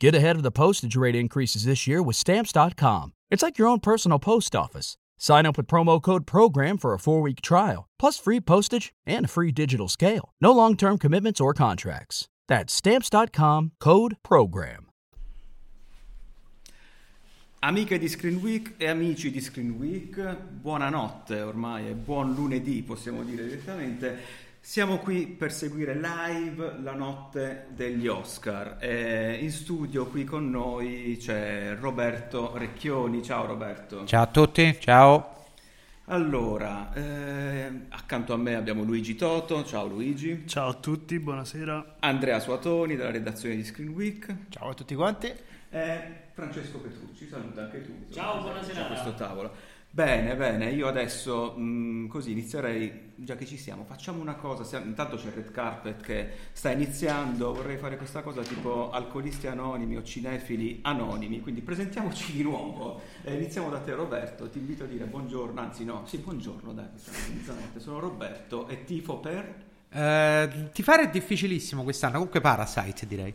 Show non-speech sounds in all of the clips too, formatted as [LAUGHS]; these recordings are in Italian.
Get ahead of the postage rate increases this year with Stamps.com. It's like your own personal post office. Sign up with promo code PROGRAM for a four week trial, plus free postage and a free digital scale. No long term commitments or contracts. That's Stamps.com code PROGRAM. Amiche di Screen Week e amici di Screen Week, buonanotte ormai, è buon lunedì possiamo dire direttamente. Siamo qui per seguire live la notte degli Oscar. E in studio qui con noi c'è Roberto Recchioni. Ciao Roberto. Ciao a tutti, ciao. Allora, eh, accanto a me abbiamo Luigi Toto. Ciao Luigi. Ciao a tutti, buonasera. Andrea Suatoni della redazione di Screen Week. Ciao a tutti quanti. E Francesco Petrucci, saluta anche tu. Ciao, buonasera. A questo tavolo. Bene, bene, io adesso mh, così inizierei, già che ci siamo, facciamo una cosa, siamo, intanto c'è Red Carpet che sta iniziando, vorrei fare questa cosa tipo alcolisti anonimi o cinefili anonimi, quindi presentiamoci di nuovo, eh, iniziamo da te Roberto, ti invito a dire buongiorno, anzi no, sì buongiorno dai, sono Roberto e tifo per... Eh, tifare è difficilissimo quest'anno, comunque Parasite direi.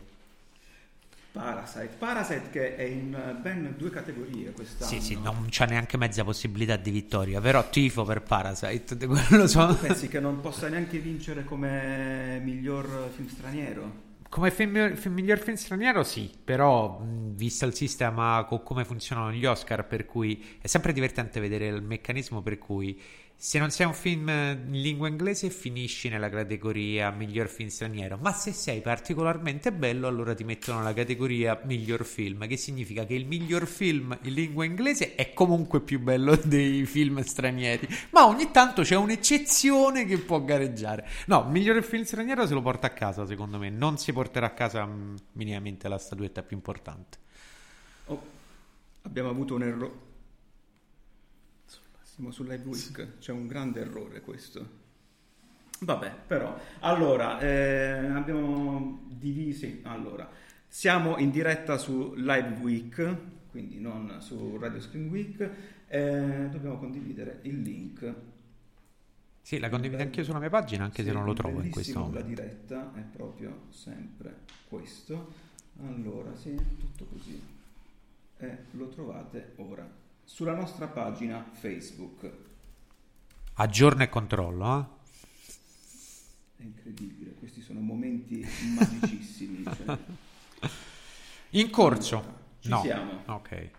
Parasite. Parasite che è in ben due categorie quest'anno. Sì, sì, non c'è neanche mezza possibilità di vittoria, però tifo per Parasite, quello so. Tu pensi che non possa neanche vincere come miglior film straniero? Come film, film, miglior film straniero sì, però visto il sistema con come funzionano gli Oscar, per cui è sempre divertente vedere il meccanismo per cui se non sei un film in lingua inglese finisci nella categoria miglior film straniero, ma se sei particolarmente bello allora ti mettono nella categoria miglior film, che significa che il miglior film in lingua inglese è comunque più bello [LAUGHS] dei film stranieri, ma ogni tanto c'è un'eccezione che può gareggiare. No, miglior film straniero se lo porta a casa secondo me, non si porterà a casa minimamente la statuetta più importante. Oh, abbiamo avuto un errore siamo su Live Week, c'è un grande errore questo. Vabbè, però, allora, eh, abbiamo divisi, allora, siamo in diretta su Live Week, quindi non su Radio Screen Week, eh, dobbiamo condividere il link. Sì, la condivido anche io sulla mia pagina, anche sì, se non lo trovo in questo momento. La diretta è proprio sempre questo. Allora, sì, tutto così. E lo trovate ora sulla nostra pagina Facebook. Aggiorna e controllo, eh? È incredibile, questi sono momenti magicissimi. Cioè. [LAUGHS] In corso? Allora, ci no. siamo. Ok.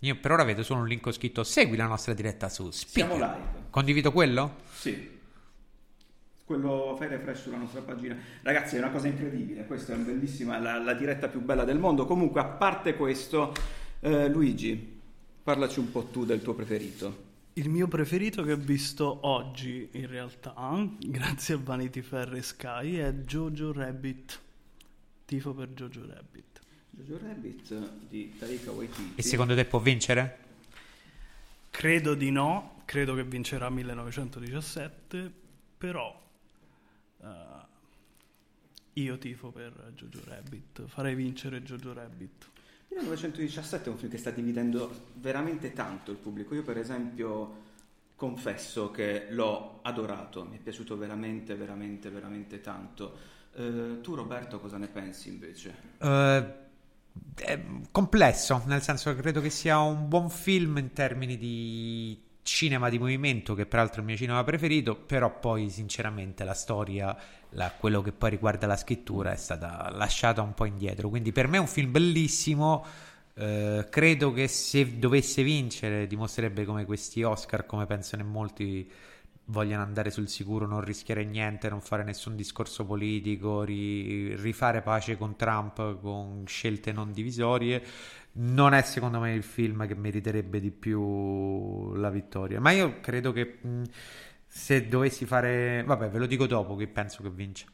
Io per ora vedo solo un link scritto segui la nostra diretta su Speaker. Siamo live. Condivido quello? Sì. Quello fai refresh sulla nostra pagina. Ragazzi, è una cosa incredibile. Questa è una bellissima, la, la diretta più bella del mondo. Comunque, a parte questo, eh, Luigi, Parlaci un po' tu del tuo preferito. Il mio preferito che ho visto oggi, in realtà, [LAUGHS] grazie a Vanity Fair e Sky, è Jojo Rabbit. Tifo per Jojo Rabbit. Jojo Rabbit di Taika Waititi. E secondo te può vincere? Credo di no, credo che vincerà 1917, però uh, io tifo per Jojo Rabbit, farei vincere Jojo Rabbit. 1917 è un film che sta dividendo veramente tanto il pubblico. Io per esempio confesso che l'ho adorato, mi è piaciuto veramente, veramente, veramente tanto. Uh, tu Roberto cosa ne pensi invece? Uh, complesso, nel senso che credo che sia un buon film in termini di cinema di movimento, che peraltro è il mio cinema preferito, però poi sinceramente la storia, la, quello che poi riguarda la scrittura è stata lasciata un po' indietro, quindi per me è un film bellissimo, eh, credo che se dovesse vincere dimostrerebbe come questi Oscar, come pensano in molti, vogliono andare sul sicuro, non rischiare niente, non fare nessun discorso politico, ri, rifare pace con Trump con scelte non divisorie non è secondo me il film che meriterebbe di più la vittoria. Ma io credo che mh, se dovessi fare. Vabbè, ve lo dico dopo che penso che vince.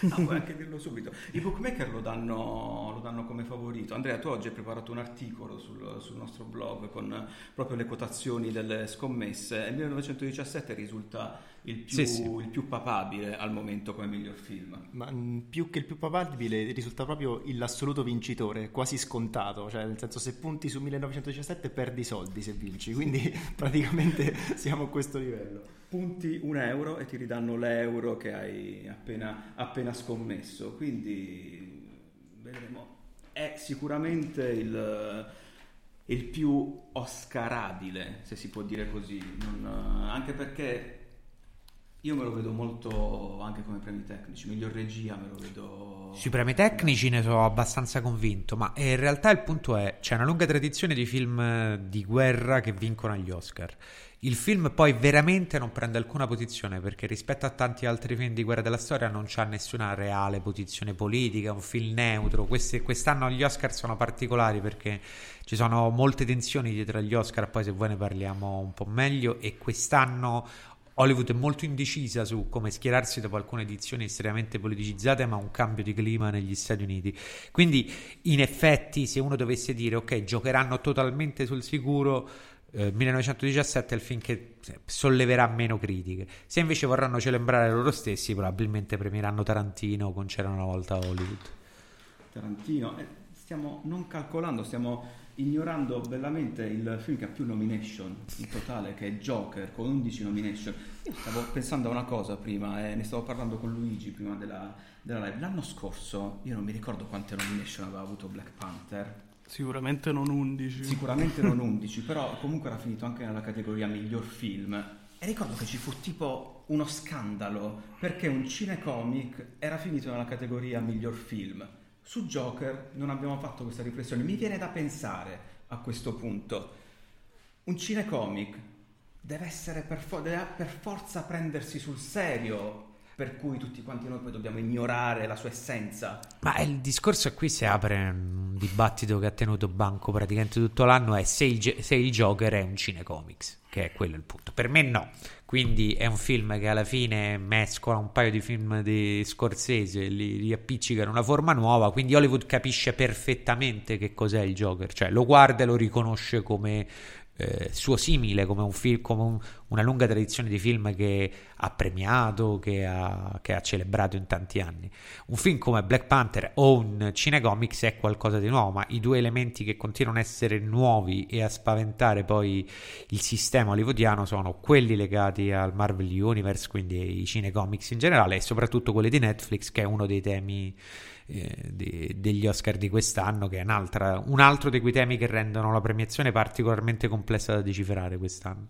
No, puoi anche dirlo subito. I bookmaker lo danno, lo danno, come favorito. Andrea, tu oggi hai preparato un articolo sul, sul, nostro blog con proprio le quotazioni delle scommesse. Il 1917 risulta il più, sì, sì. il più, papabile al momento come miglior film. Ma mh, mm, più che il più papabile risulta proprio l'assoluto vincitore, quasi scontato, cioè nel senso se punti su 1917 perdi soldi se vinci, quindi [LAUGHS] praticamente [LAUGHS] siamo a questo livello. Punti un euro e ti ridanno l'euro che hai appena, appena scommesso, quindi è sicuramente il, il più oscarabile, se si può dire così, non, anche perché io me lo vedo molto anche come premi tecnici, miglior regia me lo vedo... Sui premi tecnici ne sono abbastanza convinto, ma in realtà il punto è, c'è una lunga tradizione di film di guerra che vincono gli Oscar. Il film poi veramente non prende alcuna posizione perché rispetto a tanti altri film di guerra della storia non c'ha nessuna reale posizione politica, un film neutro. Questi, quest'anno gli Oscar sono particolari perché ci sono molte tensioni dietro agli Oscar, poi se vuoi ne parliamo un po' meglio e quest'anno Hollywood è molto indecisa su come schierarsi dopo alcune edizioni estremamente politicizzate, ma un cambio di clima negli Stati Uniti. Quindi, in effetti, se uno dovesse dire ok, giocheranno totalmente sul sicuro, 1917 è il film che solleverà meno critiche. Se invece vorranno celebrare loro stessi, probabilmente premieranno Tarantino con C'era una volta Hollywood. Tarantino, eh, stiamo non calcolando, stiamo ignorando bellamente il film che ha più nomination in totale, che è Joker, con 11 nomination. Io stavo pensando a una cosa prima, eh, ne stavo parlando con Luigi prima della, della live. L'anno scorso, io non mi ricordo quante nomination aveva avuto Black Panther Sicuramente non 11. Sicuramente non [LAUGHS] 11, però comunque era finito anche nella categoria miglior film. E ricordo che ci fu tipo uno scandalo perché un cinecomic era finito nella categoria miglior film. Su Joker non abbiamo fatto questa riflessione. Mi viene da pensare a questo punto. Un cinecomic deve essere per, fo- deve per forza prendersi sul serio per cui tutti quanti noi poi dobbiamo ignorare la sua essenza. Ma il discorso qui si apre un dibattito che ha tenuto banco praticamente tutto l'anno è se il, se il Joker è un cinecomics, che è quello il punto. Per me no, quindi è un film che alla fine mescola un paio di film di Scorsese, li riappiccica in una forma nuova, quindi Hollywood capisce perfettamente che cos'è il Joker, cioè lo guarda e lo riconosce come eh, suo simile, come, un film, come un, una lunga tradizione di film che ha premiato, che ha, che ha, celebrato in tanti anni. Un film come Black Panther o un cinecomics è qualcosa di nuovo, ma i due elementi che continuano a essere nuovi e a spaventare poi il sistema hollywoodiano sono quelli legati al Marvel Universe, quindi i cinecomics in generale, e soprattutto quelli di Netflix, che è uno dei temi eh, de, degli Oscar di quest'anno, che è un altro dei quei temi che rendono la premiazione particolarmente complessa da decifrare quest'anno.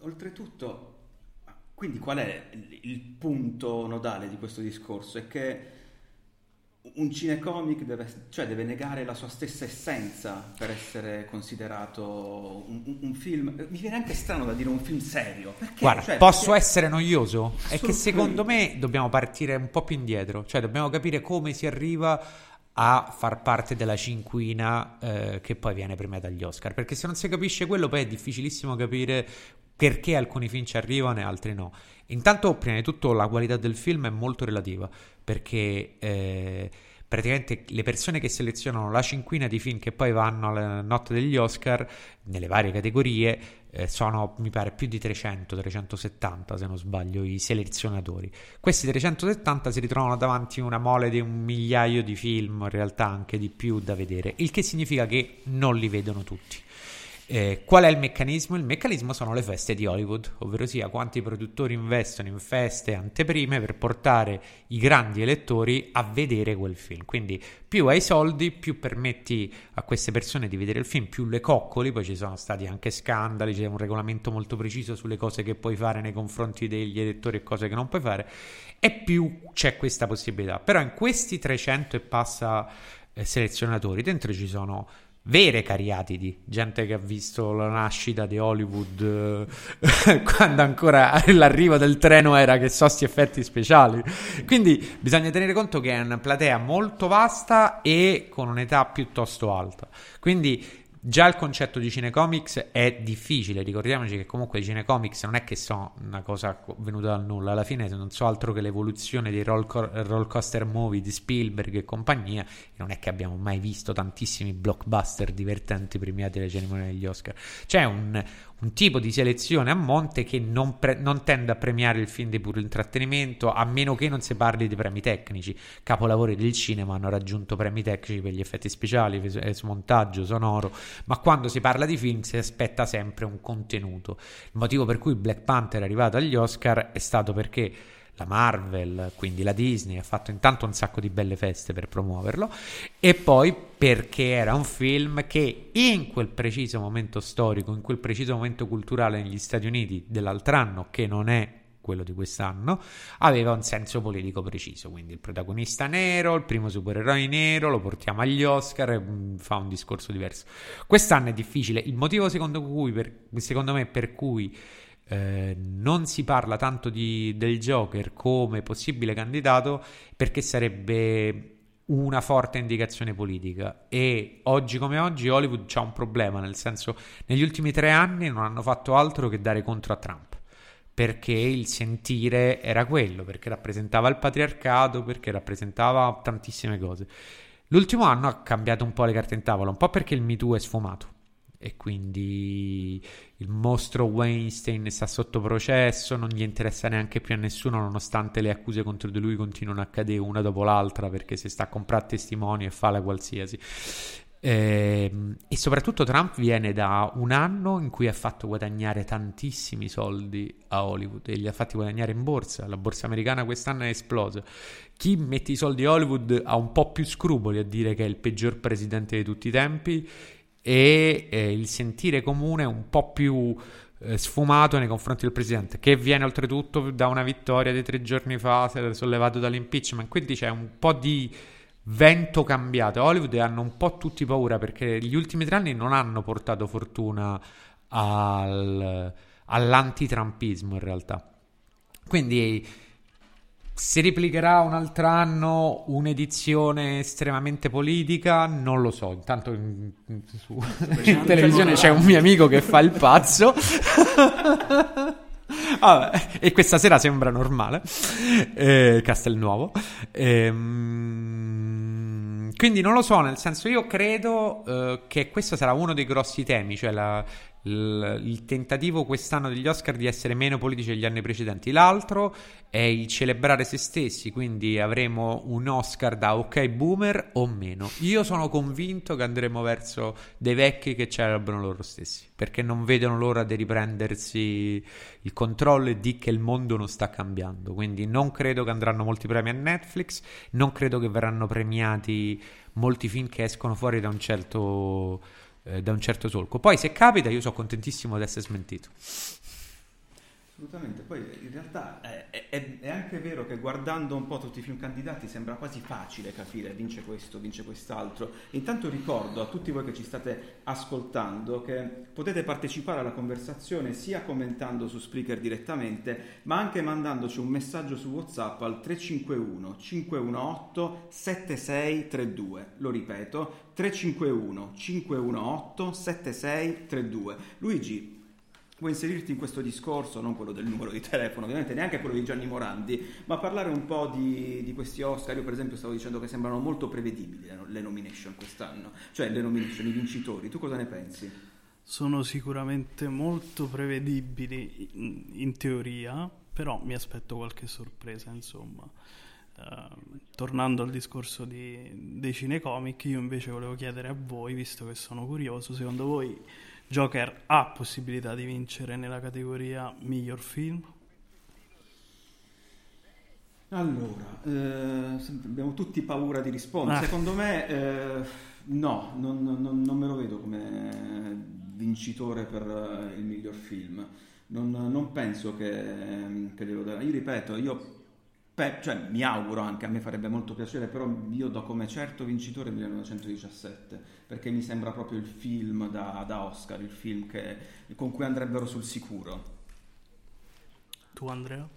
Oltretutto, quindi qual è il punto nodale di questo discorso? È che un cinecomic deve, cioè deve, negare la sua stessa essenza per essere considerato un, un, film. Mi viene anche strano da dire un film serio. Perché? Guarda, cioè, posso perché... essere noioso? È che secondo me dobbiamo partire un po' più indietro, cioè dobbiamo capire come si arriva a far parte della cinquina eh, che poi viene premiata agli Oscar. Perché se non si capisce quello, poi è difficilissimo capire perché alcuni film ci arrivano e altri no. Intanto, prima di tutto, la qualità del film è molto relativa perché eh, praticamente le persone che selezionano la cinquina di film che poi vanno alla notte degli Oscar nelle varie categorie eh, sono mi pare più di 300 370 se non sbaglio i selezionatori. Questi 370 si ritrovano davanti a una mole di un migliaio di film in realtà anche di più da vedere il che significa che non li vedono tutti eh, qual è il meccanismo? Il meccanismo sono le feste di Hollywood, ovvero sia quanti produttori investono in feste anteprime per portare i grandi elettori a vedere quel film. Quindi più hai soldi, più permetti a queste persone di vedere il film, più le coccoli, poi ci sono stati anche scandali, c'è un regolamento molto preciso sulle cose che puoi fare nei confronti degli elettori e cose che non puoi fare, e più c'è questa possibilità. Però in questi 300 e passa eh, selezionatori dentro ci sono vere cariatidi, gente che ha visto la nascita di Hollywood eh, [LAUGHS] quando ancora l'arrivo del treno era che so sti effetti speciali. Quindi bisogna tenere conto che è una platea molto vasta e con un'età piuttosto alta. Quindi Già il concetto di cinecomics è difficile, ricordiamoci che comunque i cinecomics non è che sono una cosa venuta dal nulla, alla fine non so altro che l'evoluzione dei roll, co- roll coaster movie di Spielberg e compagnia, non è che abbiamo mai visto tantissimi blockbuster divertenti premiati alle cerimonie degli Oscar. C'è un, un tipo di selezione a monte che non, pre- non, tende a premiare il film di puro intrattenimento, a meno che non si parli di premi tecnici. Capolavori del cinema hanno raggiunto premi tecnici per gli effetti speciali, per smontaggio sonoro, ma quando si parla di film si aspetta sempre un contenuto. Il motivo per cui Black Panther è arrivato agli Oscar è stato perché la Marvel, quindi la Disney, ha fatto intanto un sacco di belle feste per promuoverlo e poi perché era un film che in quel preciso momento storico, in quel preciso momento culturale negli Stati Uniti dell'altro anno, che non è quello di quest'anno, aveva un senso politico preciso, quindi il protagonista nero, il primo supereroe nero, lo portiamo agli Oscar, mm, fa un discorso diverso. Quest'anno è difficile, il motivo secondo, cui, per, secondo me per cui eh, non si parla tanto di, del Joker come possibile candidato perché sarebbe una forte indicazione politica e oggi come oggi Hollywood ha un problema nel senso negli ultimi tre anni non hanno fatto altro che dare contro a Trump perché il sentire era quello, perché rappresentava il patriarcato, perché rappresentava tantissime cose. L'ultimo anno ha cambiato un po' le carte in tavola, un po' perché il Me Too è sfumato e quindi il mostro Weinstein sta sotto processo, non gli interessa neanche più a nessuno nonostante le accuse contro di lui continuano a cadere una dopo l'altra perché si sta a comprare testimoni e fa la qualsiasi. Eh, e soprattutto Trump viene da un anno in cui ha fatto guadagnare tantissimi soldi a Hollywood e li ha fatti guadagnare in borsa. La borsa americana quest'anno è esplosa. Chi mette i soldi a Hollywood ha un po' più scrupoli a dire che è il peggior presidente di tutti i tempi e eh, il sentire comune un po' più eh, sfumato nei confronti del presidente, che viene oltretutto da una vittoria di tre giorni fa, sollevato dall'impeachment. Quindi c'è un po' di vento cambiato. Hollywood hanno un po' tutti paura perché gli ultimi tre anni non hanno portato fortuna al, all'antitrampismo in realtà. Quindi si replicherà un altro anno un'edizione estremamente politica? Non lo so. Intanto in, in, su, in televisione c'è un mio amico che fa il pazzo. Vabbè, [LAUGHS] e questa sera sembra normale. Eh, Castelnuovo. Ehm, quindi non lo so, nel senso io credo eh, che questo sarà uno dei grossi temi, cioè la, il, il, tentativo quest'anno degli Oscar di essere meno politici degli anni precedenti. L'altro è il celebrare se stessi, quindi avremo un Oscar da ok boomer o meno. Io sono convinto che andremo verso dei vecchi che celebrano loro stessi, perché non vedono l'ora di riprendersi il controllo e di che il mondo non sta cambiando. Quindi non credo che andranno molti premi a Netflix, non credo che verranno premiati molti film che escono fuori da un certo eh, da un certo solco. Poi se capita io sono contentissimo di essere smentito. Assolutamente, poi in realtà è, è, è, anche vero che guardando un po' tutti i film candidati sembra quasi facile capire vince questo, vince quest'altro. Intanto ricordo a tutti voi che ci state ascoltando che potete partecipare alla conversazione sia commentando su Spreaker direttamente, ma anche mandandoci un messaggio su WhatsApp al 351 518 7632. Lo ripeto, 351 518 7632. Luigi, vuoi inserirti in questo discorso, non quello del numero di telefono, ovviamente neanche quello di Gianni Morandi, ma parlare un po' di, di, questi Oscar. Io per esempio stavo dicendo che sembrano molto prevedibili le nomination quest'anno, cioè le nomination, i vincitori. Tu cosa ne pensi? Sono sicuramente molto prevedibili in, in teoria, però mi aspetto qualche sorpresa, insomma. Uh, tornando al discorso di, dei cinecomic, io invece volevo chiedere a voi, visto che sono curioso, secondo voi Joker ha possibilità di vincere nella categoria miglior film? Allora, eh, abbiamo tutti paura di rispondere. Ah. Secondo me, eh, no, non, non, non, me lo vedo come vincitore per il miglior film. Non, non penso che, che glielo darà. Io ripeto, io Beh, cioè, mi auguro anche, a me farebbe molto piacere, però io do come certo vincitore 1917, perché mi sembra proprio il film da, da Oscar, il film che, con cui andrebbero sul sicuro. Tu Andrea?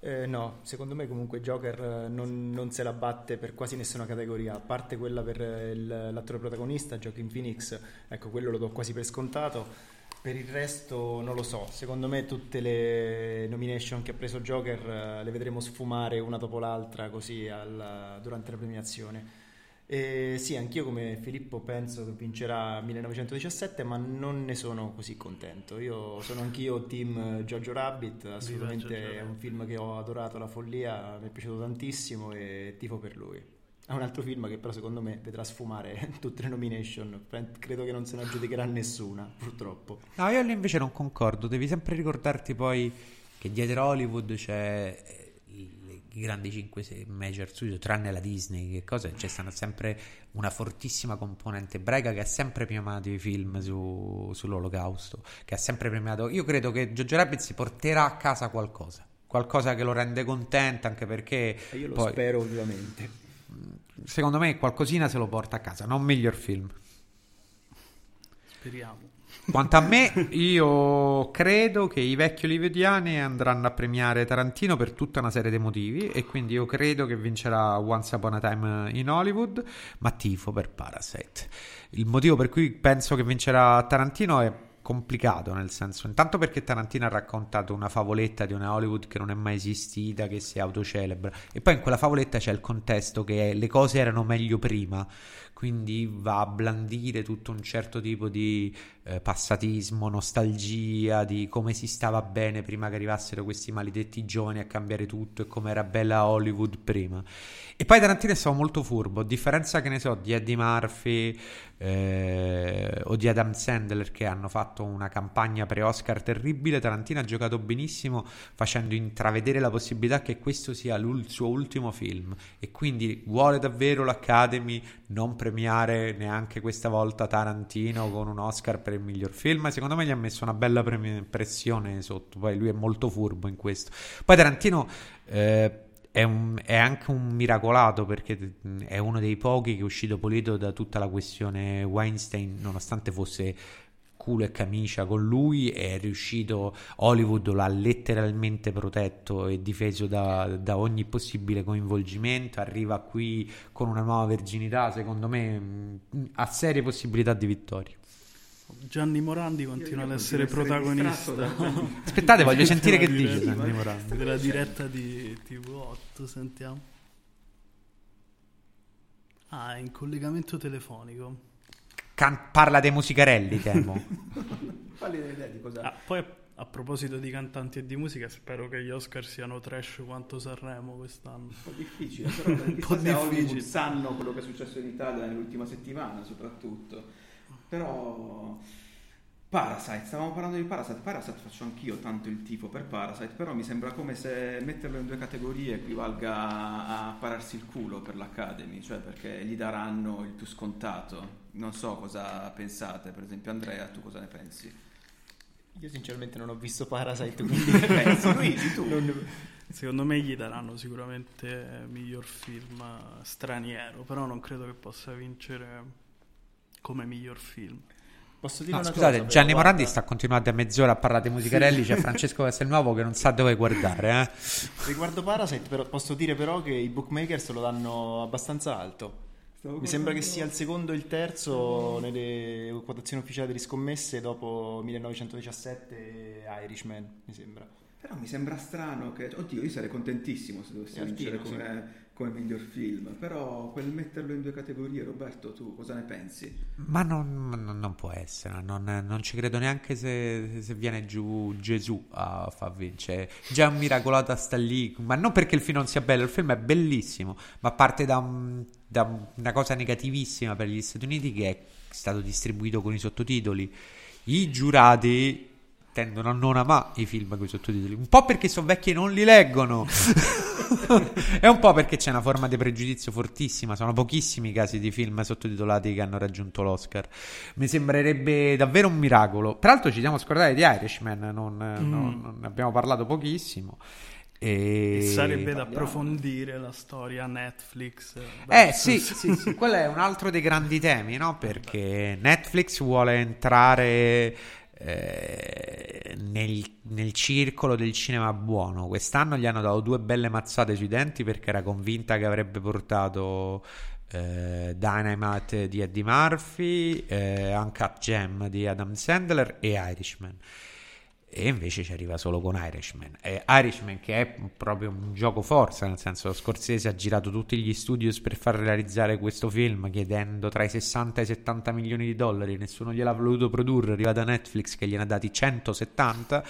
Eh, no, secondo me comunque Joker eh, non, non, se la batte per quasi nessuna categoria, a parte quella per il, l'attore protagonista, Joaquin Phoenix, ecco quello lo do quasi per scontato per il resto non lo so, secondo me tutte le nomination che ha preso Joker uh, le vedremo sfumare una dopo l'altra così al, durante la premiazione. E sì, anch'io come Filippo penso che vincerà 1917, ma non ne sono così contento. Io sono anch'io team Jojo Rabbit, assolutamente è un film che ho adorato la follia, mi è piaciuto tantissimo e tifo per lui. È un altro film che però secondo me vedrà sfumare [LAUGHS] tutte le nomination. Credo che non se ne aggiudicherà nessuna, purtroppo. No, io invece non concordo. Devi sempre ricordarti poi che dietro Hollywood c'è i grandi 5 major studio, tranne la Disney, che cosa, c'è stata sempre una fortissima componente ebraica che ha sempre premiato i film su, sull'olocausto, che ha sempre premiato... Io credo che Jojo Rabbit si porterà a casa qualcosa, qualcosa che lo rende contento, anche perché... E io lo poi, spero ovviamente. Secondo me qualcosina se lo porta a casa, non miglior film. Speriamo. Quanto a me, [LAUGHS] io credo che i vecchi hollywoodiani andranno a premiare Tarantino per tutta una serie di motivi e quindi io credo che vincerà Once Upon a Time in Hollywood, ma tifo per Parasite. Il motivo per cui penso che vincerà Tarantino è complicato nel senso intanto perché Tarantino ha raccontato una favoletta di una Hollywood che non è mai esistita che si autocelebra e poi in quella favoletta c'è il contesto che le cose erano meglio prima quindi va a blandire tutto un certo tipo di eh, passatismo, nostalgia di come si stava bene prima che arrivassero questi maledetti giovani a cambiare tutto e come era bella Hollywood prima. E poi Tarantino è stato molto furbo, a differenza che ne so di Eddie Murphy eh, o di Adam Sandler che hanno fatto una campagna pre-Oscar terribile, Tarantino ha giocato benissimo facendo intravedere la possibilità che questo sia il suo ultimo film e quindi vuole davvero l'Academy non premiare neanche questa volta Tarantino con un Oscar per il miglior film. Secondo me gli ha messo una bella pre- pressione sotto. Poi lui è molto furbo in questo. Poi Tarantino eh, è, un, è, anche un miracolato perché è uno dei pochi che è uscito pulito da tutta la questione Weinstein, nonostante fosse culo e camicia con lui è riuscito Hollywood l'ha letteralmente protetto e difeso da, da, ogni possibile coinvolgimento arriva qui con una nuova verginità secondo me ha serie possibilità di vittoria Gianni Morandi continua ad essere protagonista. Aspettate, voglio sentire che dice Gianni Morandi. Della diretta di TV8, sentiamo. Ah, è in collegamento telefonico. Can- parla dei musicarelli, [LAUGHS] temo. Falli un'idea di cosa... Ah, poi a proposito di cantanti e di musica, spero che gli Oscar siano trash quanto Sanremo quest'anno. Un po' difficile, però [LAUGHS] un po' difficile. sanno quello che è successo in Italia nell'ultima settimana soprattutto. Però Parasite, stavamo parlando di Parasite, Parasite faccio anch'io tanto il tifo per Parasite, però mi sembra come se metterlo in due categorie equivalga a pararsi il culo per l'Academy, cioè perché gli daranno il più scontato. Non so cosa pensate, per esempio Andrea, tu cosa ne pensi? Io sinceramente non ho visto Parasite, [LAUGHS] quindi pensi, Luigi, tu? Non... Secondo me gli daranno sicuramente miglior film straniero, però non credo che possa vincere come miglior film. Posso dire no, una scusate, cosa, Gianni però, Morandi sta continuando a mezz'ora a parlare di musicarelli, sì. c'è Francesco Castelnuovo che non sa dove guardare. Eh? Riguardo Parasite, però, posso dire però che i bookmakers lo danno abbastanza alto. Mi sembra che sia il secondo e il terzo nelle quotazioni ufficiali delle scommesse dopo 1917 e Irishman, mi sembra. Però mi sembra strano che... Oddio, io sarei contentissimo se dovessi vincere come, sì. Come, miglior film, però quel metterlo in due categorie, Roberto, tu cosa ne pensi? Ma non, non può essere, non, non, ci credo neanche se, se, viene giù Gesù a far vincere. Già un miracolato sta lì, ma non perché il film non sia bello, il film è bellissimo, ma parte da, un, da una cosa negativissima per gli Stati Uniti che è stato distribuito con i sottotitoli. I giurati tendono a non amare i film con i sottotitoli. Un po' perché sono vecchi e non li leggono, [LAUGHS] e un po' perché c'è una forma di pregiudizio fortissima. Sono pochissimi i casi di film sottotitolati che hanno raggiunto l'Oscar. Mi sembrerebbe davvero un miracolo. Peraltro, ci siamo scordati di Irishman, non, mm. non, non ne abbiamo parlato pochissimo. E... sarebbe da approfondire la storia Netflix. Eh sì, sì, sì, [LAUGHS] quello è un altro dei grandi temi, no? Perché Netflix vuole entrare eh, nel, nel, circolo del cinema buono. Quest'anno gli hanno dato due belle mazzate sui denti perché era convinta che avrebbe portato eh, Dynamite di Eddie Murphy, eh, Uncut Gem di Adam Sandler e Irishman e invece ci arriva solo con Irishman. E Irishman che è proprio un gioco forza, nel senso Scorsese ha girato tutti gli studios per far realizzare questo film chiedendo tra i 60 e i 70 milioni di dollari, nessuno gliel'ha voluto produrre, è arrivato a Netflix che gliene ha dati 170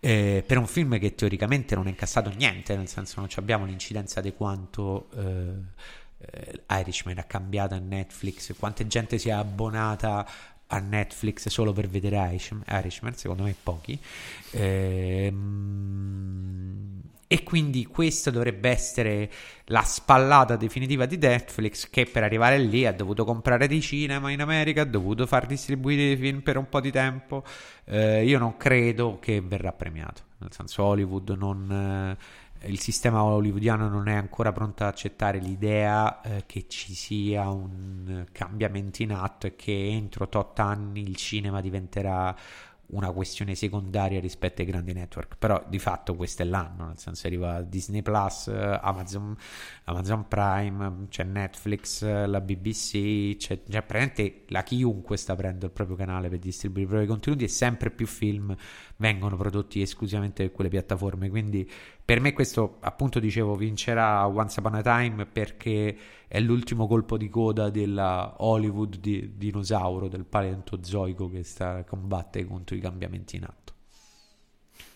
eh, per un film che teoricamente non ha incassato niente, nel senso non abbiamo l'incidenza di quanto... Eh, eh, Irishman ha cambiato a Netflix, quanta gente si è abbonata a Netflix solo per vedere Irishman, secondo me pochi. Ehm, e quindi questa dovrebbe essere la spallata definitiva di Netflix che per arrivare lì ha dovuto comprare dei cinema in America, ha dovuto far distribuire i film per un po' di tempo. Eh, io non credo che verrà premiato, nel senso Hollywood non... Eh, il sistema hollywoodiano non è ancora pronto ad accettare l'idea eh, che ci sia un cambiamento in atto e che entro tot anni il cinema diventerà una questione secondaria rispetto ai grandi network, però di fatto questo è l'anno, nel senso arriva Disney Plus, Amazon, Amazon Prime, c'è Netflix, la BBC, c'è, c'è praticamente la chiunque sta aprendo il proprio canale per distribuire i propri contenuti e sempre più film vengono prodotti esclusivamente per quelle piattaforme, quindi per me questo appunto dicevo vincerà Once Upon a Time perché è l'ultimo colpo di coda della Hollywood di dinosauro, del paleontozoico che sta combatte contro i cambiamenti in atto.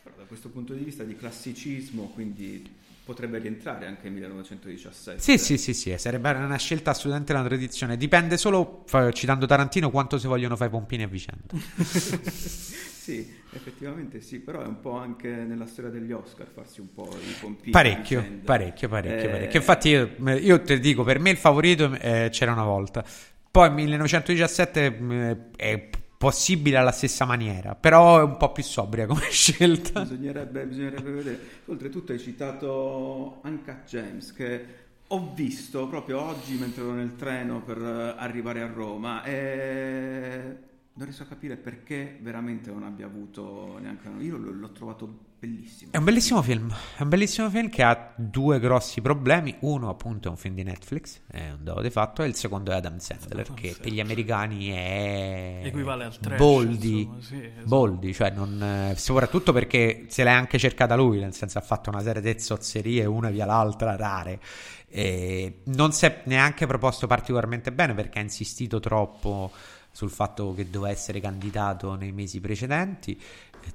Però da questo punto di vista di classicismo, quindi potrebbe rientrare anche nel 1917. Sì, sì, sì, sì, sarebbe una scelta assolutamente una tradizione. Dipende solo, citando Tarantino, quanto si vogliono fare i pompini a vicenda. [LAUGHS] sì, effettivamente sì, però è un po' anche nella storia degli Oscar farsi un po' i pompini. Parecchio, parecchio, parecchio, eh... parecchio. Infatti io, io, te dico, per me il favorito eh, c'era una volta. Poi 1917 eh, è possibile alla stessa maniera, però è un po' più sobria come [LAUGHS] scelta. Bisognerebbe, bisognerebbe vedere. Oltretutto hai citato Uncut James che ho visto proprio oggi mentre ero nel treno per arrivare a Roma e non riesco a capire perché veramente non abbia avuto neanche io l'ho trovato bellissimo. È un bellissimo film è un bellissimo film che ha due grossi problemi. Uno appunto è un film di Netflix è un dato di fatto e il secondo è Adam Sandler Adam che per gli americani è equivale al trash boldi insomma, sì, esatto. boldi cioè non, soprattutto perché se l'è anche cercata lui nel senso ha fatto una serie di zozzerie una via l'altra rare e non si è neanche proposto particolarmente bene perché ha insistito troppo sul fatto che doveva essere candidato nei mesi precedenti.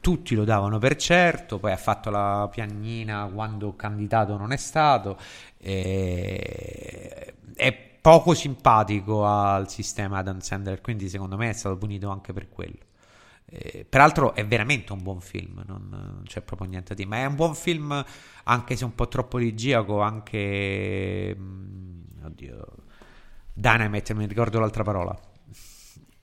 Tutti lo davano per certo, poi ha fatto la piagnina quando candidato non è stato. E... È poco simpatico al sistema Adam Sandler, quindi secondo me è stato punito anche per quello. Eh, peraltro è veramente un buon film, non, non, c'è proprio niente di... Ma è un buon film, anche se un po' troppo rigiaco, anche... Mm, oddio... Dynamite, mi ricordo l'altra parola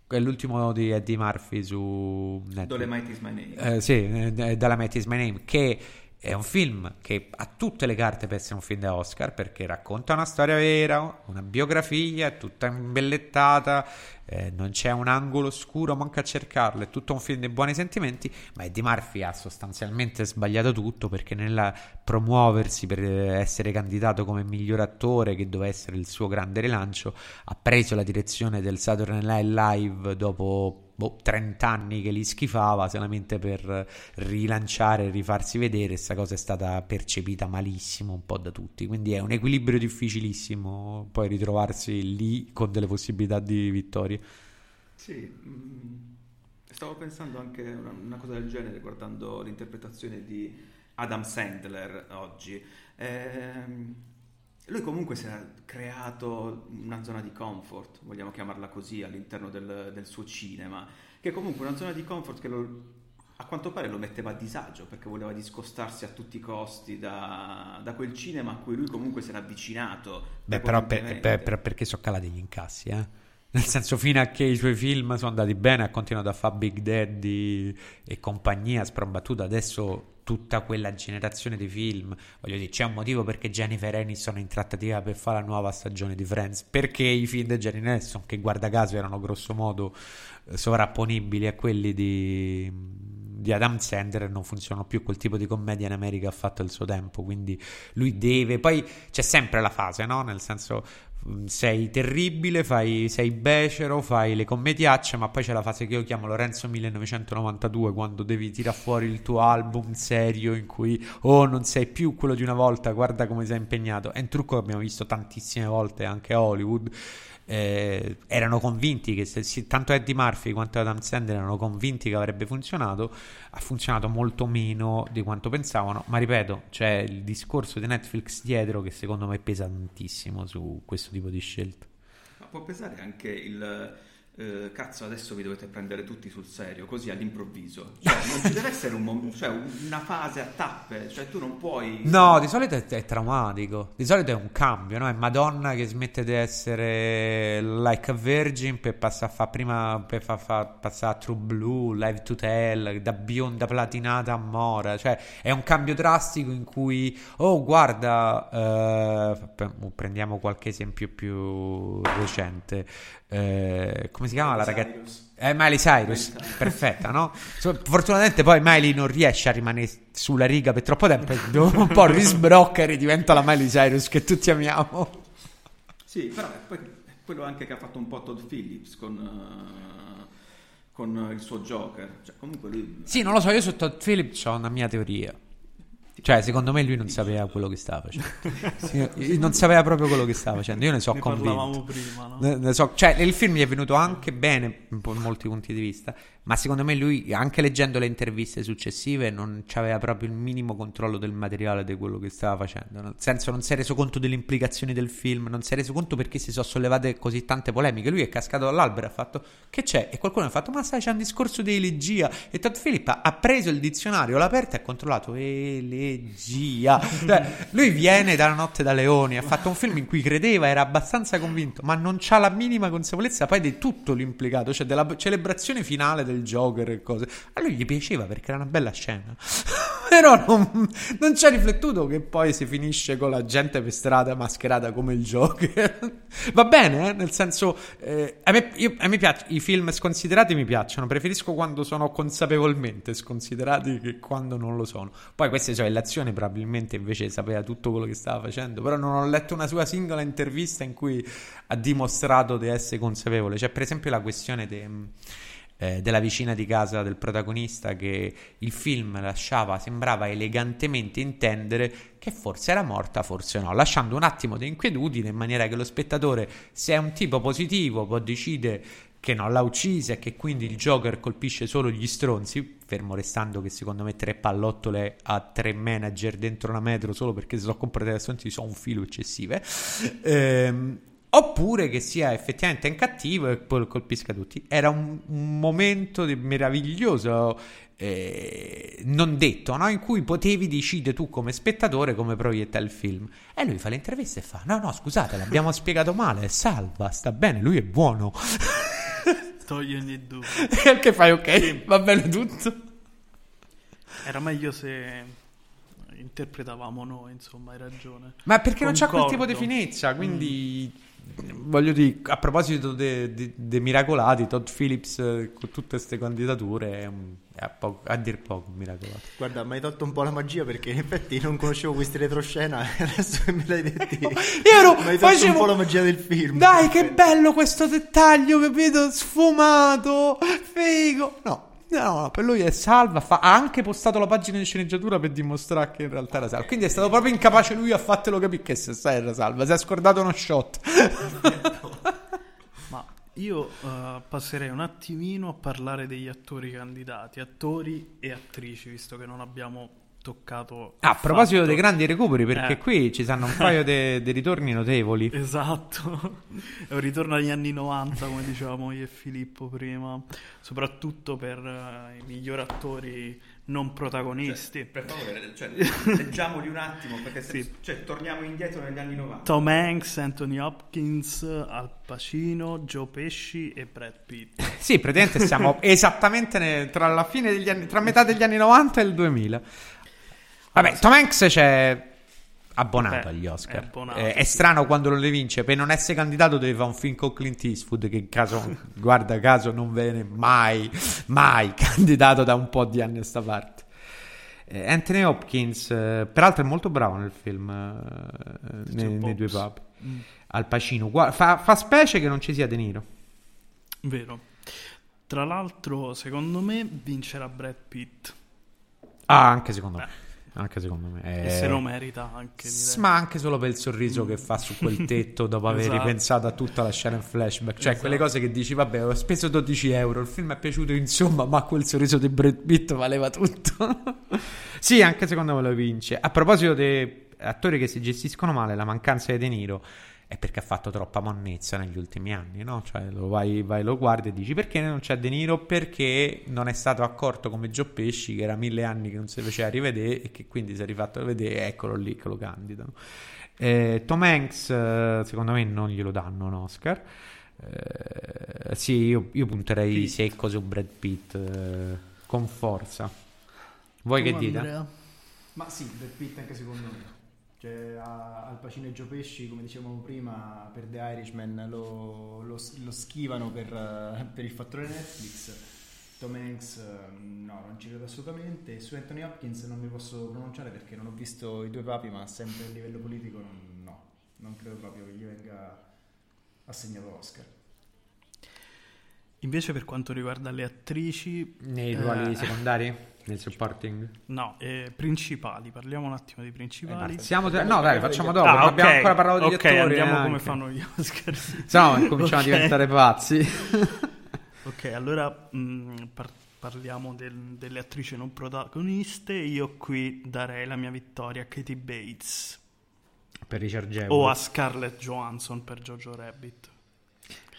è l'ultimo di Eddie Murphy su Netflix. Dolemite is my name. Eh, sì, eh, Dolemite is my name, che è un film che ha tutte le carte per essere un film da Oscar perché racconta una storia vera, una biografia, è tutta imbellettata, eh, non c'è un angolo oscuro, manca a cercarlo, è tutto un film di buoni sentimenti, ma Eddie Murphy ha sostanzialmente sbagliato tutto perché nel promuoversi per essere candidato come miglior attore, che doveva essere il suo grande rilancio, ha preso la direzione del Saturday Night Live dopo boh, 30 anni che li schifava solamente per rilanciare e rifarsi vedere. Questa cosa è stata percepita malissimo un po' da tutti. Quindi è un equilibrio difficilissimo poi ritrovarsi lì con delle possibilità di vittoria. Sì, mm, stavo pensando anche una, una cosa del genere guardando l'interpretazione di Adam Sandler oggi. Ehm, lui comunque si è creato una zona di comfort, vogliamo chiamarla così, all'interno del, del suo cinema, che è comunque una zona di comfort che lo, a quanto pare lo metteva a disagio perché voleva discostarsi a tutti i costi da, da quel cinema a cui lui comunque si era avvicinato. Beh, però, per, per, per, perché sono calati gli incassi, eh? Nel senso, fino a che i suoi film sono andati bene, ha continuato a fare Big Daddy e compagnia sprombattuta. Adesso tutta quella generazione di film. Voglio dire, c'è un motivo perché Jennifer Aniston è in trattativa per fare la nuova stagione di Friends. Perché i film di Jennifer Aniston, che guarda caso erano grosso modo eh, sovrapponibili a quelli di, di Adam Sandler, non funzionano più. Quel tipo di commedia in America ha fatto il suo tempo. Quindi lui deve. Poi c'è sempre la fase, no? Nel senso, Mm, sei terribile, fai, sei becero, fai le commediacce, ma poi c'è la fase che io chiamo Lorenzo 1992, quando devi tirare fuori il tuo album serio in cui, oh, non sei più quello di una volta, guarda come sei impegnato. È un trucco che abbiamo visto tantissime volte anche a Hollywood eh, erano convinti che se, se, tanto Eddie Murphy quanto Adam Sandler erano convinti che avrebbe funzionato ha funzionato molto meno di quanto pensavano ma ripeto c'è il discorso di Netflix dietro che secondo me pesa tantissimo su questo tipo di scelte ma può pesare anche il eh, cazzo adesso vi dovete prendere tutti sul serio, così all'improvviso. Cioè, non ci deve essere un mom- cioè, una fase a tappe, cioè tu non puoi... No, di solito è, è traumatico. Di solito è un cambio, no? È Madonna che smette di essere like a virgin per passare a fare prima per fa, fa, passare a True Blue, Live to Tell, da bionda platinata a mora. Cioè, è un cambio drastico in cui, oh, guarda, eh, prendiamo qualche esempio più recente. Eh, come si chiama la ragazza? Eh, Miley Cyrus, perfetta, no? Fortunatamente poi Miley non riesce a rimanere sulla riga per troppo tempo, [LAUGHS] dopo un po' risbrocca e ridiventa la Miley Cyrus che tutti amiamo. Sì, però è poi quello anche che ha fatto un po' Todd Phillips con, uh, con il suo Joker. Cioè, comunque lui... Sì, non lo so, io su Todd Phillips ho una mia teoria. Cioè, secondo me lui non sapeva quello che stava facendo. [LAUGHS] non sapeva proprio quello che stava facendo. Io ne so ne convinto. prima, no? ne, ne so, cioè, il film gli è venuto anche bene, in molti punti di vista. Ma secondo me lui, anche leggendo le interviste successive, non aveva proprio il minimo controllo del materiale di quello che stava facendo. Nel senso, non si è reso conto delle implicazioni del film, non si è reso conto perché si sono sollevate così tante polemiche. Lui è cascato dall'albero e ha fatto: Che c'è? E qualcuno ha fatto: Ma sai, c'è un discorso di elegia. E Todd Phillips ha preso il dizionario, l'ha aperto e ha controllato elegia. [LAUGHS] cioè, lui viene dalla notte da leoni, ha fatto un film in cui credeva, era abbastanza convinto, ma non c'ha la minima consapevolezza poi di tutto l'implicato, cioè della celebrazione finale del Joker e cose. A lui gli piaceva perché era una bella scena. [LAUGHS] Però non, non ci ha riflettuto che poi si finisce con la gente per strada mascherata come il Joker. [LAUGHS] Va bene, eh? nel senso, eh, a, me, io, a me piace, i film sconsiderati mi piacciono, preferisco quando sono consapevolmente sconsiderati che quando non lo sono. Poi queste sono le azioni, probabilmente invece sapeva tutto quello che stava facendo, però non ho letto una sua singola intervista in cui ha dimostrato di essere consapevole. C'è per esempio la questione de, eh, della vicina di casa del protagonista che il film lasciava, sembrava elegantemente intendere che forse era morta, forse no, lasciando un attimo di inquietudine in maniera che lo spettatore, se è un tipo positivo, può decidere che non l'ha uccisa e che quindi il Joker colpisce solo gli stronzi, fermo restando che secondo me tre pallottole a tre manager dentro una metro solo perché si sono comportati da stronzi sono un filo eccessive. Ehm, oppure che sia effettivamente in cattivo e poi colpisca tutti. Era un, un momento meraviglioso, eh, non detto, no? in cui potevi decidere tu come spettatore come proiettare il film. E lui fa l'intervista e fa: No, no, scusate, l'abbiamo [LAUGHS] spiegato male. Salva, sta bene, lui è buono. Togli ogni dubbio. [LAUGHS] E che fai? Ok, sì. va bene tutto. Era meglio se interpretavamo noi, insomma, hai ragione. Ma perché Concordo. non c'è quel tipo di finezza, quindi... Mm voglio dire, a proposito dei miracolati, Todd Phillips eh, con tutte queste candidature è, a, po- a, dir poco miracolato. Guarda, mi hai tolto un po' la magia perché in effetti non conoscevo questi retroscena e [LAUGHS] adesso che me l'hai detto io ero, mi hai tolto facevo, un po' la magia del film. Dai, che bello questo dettaglio, capito? Sfumato, figo. No, No, per lui è salva. Fa... Ha anche postato la pagina di sceneggiatura per dimostrare che in realtà era salva. Quindi è stato proprio incapace lui a fartelo capire che se era salva. Si è scordato uno shot. [LAUGHS] Ma io uh, passerei un attimino a parlare degli attori candidati, attori e attrici, visto che non abbiamo toccato. Ah, a proposito dei grandi recuperi, perché eh. qui ci stanno un paio di [LAUGHS] ritorni notevoli. Esatto, è un ritorno agli anni 90, come dicevamo io e Filippo prima, soprattutto per uh, i migliori attori non protagonisti. Cioè, per favore, cioè, [LAUGHS] leggiamoli un attimo, perché se, sì. cioè, torniamo indietro negli anni 90. Tom Hanks, Anthony Hopkins, Al Pacino, Joe Pesci e Brad Pitt. sì, praticamente siamo [LAUGHS] esattamente ne, tra la fine degli anni, tra metà degli anni 90 e il 2000. Vabbè, Tom Hanks c'è abbonato Beh, agli Oscar. È, abbonato, eh, è strano quando non le vince. Per non essere candidato deve fare un film con Clint Eastwood che caso, [LAUGHS] guarda caso non viene mai, mai [LAUGHS] candidato da un po' di anni a sta parte. Eh, Anthony Hopkins, eh, peraltro è molto bravo nel film, eh, nei, nei, due pub. Mm. Al Pacino. Fa, fa specie che non ci sia De Niro. Vero. Tra l'altro, secondo me vincerà Brad Pitt. Ah, anche secondo Beh. me anche secondo me. È... E se lo merita anche. Direi. Ma anche solo per il sorriso mm. che fa su quel [LAUGHS] tetto dopo aver esatto. ripensato a tutta la scena in flashback. Cioè, esatto. quelle cose che dici, vabbè, ho speso 12 euro, il film è piaciuto, insomma, ma quel sorriso di Brad Pitt valeva tutto. [LAUGHS] sì, anche secondo me lo vince. A proposito dei attori che si gestiscono male, la mancanza di De Niro. È perché ha fatto troppa monnezza negli ultimi anni, no? Cioè lo vai, vai, lo guardi e dici perché non c'è De Niro? Perché non è stato accorto come Gio Pesci che era mille anni che non si faceva rivedere e che quindi si è rifatto rivedere e eccolo lì che lo candidano. Eh, Tom Hanks eh, secondo me non glielo danno un Oscar. Eh, sì, io, io punterei Pitt. secco su Brad Pitt eh, con forza. Voi che dite? Andrea? Ma sì, Brad Pitt anche secondo me. Cioè, Al Pacino e Gio Pesci, come dicevamo prima, per The Irishman lo, lo, lo schivano per, per, il fattore Netflix. Tom Hanks, no, non ci credo assolutamente. Su Anthony Hopkins non mi posso pronunciare perché non ho visto i due papi, ma sempre a livello politico non, no, non credo proprio che gli venga assegnato Oscar. Invece per quanto riguarda le attrici... Nei ruoli eh, secondari? Nel supporting? No, eh, principali, parliamo un attimo di principali. Eh, siamo tre... No, dai, facciamo dopo, ah, okay. abbiamo ancora parlato di okay, attori. Ok, andiamo come fanno gli Oscar. [LAUGHS] no, cominciamo okay. a diventare pazzi. [LAUGHS] ok, allora mh, mm, par- parliamo del, delle attrici non protagoniste. Io qui darei la mia vittoria a Katie Bates. Per Richard Jewell. O a Scarlett Johansson per Jojo Rabbit.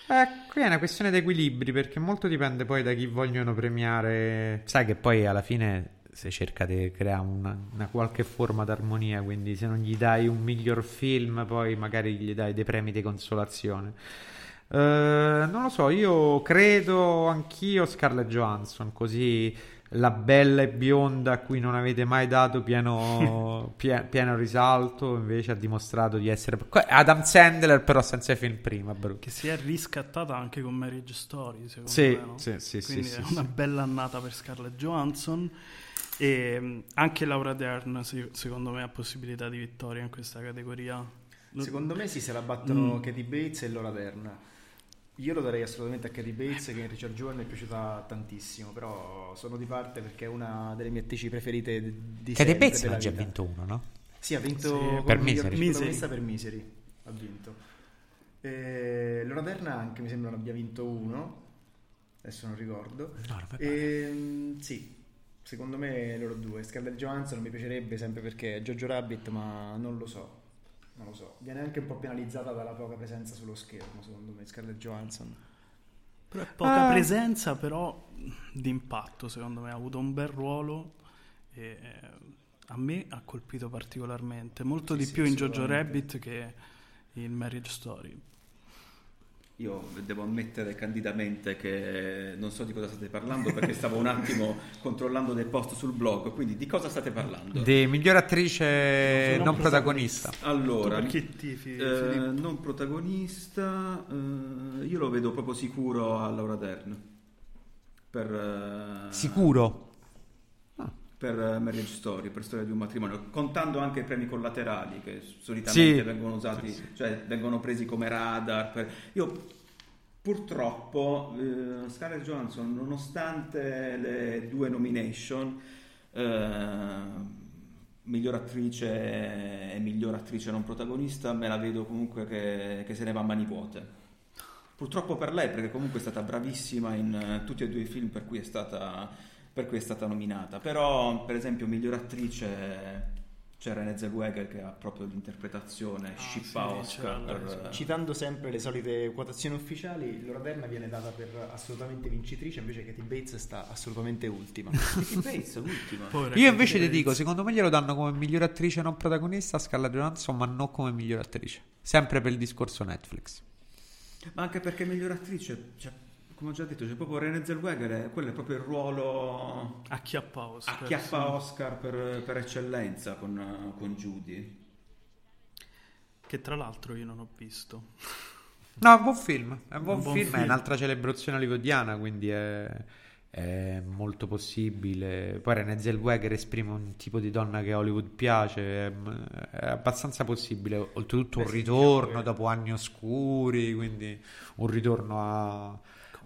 Eh, qui è una questione di equilibri perché molto dipende poi da chi vogliono premiare. Sai che poi alla fine si cerca di creare una, una qualche forma d'armonia, quindi se non gli dai un miglior film, poi magari gli dai dei premi di consolazione. Uh, non lo so, io credo anch'io Scarlett Johansson, così la bella e bionda a cui non avete mai dato pieno, [LAUGHS] pie, pieno risalto, invece ha dimostrato di essere Adam Sandler, però senza i film prima. Bro. Che si è riscattata anche con Marriage Story, secondo sì, me. No? Sì, sì, Quindi sì, è sì, una bella annata per Scarlett Johansson. E anche Laura Dern, secondo me, ha possibilità di vittoria in questa categoria. Secondo me sì, se la battono mm. Katie Bates e Laura Dern. Io lo darei assolutamente a Katie Bates che in Richard Jewell mi è piaciuta tantissimo, però sono di parte perché è una delle mie attrici preferite di Katie Bates non ha già vinto uno, no? Sì, ha vinto sì, per Misery. Misery. per Misery. Ha vinto. E Laura Derna anche mi sembra ne abbia vinto uno, adesso non ricordo. No, non e, ehm, sì, secondo me loro due. Scarlett Johansson mi piacerebbe sempre perché è Jojo Rabbit, ma non lo so non lo so, viene anche un po' penalizzata dalla poca presenza sullo schermo, secondo me, Scarlett Johansson. Però è poca ah. presenza, però di impatto, secondo me, ha avuto un bel ruolo e eh, a me ha colpito particolarmente, molto sì, di sì, più in Jojo Rabbit che in Marriage Story. Io devo ammettere candidamente che non so di cosa state parlando perché stavo un attimo controllando dei post sul blog, quindi di cosa state parlando? Di miglior attrice non, non protagonista. Allora, tifi, eh, non protagonista, eh, io lo vedo proprio sicuro a Laura Dern. Per, eh, sicuro? Per Marriage Story, per storia di un matrimonio, contando anche i premi collaterali che solitamente sì. vengono usati, sì, cioè vengono presi come radar. Per... Io purtroppo eh, Scarlett Johansson, nonostante le due nomination, eh, miglior attrice e miglior attrice non protagonista, me la vedo comunque che, che se ne va a mani vuote. Purtroppo per lei, perché comunque è stata bravissima in uh, tutti e due i film per cui è stata per cui è stata nominata. Però, per esempio, miglior attrice c'è Renée Zellweger che ha proprio l'interpretazione ah, scippa sì, Oscar. Per... Citando sempre le solite quotazioni ufficiali, Laura Dern viene data per assolutamente vincitrice, invece Katie Bates sta assolutamente ultima. [LAUGHS] Katie Bates ultima. Povera Io invece ti dico, secondo me glielo danno come miglior attrice non protagonista a Scarlett Johansson, ma non come miglior attrice. Sempre per il discorso Netflix. Ma anche perché miglior attrice... Cioè come ho già detto, c'è proprio René Zellweger, quello è proprio il ruolo acchiappa Oscar, acchiappa sì. Oscar per, per, eccellenza con, con Judy. Che tra l'altro io non ho visto. [LAUGHS] No, è un buon film, è un buon, un buon film, film, è un'altra celebrazione hollywoodiana, quindi è, è molto possibile. Poi René Zellweger esprime un tipo di donna che a Hollywood piace, è, è abbastanza possibile. Oltretutto Beh, un ritorno dopo anni oscuri, quindi un ritorno a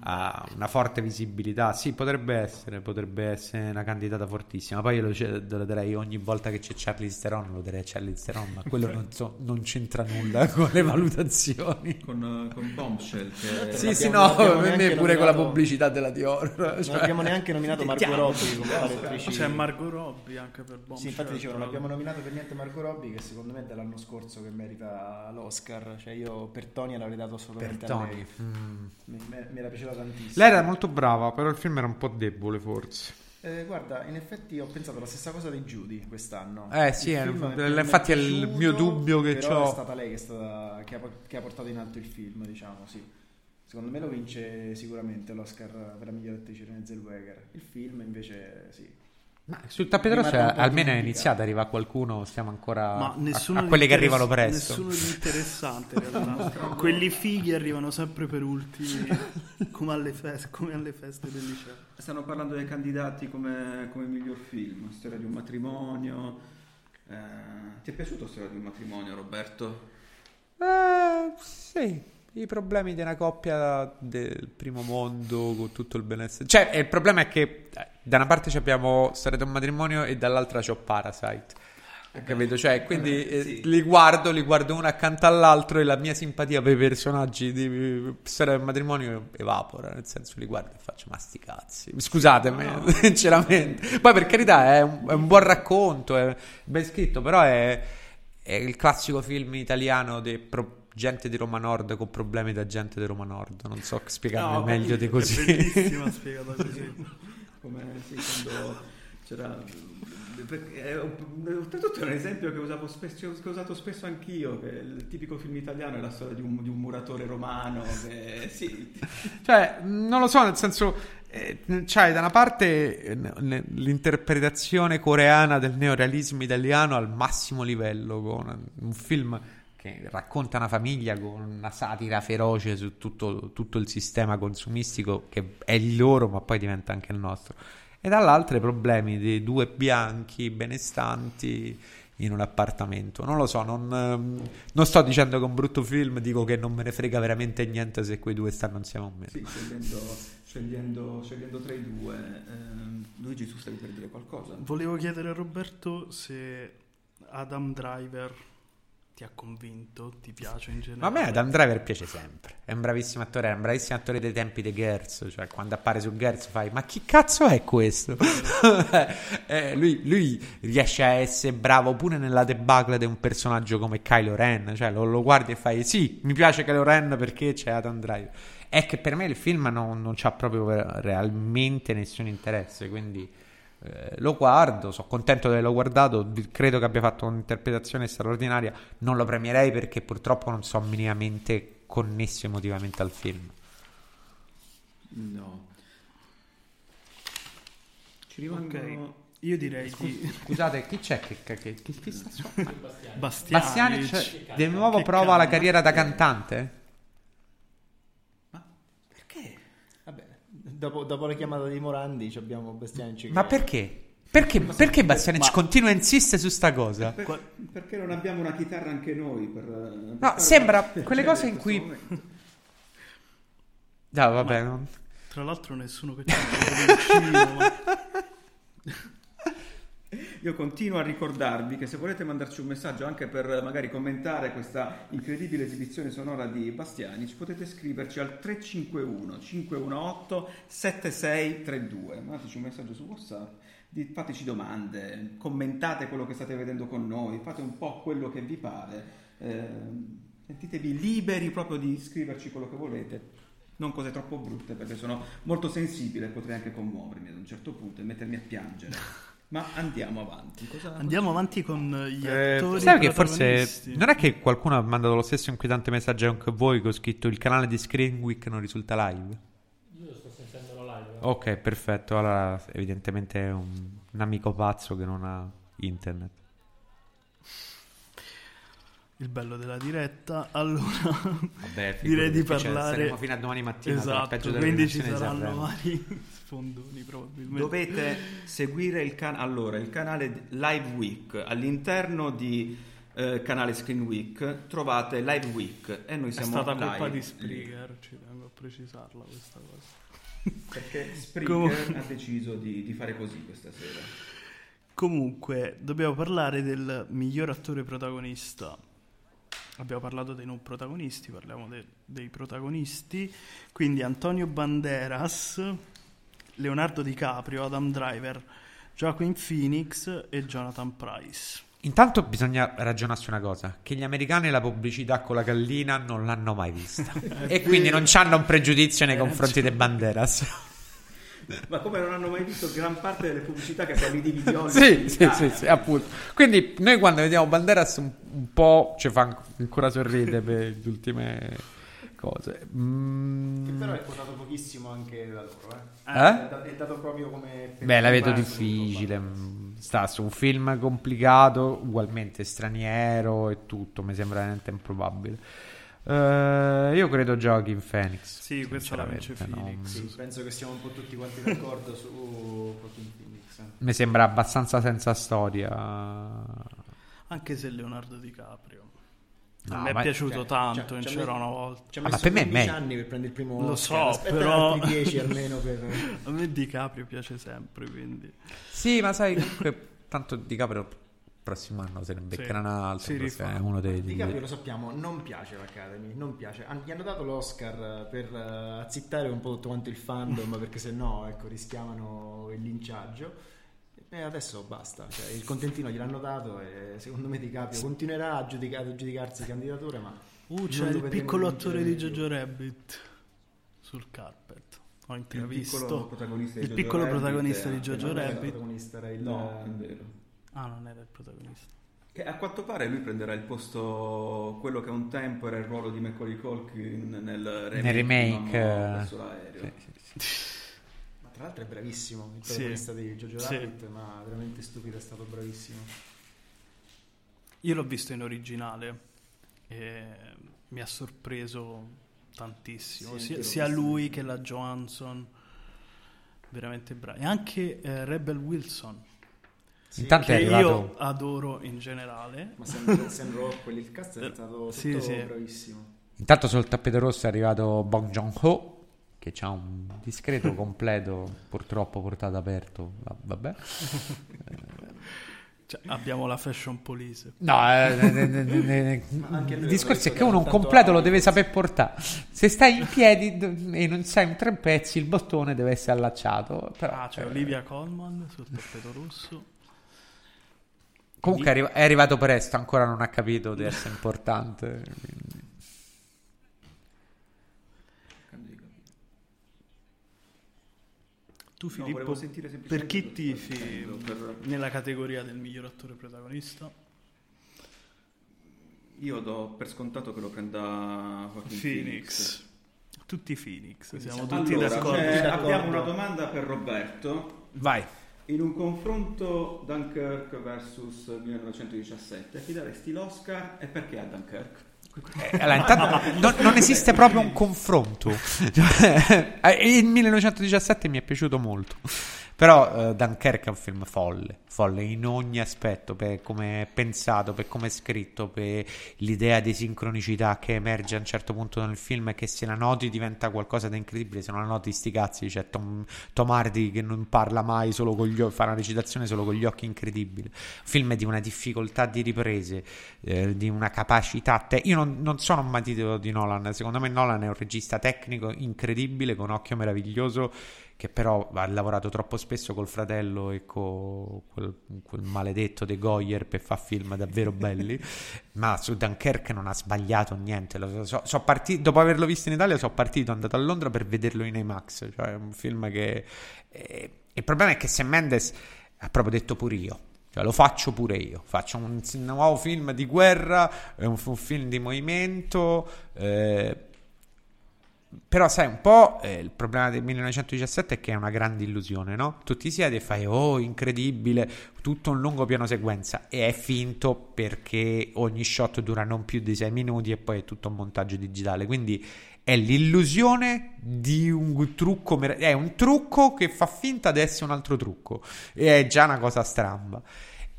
ha una forte visibilità. Sì, potrebbe essere, potrebbe essere una candidata fortissima. Poi io lo, lo darei ogni volta che c'è Charlie Theron, lo darei a Charlie Theron, ma quello non, so, non c'entra nulla [LAUGHS] con le valutazioni. Con, con Bombshell. Che... Sì, sì, no, per me pure con la pubblicità della Dior. Non cioè... abbiamo neanche nominato Margot Robbie come attrici. C'è Margot Robbie anche per Bombshell. Sì, infatti dicevo, non abbiamo nominato per niente Margot Robbie, che secondo me è dell'anno scorso che merita l'Oscar. Cioè io per Tony l'avrei dato assolutamente per a Tony. lei. Mm. Mi, mi era piaciuta tantissimo. Lei era molto brava, però il film era un po' debole forse. Eh, guarda, in effetti ho pensato la stessa cosa di Judy quest'anno. Eh sì, Il è- è- mi infatti è il piaciuto, mio dubbio che c'ho. è stata lei che, è stata, che, ha, che ha portato in alto il film, diciamo, sì. Secondo me lo vince sicuramente l'Oscar per la miglior attrice Renée Zellweger. Il film invece sì. Ma sul tappeto rosso almeno è iniziato, arriva qualcuno, siamo ancora Ma a, a di quelli che arrivano presto. Nessuno di interessante in realtà. [LAUGHS] Quelli fighi arrivano sempre per ultimi, come alle, feste, come alle feste del liceo. Stanno parlando dei candidati come, come miglior film, Storia di un matrimonio. Eh, ti è piaciuto Storia di un matrimonio, Roberto? Eh, sì, i problemi di una coppia del primo mondo con tutto il benessere. Cioè, eh, il problema è che eh, da una parte abbiamo Storia di un matrimonio e dall'altra c'ho Parasite. Capito? Cioè, quindi Eh, eh, sì. li guardo, li guardo uno accanto all'altro e la mia simpatia per i personaggi di eh, Storia del matrimonio evapora, nel senso li guardo e faccio ma sti cazzi. Scusatemi, [LAUGHS] sinceramente. Poi per carità è un, è un buon racconto, è ben scritto, però è, è il classico film italiano di pro- gente di Roma Nord con problemi da gente di Roma Nord. Non so spiegarmi No, meglio di È così. bellissima spiegata così. [LAUGHS] Come sì, quando c'era... perché è un- Oltretutto è un esempio che, usavo spesso, che ho usato spesso anch'io, che il tipico film italiano è la storia di un, di un muratore romano, che sì, Cioè, non lo so, nel senso, eh, c'hai da una parte eh, ne- l'interpretazione coreana del neorealismo italiano al massimo livello, con un film che racconta una famiglia con una satira feroce su tutto, tutto il sistema consumistico che è il loro, ma poi diventa anche il nostro. E dall'altro i problemi di due bianchi benestanti in un appartamento. Non lo so, non, ehm, non sto dicendo che è un brutto film, dico che non me ne frega veramente niente se quei due stanno insieme a me. sì, scegliendo, scegliendo, scegliendo tra i due. ehm, Luigi, tu stavi per dire qualcosa? Volevo chiedere a Roberto se Adam Driver ti ha convinto, ti piace in Ma generale. a me Adam Driver piace sempre. È un bravissimo attore, è un bravissimo attore dei tempi di Gertz. Cioè, quando appare su Gertz fai: Ma chi cazzo è questo? [LAUGHS] Eh, lui, lui riesce a essere bravo pure nella debacle di un personaggio come Kylo Ren. Cioè, lo, lo guardi e fai: Sì, mi piace Kylo Ren perché c'è Adam Driver. È che per me il film non, non c'ha proprio realmente nessun interesse. Quindi. Eh, lo guardo, sono contento di averlo guardato, credo che abbia fatto un'interpretazione straordinaria, non lo premierei perché purtroppo non sono minimamente connesso emotivamente al film. No. Ci rimangono... Ok, io direi di Scusate, chi c'è che, che, che, che- sta suonando? Bastiani. Bastiani cioè, di nuovo Che prova la cazzo? carriera da cantante? Perché? Vabbè, dopo, dopo la chiamata di Morandi ci abbiamo Bastianici. Ma perché? Perché, perché Bastianic Ma- continua a insistere su sta cosa? Per- perché non abbiamo una chitarra anche noi? Per, per No, sembra una- quelle cose in cui... momento. No, vabbè, non- Tra l'altro nessuno che ci ha vicino, ma... [LAUGHS] Io continuo a ricordarvi che se volete mandarci un messaggio anche per magari commentare questa incredibile esibizione sonora di Bastiani, ci potete scriverci al 351 518 7632. Mandateci un messaggio su WhatsApp, fateci domande, commentate quello che state vedendo con noi, fate un po' quello che vi pare. ehm, sentitevi liberi proprio di scriverci quello che volete. Non cose troppo brutte perché sono molto sensibile, potrei anche commuovermi ad un certo punto e mettermi a piangere. [LAUGHS] Ma andiamo avanti. Cosa- Andiamo avanti con gli Eh, attori sai che forse non è che qualcuno ha mandato lo stesso inquietante messaggio anche a voi che ho scritto il canale di Screen Week non risulta live? Io lo sto sentendo la live. Ok, perfetto. Allora, evidentemente è un, un amico pazzo che non ha internet. Il bello della diretta. Allora, Vabbè, [LAUGHS] direi di cioè, parlare... saremo fino a domani mattina. Esatto, quindi ci saranno vari [LAUGHS] sfondoni probabilmente. Dovete seguire il, can- allora, il canale Live Week. All'interno di eh, canale Screen Week trovate Live Week e noi È siamo stata live colpa di. Spreaker, ci tengo a precisarla questa cosa. [LAUGHS] Perché Spreaker Comunque- ha deciso di, di fare così questa sera. Comunque, dobbiamo parlare del miglior attore protagonista. Abbiamo parlato dei non protagonisti, parliamo de- dei protagonisti. Quindi Antonio Banderas, Leonardo DiCaprio, Adam Driver, Joaquin Phoenix e Jonathan Price. Intanto bisogna ragionarsi una cosa, che gli americani la pubblicità con la gallina non l'hanno mai vista [LAUGHS] e quindi non hanno un pregiudizio nei confronti dei Banderas. [LAUGHS] Ma come non hanno mai visto gran parte delle pubblicità che fanno i dividioli? [LAUGHS] sì, sì, sì, sì, appunto. Quindi noi quando vediamo Banderas un, un po' ci fa ancora sorridere [LAUGHS] per le ultime cose. Mm, Che però è quotato pochissimo anche da loro, eh. Eh? È, da- è dato proprio come... Beh, la vedo difficile. mm, Sta su un film complicato, ugualmente straniero e tutto. Mi sembra veramente improbabile. Eh, io credo giochi in Phoenix. Sì, questa la vince Phoenix. Sì, penso che siamo un po' tutti quanti d'accordo su Joaquin Phoenix. Mi sembra abbastanza senza storia. Anche se Leonardo DiCaprio. No, a me è ma- piaciuto cioè, tanto cioè, in C'era una volta. Ci ha Ah, ma messo per me è 15 meglio. anni per prendere il primo Lo so, però- altri 10 almeno per... [LAUGHS] A me DiCaprio piace sempre, quindi... Sì, ma sai, comunque, tanto DiCaprio prossimo anno se ne beccherà un altro. si perché rifà. è uno dei, Di Caprio lo sappiamo, non piace l'Academy, non piace. Han- Gli hanno dato l'Oscar per eh, azzittare un po' tutto quanto il fandom, [LAUGHS] perché se no ecco, rischiavano il linciaggio. E adesso basta, cioè, il contentino gliel'hanno dato e secondo me Di Caprio continuerà a, giudica- ad aggiudicarsi candidature, ma Uh, c'è il piccolo attore di. Jojo Rabbit sul carpet. Ho Il intravisto. piccolo protagonista di Il piccolo Rabbit protagonista di Jojo Rabbit. protagonista, era il... No, è vero. Ah, non era il protagonista. Che a quanto pare lui prenderà il posto, quello che un tempo era il ruolo di Macaulay Culkin nel remake, Nel remake, eh, verso l'aereo. Ma tra l'altro è bravissimo, il Sì. protagonista di Jojo Sì. Rabbit, ma veramente stupido, è stato bravissimo. Io l'ho visto in originale e mi ha sorpreso tantissimo. Sì, sia, sia lui che la Johansson. Veramente bravi. E anche eh, Rebel Wilson. Sì, Intanto Che è arrivato. io adoro in generale. Ma Sam, Sam Rockwell, il cast è Eh, stato sì, tutto sì. bravissimo. Intanto sul tappeto rosso è arrivato Bong Joon-ho che ha un discreto [LAUGHS] completo purtroppo portato aperto. Va- Vabbè. [LAUGHS] Cioè, abbiamo la fashion police. No, eh, [LAUGHS] Ma anche lui il discorso è che uno un completo lo deve saper portare. Se stai in piedi e non sai in tre pezzi, il bottone deve essere allacciato. Però, Ah, c'è eh, Olivia Colman sul tappeto rosso. Comunque è, arri- è arrivato presto, ancora non ha capito di essere importante. quindi. Tu No, Filippo, volevo sentire per chi tifi per- nella categoria del miglior attore protagonista? Io do per scontato che lo prenda Joaquin Phoenix. Phoenix. Tutti Phoenix, Quindi siamo siamo- tutti Allora, d'accordo. eh, d'accordo. abbiamo una domanda per Roberto. Vai. In un confronto Dunkirk versus 1917, chi daresti l'Oscar e perché a Dunkirk? Eh, allora, intanto [LAUGHS] non, non esiste proprio un confronto. [LAUGHS] Eh, il 1917 mi è piaciuto molto. Però eh, Dunkirk è un film folle, folle in ogni aspetto, per come è pensato, per come è scritto, per l'idea di sincronicità che emerge a un certo punto nel film e che se la noti diventa qualcosa di incredibile, se non la noti sti cazzi, c'è Tom, Tom Hardy che non parla mai, solo con gli occhi, fa una recitazione solo con gli occhi incredibile. Film di una difficoltà di riprese, eh, di una capacità. te- Io non, non sono un matito di Nolan, secondo me Nolan è un regista tecnico incredibile, con occhio meraviglioso, che però ha lavorato troppo spesso col fratello e con quel, quel maledetto De Goyer per fare film davvero belli. [LAUGHS] Ma su Dunkirk non ha sbagliato niente. So- so parti- dopo averlo visto in Italia, sono partito, andato a Londra per vederlo in IMAX. Cioè, è un film che. eh, il problema è che Sam Mendes ha proprio detto pure io. Cioè, lo faccio pure io. Faccio un, un nuovo film di guerra, è un, un film di movimento. eh, però sai un po' eh, il problema del 1917 è che è una grande illusione, no? Tu ti siedi e fai oh incredibile, tutto un lungo piano sequenza e è finto perché ogni shot dura non più di 6 minuti e poi è tutto un montaggio digitale, quindi è l'illusione di un trucco, mer- è un trucco che fa finta di essere un altro trucco e è già una cosa stramba.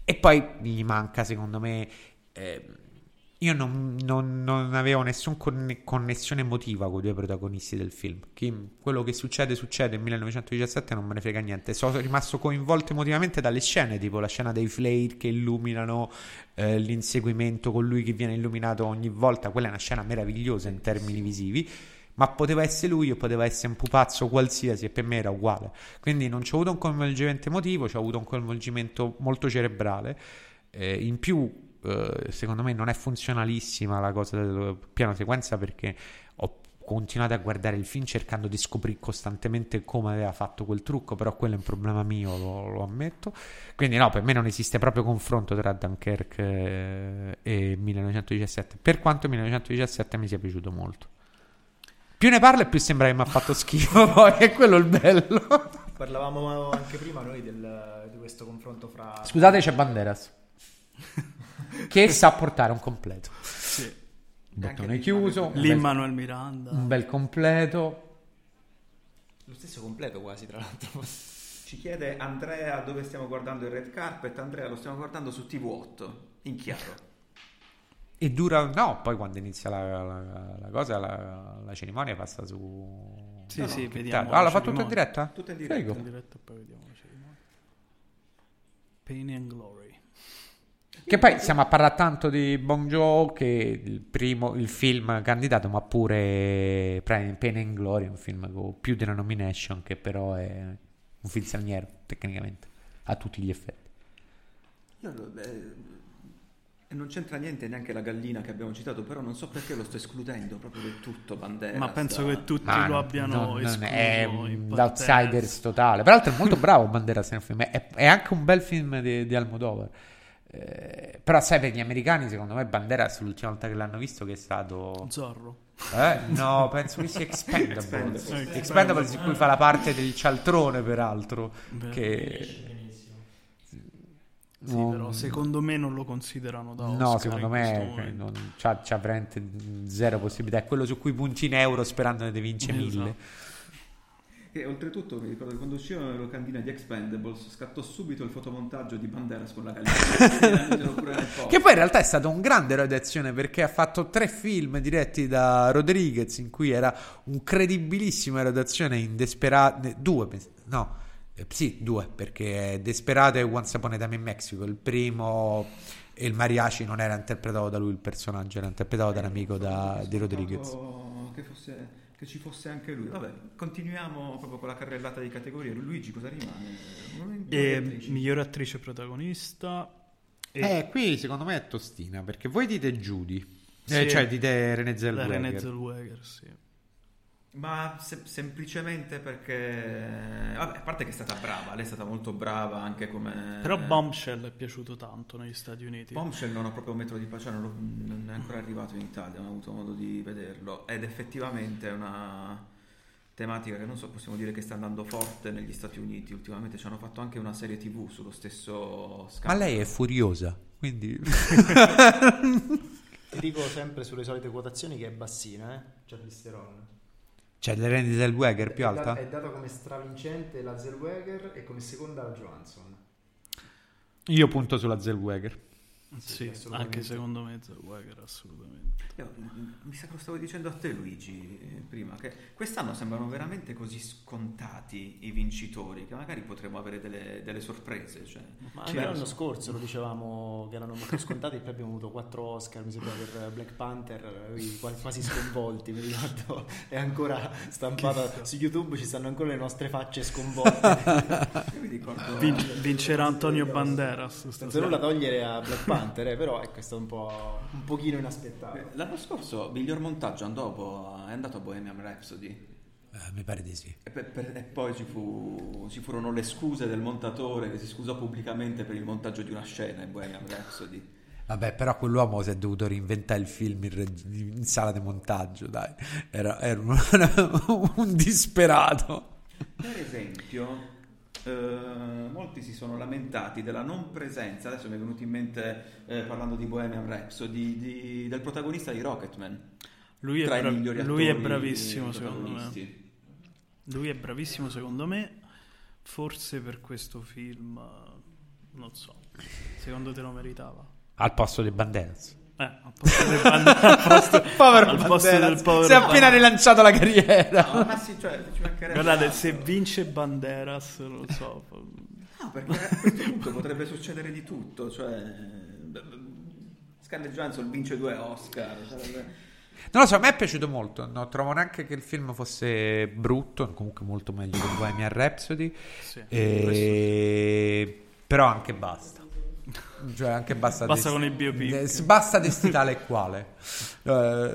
E poi gli manca secondo me eh, io non, non- non avevo nessuna connessione emotiva con i due protagonisti del film. Chi- quello che succede, succede in 1917 non me ne frega niente. Sono rimasto coinvolto emotivamente dalle scene, tipo la scena dei flare che illuminano eh, l'inseguimento con lui che viene illuminato ogni volta. Quella è una scena meravigliosa in termini visivi. Ma poteva essere lui o poteva essere un pupazzo qualsiasi, e per me era uguale. Quindi non ho avuto un coinvolgimento emotivo, ho avuto un coinvolgimento molto cerebrale. Eh, in più, eh, secondo me non è funzionalissima la cosa del piano sequenza perché ho continuato a guardare il film cercando di scoprire costantemente come aveva fatto quel trucco, però quello è un problema mio, lo, lo ammetto. Quindi no, per me non esiste proprio confronto tra Dunkerque e, e 1917, per quanto 1917 mi sia piaciuto molto. Più ne parlo e più sembra che mi ha fatto schifo, [LAUGHS] poi è quello il bello. Parlavamo anche prima noi del- di questo confronto fra... Scusate, c'è Banderas. Che sa portare un completo. Sì. Bottone chiuso, un Lì bel, Manuel Miranda. un bel completo. Lo stesso completo quasi, tra l'altro. Ci chiede Andrea dove stiamo guardando il red carpet. Andrea, lo stiamo guardando su TV8, in chiaro. E dura, no, poi quando inizia la, la- la cosa, la, la cerimonia passa su... Sì, no, sì, vediamo. Ah, la l'ha fatto tutto in diretta? Tutto in diretta. Figo. In diretta poi vediamo la cerimonia. Pain and Glory. Che poi stiamo a parlare tanto di Bong Joon che il primo, il film candidato, ma pure Pain Pain and Glory, un film con più di una nomination che però è un film straniero tecnicamente, a tutti gli effetti. Io eh, non c'entra niente neanche la gallina che abbiamo citato, però non so perché lo sto escludendo proprio del tutto Banderas. Ma penso che tutti Ma lo no, abbiano non escluso è in un partenza. outsiders totale. Peraltro è molto bravo Banderas nel film, è, è anche un bel film di, di Almodovar. Eh, però sai per gli americani secondo me Banderas l'ultima volta che l'hanno visto che è stato Zorro. Eh? No, penso che sia Expendables. Expendables. Expendables in cui fa la parte del cialtrone, peraltro. Beh, Che benissimo. Sì, non- però secondo me non lo considerano da No, Oscar secondo in me non, c'ha, c'ha veramente zero possibilità. È quello su cui punti in euro sperando di vincere Esatto. mille. E oltretutto mi ricordo che quando uscirono le locandine di Expendables scattò subito il fotomontaggio di Banderas con la gallina. Che poi in realtà è stata un grande redazione perché ha fatto tre film diretti da Rodriguez in cui era un credibilissima redazione in Desperate... Due, no, eh, sì, due, perché Desperate e Once Upon a Time in Mexico. Il primo e il mariachi non era interpretato da lui il personaggio, era interpretato da un amico da- di Rodriguez. Che, fosse, che ci fosse anche lui. Vabbè, continuiamo proprio con la carrellata di categorie. Luigi, cosa rimane? Non- E migliore attrice protagonista. E Eh, qui secondo me è tostina perché voi dite Judy, Sì. Eh, cioè dite René la Zellweger. Renée Zellweger, sì. Ma se- semplicemente perché... Vabbè, a parte che è stata brava, lei è stata molto brava anche come... Però Bombshell è piaciuto tanto negli Stati Uniti. Bombshell non ho proprio un metro di pace, non, lo- non è ancora arrivato in Italia, non ho avuto modo di vederlo. Ed effettivamente è una tematica che non so, possiamo dire che sta andando forte negli Stati Uniti. Ultimamente ci hanno fatto anche una serie tv sullo stesso Ma scambio. lei è furiosa, quindi... [LAUGHS] Ti dico sempre sulle solite quotazioni che è bassina, eh? Charlize Theron. Cioè, la René Zellweger più È alta? da- È data come stravincente la Zellweger e come seconda la Johansson. Io punto sulla Zellweger. Sì, assolutamente. anche secondo me Zellweger assolutamente. Io, mm, mi sa che lo stavo dicendo a te Luigi eh, prima, che quest'anno sembrano veramente così scontati i vincitori che magari potremo avere delle, delle sorprese. Cioè. Ma Sì, anche l'anno so. scorso lo dicevamo che erano molto scontati e poi abbiamo avuto 4 Oscar, mi sembra, per Black Panther, quasi, sconvolti, mi ricordo. È ancora stampata su YouTube, ci stanno ancora le nostre facce sconvolte. Io mi ricordo... Vin- vincerà Antonio Banderas Senza nulla togliere a Black Panther, eh, però ecco, è stato un po' un pochino inaspettato. Eh, L'anno scorso miglior montaggio andò dopo, è andato a Bohemian Rhapsody Eh, mi pare di sì. e, per- per- e poi ci, fu- ci furono le scuse del montatore che si scusò pubblicamente per il montaggio di una scena in Bohemian Rhapsody. Vabbè, però quell'uomo si è dovuto reinventare il film in, reg- in sala di montaggio, dai. Era, era un, [LAUGHS] un disperato. Per esempio, eh, molti si sono lamentati della non presenza, adesso mi è venuto in mente eh, parlando di Bohemian Rhapsody, di- del protagonista di Rocketman. Lui è, tra bra- i migliori lui è attori bravissimo secondo me. Lui è bravissimo secondo me. Forse per questo film, eh, non so. Secondo te lo meritava? Al posto di Banderas. Eh, posto al Povero posto povero si è appena rilanciato la carriera. No, ma sì, cioè, Guardate, se vince Banderas, non lo so. No, perché a questo punto potrebbe succedere di tutto, cioè... Scarlett Johansson vince due Oscar, sarebbe- Non lo so, a me è piaciuto molto. Non trovo neanche che il film fosse brutto, comunque molto meglio di Bohemian Rhapsody. Sì. E... Però anche basta. Cioè, anche basta, Basta con i biopic. Eh, Basta desti tale e quale. Eh,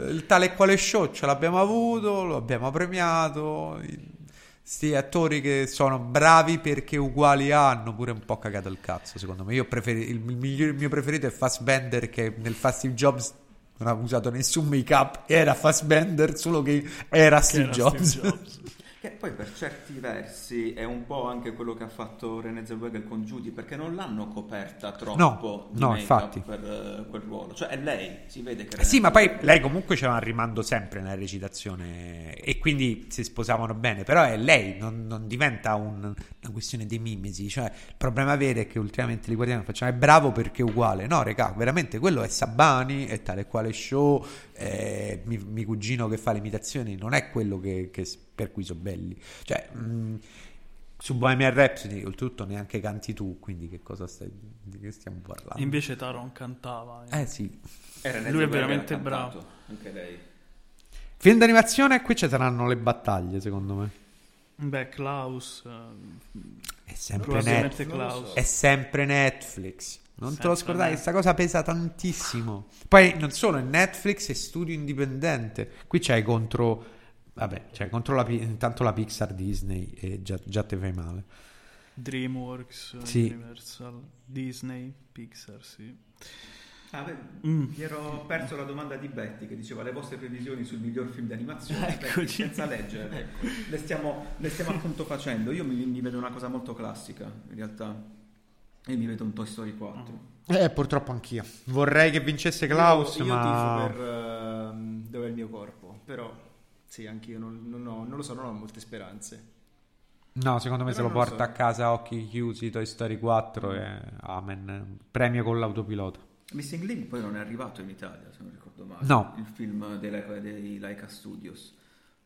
il tale e quale show ce l'abbiamo avuto, lo abbiamo premiato. Sti attori che sono bravi perché uguali hanno pure un po' cagato il cazzo, secondo me. Io preferi- il, miglior- il mio preferito è Fassbender che nel Fast Jobs non ha usato nessun make-up, era Fassbender, solo che era Steve era Jobs. Steve Jobs. Che poi per certi versi è un po' anche quello che ha fatto René Zellweger con Judy, perché non l'hanno coperta troppo No, no, infatti. per eh, quel ruolo. Cioè è lei, si vede che... Eh Sì, ma poi lei comunque c'era un rimando sempre nella recitazione e quindi si sposavano bene, però è lei, non, non diventa un- una questione di mimesi, cioè il problema vero è che ultimamente li guardiamo e facciamo è bravo perché è uguale, no regà, veramente quello è Sabani, è tale quale show, eh, mi, mi cugino che fa le imitazioni non è quello che, che- per cui sono belli, cioè mh, su Bohemian Rhapsody oltretutto neanche canti tu, quindi che cosa stai, di che stiamo parlando? Invece Taron cantava. eh. Eh sì, E René Lui è veramente bravo. Anche lei. film d'animazione qui ci saranno le battaglie secondo me. Beh, Klaus. eh, È sempre Netflix. Klaus. È sempre Netflix. Non te lo scordare, questa cosa pesa tantissimo. Poi non solo è Netflix, è studio indipendente. Qui c'hai contro. Vabbè, c'hai contro la, intanto la Pixar Disney e già, già te fai male. DreamWorks, Sì. Universal, Disney, Pixar, sì. Ah, beh, Mm. mi ero perso la domanda di Betty che diceva le vostre previsioni sul miglior film d'animazione Eccoci. Betty, senza leggere ecco. le, stiamo, le stiamo appunto facendo io mi, mi vedo una cosa molto classica in realtà e mi vedo un Toy Story 4 Eh, purtroppo anch'io. Vorrei che vincesse Klaus, io, io ma. tifo per ehm, dove è il mio corpo, però sì, anch'io non, non ho- non lo so, non ho molte speranze. No, secondo me se Però lo non lo porta so. a casa a occhi chiusi Toy Story 4 e amen. Premio con l'autopilota. Missing Link poi non è arrivato in Italia se non ricordo male No. il film dei, dei Laika Studios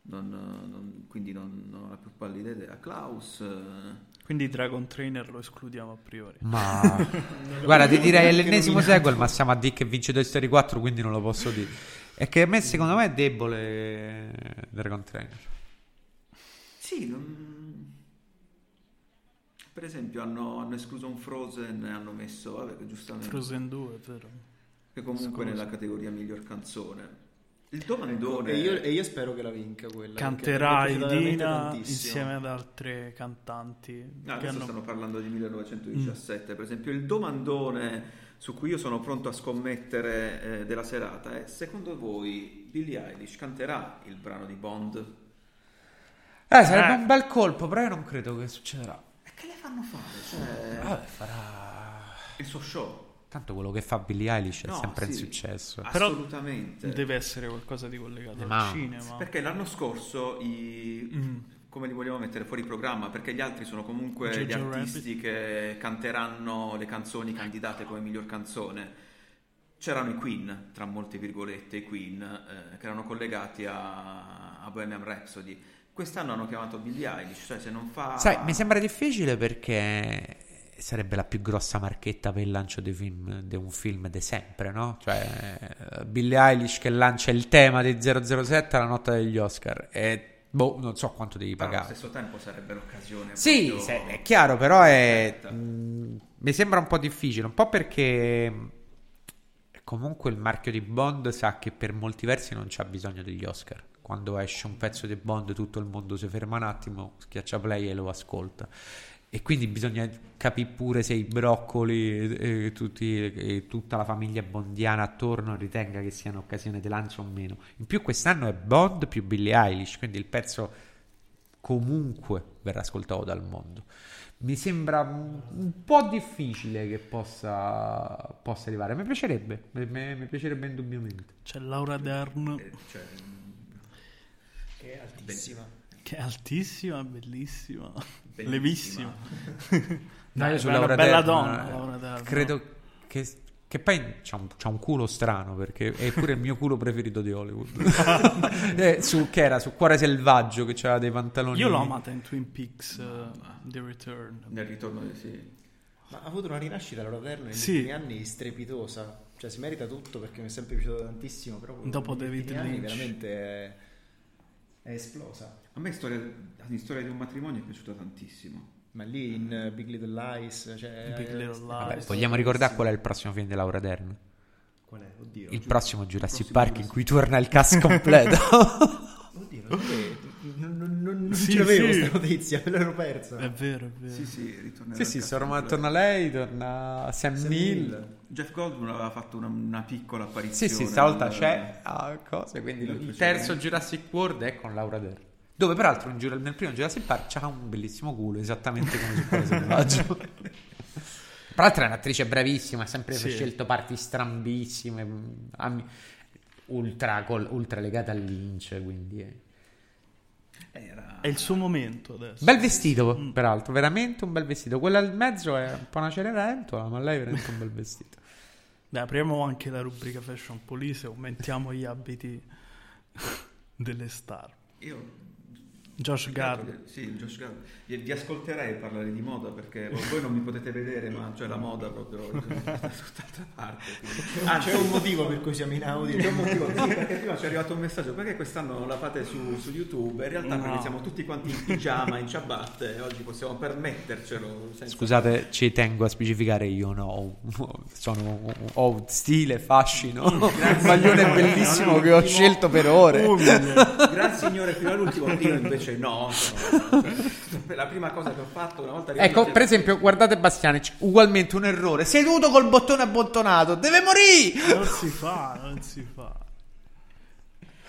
Non, non- quindi non, non ho la più pallida idea Klaus eh, Quindi Dragon Trainer lo escludiamo a priori. Ma [LAUGHS] [LAUGHS] guarda, ti direi l'ennesimo sequel, ma siamo a dire che vince Toy Story 4, quindi non lo posso dire. È che a me, secondo me, è debole Dragon Trainer. Sì, non- per esempio hanno, hanno escluso un Frozen e hanno messo, vabbè, giustamente, Frozen 2, è vero. che comunque Scusa. nella categoria miglior canzone. Il Domanedone... E io, e io spero che la vinca quella. Canterà Idina tantissimo. insieme ad altre cantanti. Ah, che adesso hanno- stanno parlando di 1917, per esempio il domandone su cui io sono pronto a scommettere eh, della serata è, secondo voi Billie Eilish canterà il brano di Bond? Eh, sarebbe Eh. un bel colpo, però io non credo che succederà. E che le fanno fare? Cioè, Vabbè, farà. il suo show? Tanto quello che fa Billie Eilish è No, sempre un sì. successo. Però Assolutamente. Deve essere qualcosa di collegato Ma- al cinema. Perché l'anno scorso i... Mm. come li vogliamo mettere fuori programma? Perché gli altri sono comunque Jojo gli artisti che canteranno le canzoni candidate come miglior canzone. C'erano i Queen, tra molte virgolette, i Queen, eh, che erano collegati a, a Bohemian Rhapsody. Quest'anno hanno chiamato Billie Eilish, cioè se non fa... Sai, mi sembra difficile perché sarebbe la più grossa marchetta per il lancio di, film, di un film di sempre, no? Cioè, eh, Billie Eilish che lancia il tema di 007 alla notte degli Oscar e boh, non so quanto devi Però allo pagare. stesso tempo sarebbe l'occasione. Sì, proprio- se- è chiaro, però è, mh, mi sembra un po' difficile, un po' perché mh, comunque il marchio di Bond sa che per molti versi non c'ha bisogno degli Oscar. Quando esce un pezzo di Bond tutto il mondo si ferma un attimo, schiaccia play e lo ascolta. E quindi bisogna capire pure se i broccoli e, e tutti- e tutta la famiglia bondiana attorno ritenga che sia un'occasione di lancio o meno. In più quest'anno è Bond più Billie Eilish, quindi il pezzo comunque verrà ascoltato dal mondo. Mi sembra un, po' difficile che possa, possa arrivare. Mi piacerebbe, mi, mi- piacerebbe indubbiamente. C'è Laura Dern, Eh, cioè, Che è altissima. che è altissima, bellissima, bellissima. levissima. No, [LAUGHS] io È su una Laura bella Dern, donna, Laura credo che, Che poi c'ha un, c'ha un culo strano perché è pure il mio culo preferito di Hollywood. [LAUGHS] Eh, su, che era su Cuore Selvaggio che c'aveva dei pantaloni. Io l'ho amata in Twin Peaks uh, The Return. Nel ritorno di sì. Ma ha avuto una rinascita Laura Dern negli Sì. ultimi anni strepitosa. Cioè si merita tutto perché mi è sempre piaciuto tantissimo. Però Dopo David Lynch. veramente è, esplosa. A me storia, in storia di un matrimonio è piaciuta tantissimo. Ma lì in eh, Big Little Lies, cioè, Big eh, Little vabbè, Lies. Vogliamo ricordare qual è il prossimo film di Laura Dern? Qual è? Oddio. Il prossimo Jurassic prossimo Park in cui torna il cast [LAUGHS] completo. [LAUGHS] Oddio, non, sapevo, non, non, non, non Sì, ce l'avevo sì. questa notizia, me l'ero persa. È vero, è vero. Sì, sì, ritornerà sì, sì, torna, torna lei, torna Sam, Sam Neill. Neill. Jeff Goldblum aveva fatto una, una piccola Sì, apparizione. sì, stavolta nel- c'è a cose, quindi il terzo Jurassic World è con Laura Dern. Dove peraltro in nel primo Jurassic Park c'ha un bellissimo culo, esattamente come su Cuore Selvaggio. Peraltro [LAUGHS] è un'attrice bravissima, ha sempre Sì. scelto parti strambissime, ami- ultra, col- ultra legata al Lynch, quindi... è- Era... È il suo momento adesso. Bel vestito, peraltro, veramente un bel vestito. Quella al mezzo è un po' una cenerentola, ma lei è veramente un bel vestito. Dai, apriamo anche la rubrica Fashion Police e aumentiamo gli abiti [LAUGHS] delle star. Io... Josh Gad. Sì, Josh Gad. Vi, vi ascolterei parlare di moda perché voi non mi potete vedere, ma cioè la moda proprio [LAUGHS] da tutt'altra parte. Ah, c'è un motivo per cui siamo in audio. C'è un motivo, sì, perché prima ci è arrivato un messaggio perché quest'anno non la fate su, su YouTube in realtà No. perché siamo tutti quanti in pigiama, in ciabatte e oggi possiamo permettercelo senza- Scusate, ci tengo a specificare, io no, sono, ho stile, fascino, un maglione bellissimo che ho scelto per ore. grazie signore fino all'ultimo io invece no sono- cioè, [LAUGHS] la prima cosa che ho fatto una volta Ecco, per esempio, guardate Bastianic, ugualmente un errore, seduto col bottone abbottonato, deve morire! Non si fa, non si fa.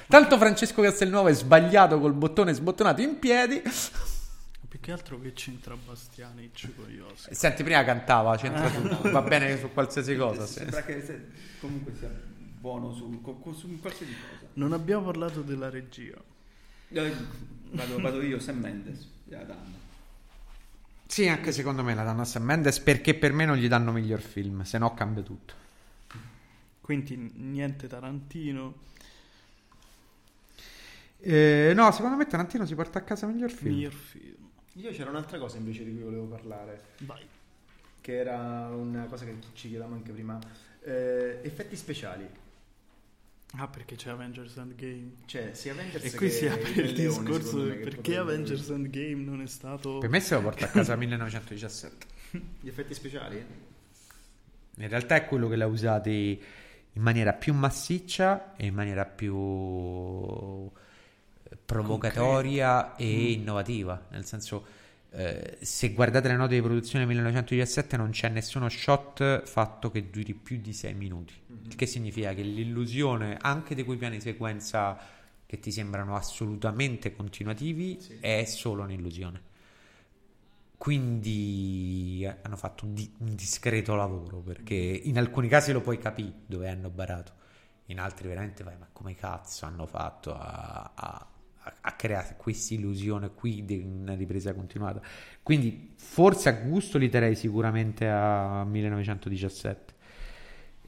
Tanto Francesco Castelnuovo è sbagliato col bottone sbottonato in piedi. Più che altro che c'entra Bastianic con gli Oscar. Senti, prima cantava, c'entra tutto, va bene su qualsiasi cosa. sì. sembra che se- comunque sia buono su, co- su qualsiasi cosa Non abbiamo parlato della regia. Vado, vado io Sam Mendes gliela danno. Sì, anche secondo me la danno a Sam Mendes perché per me non gli danno miglior film, se no cambia tutto. Quindi niente Tarantino. Eh, no, secondo me Tarantino si porta a casa miglior film. Miglior film. Io c'era un'altra cosa invece di cui volevo parlare, Vai. che era una cosa che ci chiedevamo anche prima. Eh, effetti speciali. Ah, perché c'è Avengers Endgame. Cioè, sia Avengers E qui che si apre Re il Leone, discorso del perché Avengers Endgame non è stato... Per me se lo porta a casa 1917. [LAUGHS] Gli effetti speciali? In realtà è quello che l'ha usati in maniera più massiccia e in maniera più provocatoria e innovativa. Nel senso, eh, se guardate le note di produzione del 1917 non c'è nessuno shot fatto che duri più di 6 minuti. Il che significa che l'illusione anche di quei piani sequenza che ti sembrano assolutamente continuativi è solo un'illusione. Quindi eh, hanno fatto un, di- un discreto lavoro perché in alcuni casi lo puoi capire dove hanno barato, in altri veramente vai, ma come cazzo hanno fatto a, a- a- a creare questa illusione qui di una ripresa continuata? Quindi forse a gusto li terrei sicuramente a 1917.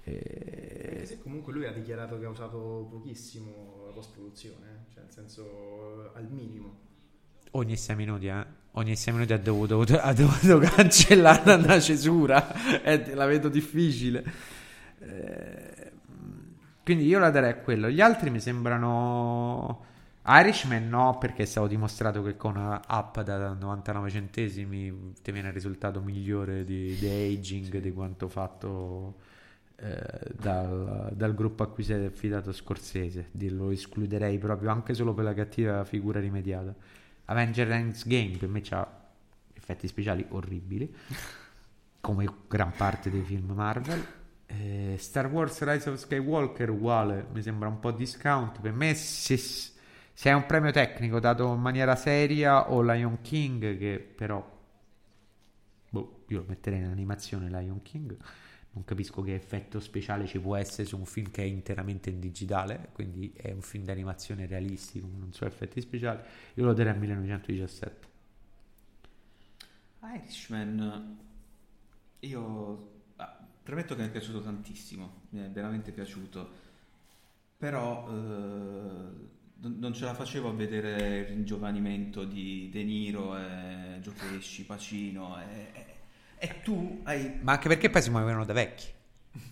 Eh, Anche se comunque lui ha dichiarato che ha usato pochissimo la post-produzione, eh. cioè nel senso al minimo. Ogni 6 minuti, eh? Ogni 6 minuti ha dovuto, ha dovuto cancellare una cesura. Eh, la vedo difficile. Eh, quindi io la darei a quello. Gli altri mi sembrano. Irishman no, perché è stato dimostrato che con una app da 99 centesimi ti viene il risultato migliore di, di aging di quanto fatto eh, dal, dal gruppo a cui si è affidato Scorsese. Lo escluderei proprio anche solo per la cattiva figura rimediata. Avenger Endgame per me ha effetti speciali orribili, [LAUGHS] come gran parte dei film Marvel. Eh, Star Wars Rise of Skywalker uguale, mi sembra un po' discount. Per me se, se è un premio tecnico dato in maniera seria o Lion King che però boh, io lo metterei in animazione Lion King. Non capisco che effetto speciale ci può essere su un film che è interamente in digitale, quindi è un film d'animazione realistico, non so effetti speciali. Io lo darei a 1917. Irishman io ah, Premetto che mi è piaciuto tantissimo, mi è veramente piaciuto, però eh, non ce la facevo a vedere il ringiovanimento di De Niro, e Gio Pesci, Pacino e, e- e tu hai... Ma anche perché poi si muovevano da vecchi.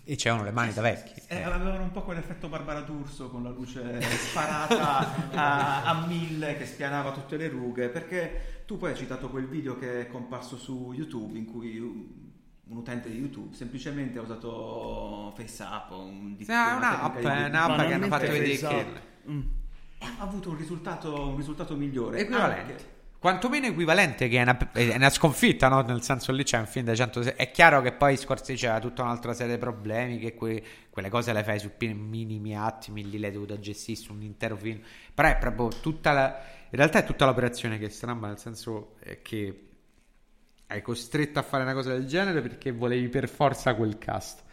E c'erano le mani da vecchi. eh, avevano un po' quell'effetto Barbara D'Urso con la luce sparata [LAUGHS] a, a mille che spianava tutte le rughe, perché tu poi hai citato quel video che è comparso su YouTube in cui un utente di YouTube semplicemente ha usato FaceApp o un Sì, è un'app, è un'app che hanno fatto vedere che... Mm. Ha avuto un risultato, un risultato migliore. Equivalente. Anche- Quantomeno equivalente che è una, è una sconfitta, no? Nel senso lì c'è un film da 100... È chiaro che poi Scorsese c'era tutta un'altra serie di problemi, che que- quelle cose le fai su minimi attimi, lì le hai dovuto gestire su un intero film. Però è proprio tutta la... In realtà è tutta l'operazione che è stramba, nel senso che hai costretto a fare una cosa del genere perché volevi per forza quel cast.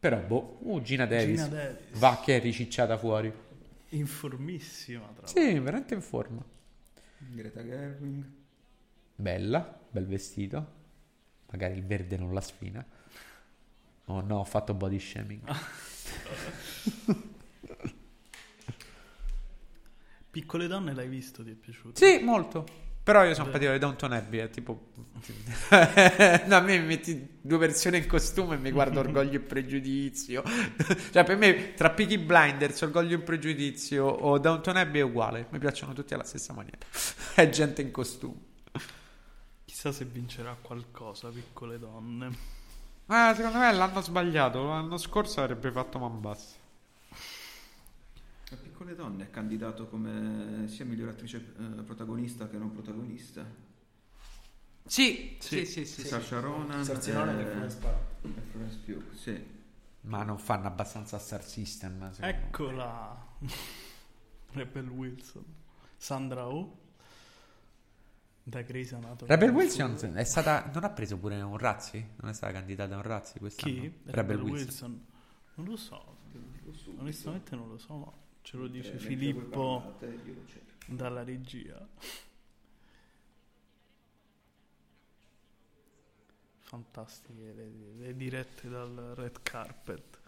Però, boh, uh, Gina Davis, Gina Davis. va che è ricicciata fuori. Informissima, tra l'altro. Sì, veramente in forma. Greta Gerwig. Bella, bel vestito. Magari il verde non la sfina. Oh no, ho fatto body shaming. [LAUGHS] Piccole donne l'hai visto, ti è piaciuto? Sì, molto. Però io sono patito di Downton Abbey, è tipo... no, [LAUGHS] a me mi metti due persone in costume e mi guardo Orgoglio e Pregiudizio. [LAUGHS] cioè, per me, tra Peaky Blinders, Orgoglio e Pregiudizio o Downton Abbey è uguale. Mi piacciono tutti alla stessa maniera. [LAUGHS] è gente in costume. Chissà se vincerà qualcosa, piccole donne. Ah, secondo me l'hanno sbagliato. L'anno scorso avrebbe fatto man Piccole Donne è candidato come sia miglior attrice eh, protagonista che non protagonista. Sì, sì, sì, sì. sì. Saoirse Ronan Saoirse e, Ronan e Florence Pugh. e Florence Pugh, sì. Ma non fanno abbastanza Star System. Eccola. [LAUGHS] Rebel Wilson. Sandra Oh. Da Grey's Anatomy. Rebel Wilson è stata. Non ha preso pure un Razzi? Non è stata candidata a un Razzi quest'anno? Chi? Rebel, Wilson. Non lo so. Onestamente non lo so, ma ce lo dice Filippo parlate, dalla regia. Fantastiche le, le dirette dal red carpet.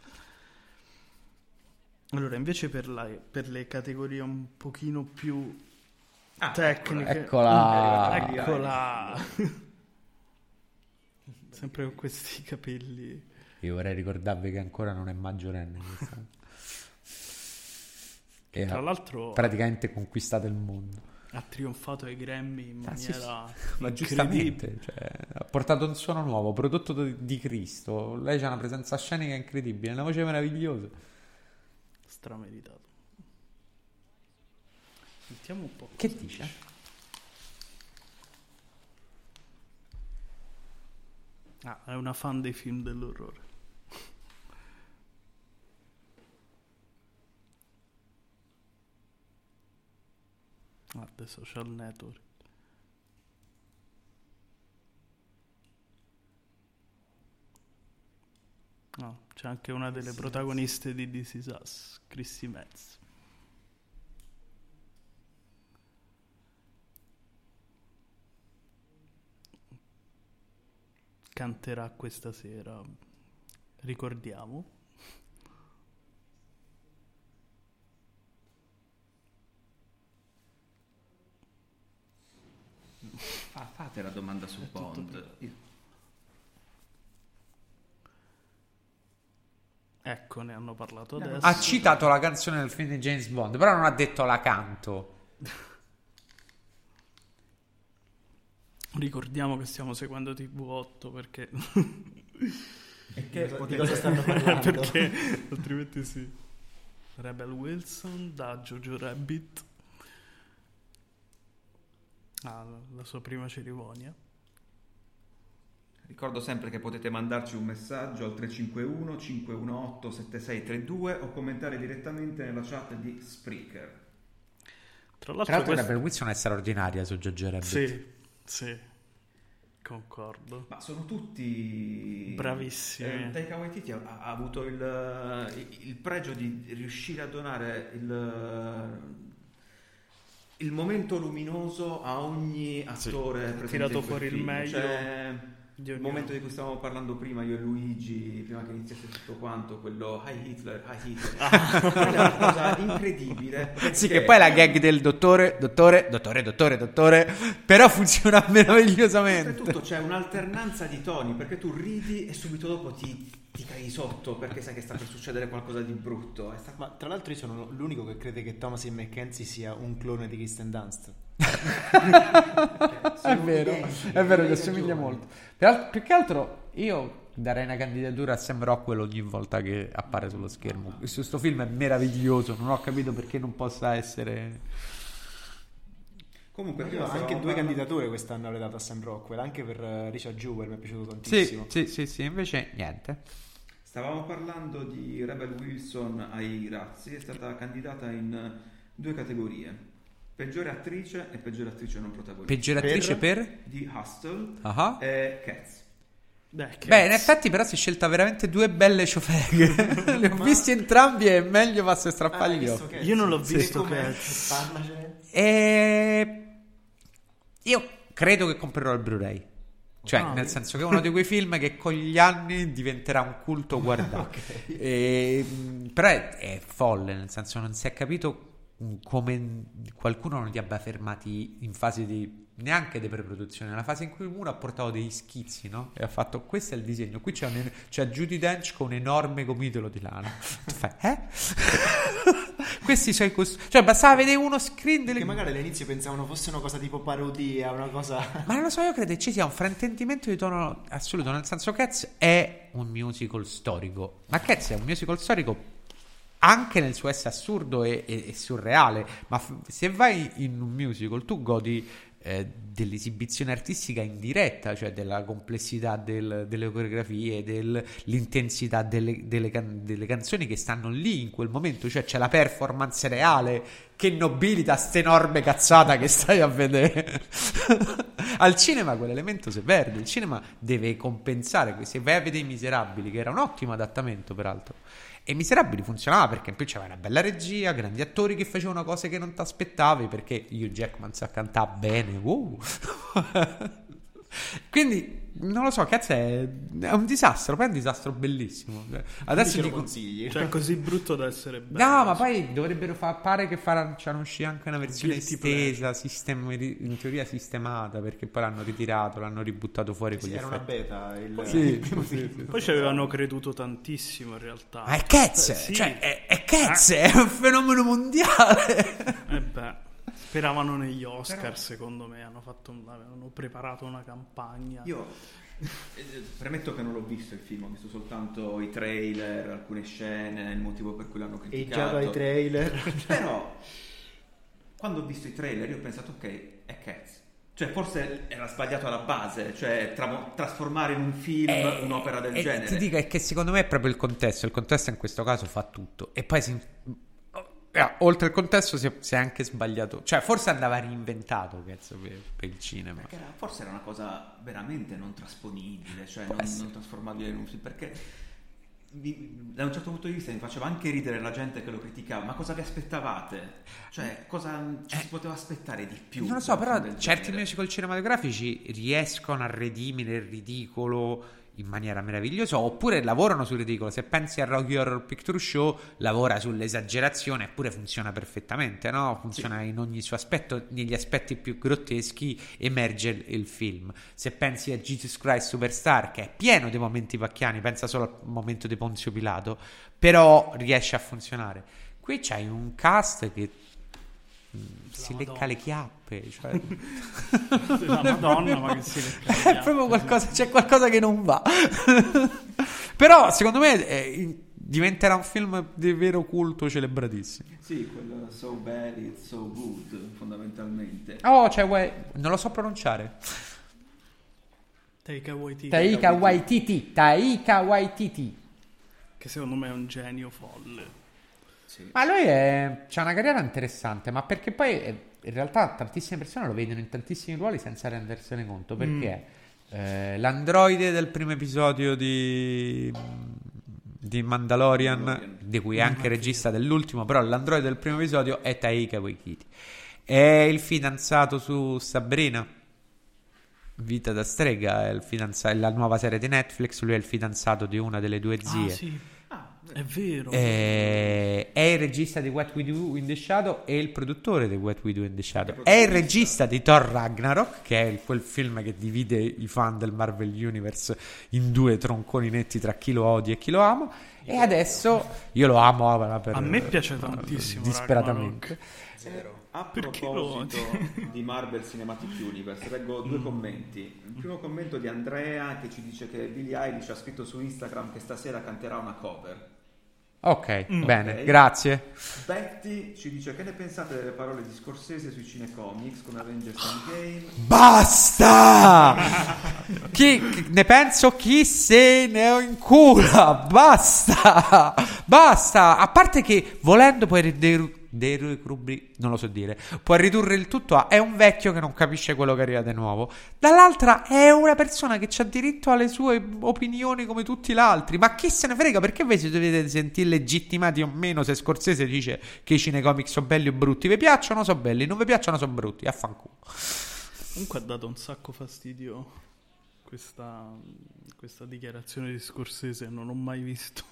Allora, invece per, la- per le categorie un pochino più Ah, tecniche. eccola. Mm, Eccola. [LAUGHS] Sempre con questi capelli. Io vorrei ricordarvi che ancora non è maggiorenne. Questa. E Tra ha l'altro praticamente conquistato il mondo. ha trionfato ai Grammy in Ah, sì, maniera Ma giustamente, cioè, ha portato un suono nuovo, prodotto di, Cristo. Lei ha una presenza scenica incredibile, una voce meravigliosa. strameritato. Sentiamo un po'. Che cosa dice? Ah, è una fan dei film dell'orrore. Ah, The Social Network. No, c'è anche una delle protagoniste di This Is Us, Chrissy Metz. Canterà questa sera, ricordiamo. Ah, fate la domanda su Bond. Io- Ecco, ne hanno parlato adesso. Ha citato la canzone del film di James Bond, però non ha detto la canto. [LAUGHS] Ricordiamo che stiamo seguendo TV8 perché, [LAUGHS] E che Di potete- cosa stanno [LAUGHS] parlando? perché altrimenti sì. Rebel Wilson da Jojo Rabbit. Ah, la sua prima cerimonia. Ricordo sempre che potete mandarci un messaggio al 351 518 7632 o commentare direttamente nella chat di Spreaker. Tra Tra l'altro, l'altro, questo- Rebel Wilson è straordinaria su Jojo Rabbit. Sì, sì, concordo. Ma sono tutti Bravissimi. Eh, Taika Waititi ha, ha avuto il, il pregio di riuscire a donare il, il momento luminoso a ogni attore presente tirato fuori il film. meglio. Cioè, Di Il momento di cui stavamo parlando prima, io e Luigi, prima che iniziasse tutto quanto, quello Hi Hitler, Hi Hitler. Quella è una cosa incredibile. Sì, perché- che poi la gag del dottore, dottore, dottore, dottore, dottore, però funziona [LAUGHS] meravigliosamente. Oltretutto c'è un'alternanza di toni perché tu ridi e subito dopo ti, ti cai sotto perché sai che sta per succedere qualcosa di brutto. È sta- Ma tra l'altro io sono l'unico che crede che Thomas E. McKenzie sia un clone di Kristen Dunst. [LAUGHS] È vero, è vero che assomiglia molto. Per più che altro io darei una candidatura a Sam Rockwell ogni volta che appare sullo schermo. Questo sto film è meraviglioso, non ho capito perché non possa essere... Comunque, ho anche due parlando- candidature quest'anno avrei dato a Sam Rockwell, anche per eh, Richard Jewell mi è piaciuto Sì, tantissimo. sì, sì, sì, invece niente. Stavamo parlando di Rebel Wilson ai razzi, è stata candidata in due categorie. Peggiore attrice e peggiore attrice non protagonista. Peggiore attrice per? di Hustle Ah. e Cats. Beh, Beh, in effetti però si è scelta veramente due belle ciofeghe. [LAUGHS] Le ho visti entrambi e è meglio farsi Ah, strappare hai gli occhi. Io non l'ho Sì, visto com'è? Cats. Parlacene. E io credo che comprerò il Blu-ray. Cioè, Ah. nel senso che è uno di quei film che con gli anni diventerà un culto [LAUGHS] guardato. E, mh, però è, è folle, nel senso non si è capito come qualcuno non li abbia fermati in fase di neanche di preproduzione, nella fase in cui uno ha portato degli schizzi, no? E ha fatto questo è il disegno. Qui c'è, un, c'è Judy Dench con un enorme gomitolo di lana. Tu fai, eh? Questi i costumi. Cioè, bastava vedere uno screen delle Che magari all'inizio pensavano fosse una cosa tipo parodia, una cosa... [LAUGHS] Ma non lo so, io credo che ci sia un fraintendimento di tono assoluto, nel senso Cats è un musical storico, ma Cats è un musical storico anche nel suo essere assurdo e, e- e surreale, ma f- se vai in un musical tu godi eh, dell'esibizione artistica in diretta, cioè della complessità del- delle coreografie, dell'intensità delle, delle can- delle canzoni che stanno lì in quel momento, cioè c'è la performance reale che nobilita sta enorme cazzata che stai a vedere. [LAUGHS] Al cinema quell'elemento si perde, il cinema deve compensare, se vai a vedere i Miserabili, che era un ottimo adattamento peraltro, e Miserabili funzionava perché in più c'era una bella regia, grandi attori che facevano cose che non ti aspettavi perché Hugh Jackman sa cantare bene. wow. [LAUGHS] Quindi non lo so, cazzo è, è un disastro, poi è un disastro bellissimo. Adesso dico consigli. Cioè, così brutto da essere bello. No, ma poi dovrebbero far pare che faranno uscire anche una versione Guilty estesa, sistem- in teoria sistemata, perché poi l'hanno ritirato, l'hanno ributtato fuori con Sì, gli era una effetti. beta il, Sì, [LAUGHS] il primo sì, film. sì. Poi ci avevano creduto tantissimo in realtà. Ma è Cats, Eh, sì. cioè è, è Cats, è un fenomeno mondiale. Eh beh, speravano negli Oscar, secondo me. Hanno, fatto, avevano preparato una campagna. Io eh, premetto che non l'ho visto il film, ho visto soltanto i trailer, alcune scene, il motivo per cui l'hanno E criticato. già dai trailer. [LAUGHS] Però, quando ho visto i trailer, io ho pensato, ok, è Cats. Cioè, forse era sbagliato alla base, cioè tra- trasformare in un film Eh, un'opera del e genere. Ti dico è che secondo me è proprio il contesto. Il contesto in questo caso fa tutto. E poi si. Eh, oltre al contesto si è, si è anche sbagliato. Cioè, forse andava reinventato cazzo, per, per il cinema. Perché era- forse era una cosa veramente non trasponibile, cioè non, non trasformabile in un film. Perché mi- da un certo punto di vista mi faceva anche ridere la gente che lo criticava. Ma cosa vi aspettavate? Cioè, cosa ci si poteva aspettare di più? Non lo so, però certi musical cinematografici riescono a redimere il ridicolo in maniera meravigliosa oppure lavorano sul ridicolo. Se pensi a Rocky Horror Picture Show, lavora sull'esagerazione eppure funziona perfettamente, no? Funziona in ogni suo aspetto, negli aspetti più grotteschi emerge il, il film. Se pensi a Jesus Christ Superstar, che è pieno di momenti pacchiani, pensa solo al momento di Ponzio Pilato, però riesce a funzionare. Qui c'hai un cast che mm, si lecca le chiappe, cioè... [LAUGHS] La Madonna, ma che si [LAUGHS] È proprio qualcosa, c'è qualcosa che non va. [LAUGHS] Però secondo me eh, diventerà un film di vero culto celebratissimo. Sì, quello so bad, it's so good, fondamentalmente. Oh, cioè, Wai- non lo so pronunciare. Taika Waititi, Taika Waititi, Taika Waititi. che secondo me è un genio folle. Ma lui è, c'ha una carriera interessante, ma perché poi eh, in realtà tantissime persone lo vedono in tantissimi ruoli senza rendersene conto, perché eh, l'androide del primo episodio di, di Mandalorian, Mandalorian. di cui è anche regista dell'ultimo, però l'androide del primo episodio è Taika Waititi. È il fidanzato su Sabrina. Vita da strega, è il fidanza- è la nuova serie di Netflix, lui è il fidanzato di una delle due zie. Ah, sì. È vero. Eh, è il regista di What We Do in the Shadow e il produttore di What We Do in the Shadow. È il regista di Thor Ragnarok, che è quel film che divide i fan del Marvel Universe in due tronconi netti tra chi lo odia e chi lo ama. E adesso io lo amo per, A me piace tantissimo Disperatamente. A proposito [LAUGHS] di Marvel Cinematic Universe, leggo due commenti. Il primo commento di Andrea che ci dice che Billie Eilish ha scritto su Instagram che stasera canterà una cover. Ok, bene, Ok. grazie. Betty ci dice che ne pensate delle parole di Scorsese sui cinecomics come Avengers Endgame? Basta! [LAUGHS] chi, ne penso chi se ne ho in cura. Basta! Basta! A parte che volendo puoi ridurre. non lo so dire. Puoi ridurre il tutto a è un vecchio che non capisce quello che arriva di nuovo. Dall'altra è una persona che ha diritto alle sue opinioni come tutti gli altri. Ma chi se ne frega? Perché voi si dovete sentire legittimati o meno se Scorsese dice che i cinecomics sono belli o brutti? Vi piacciono? Sono belli. Non vi piacciono? Sono brutti. Affanculo. Comunque ha dato un sacco fastidio questa, questa dichiarazione di Scorsese, non ho mai visto.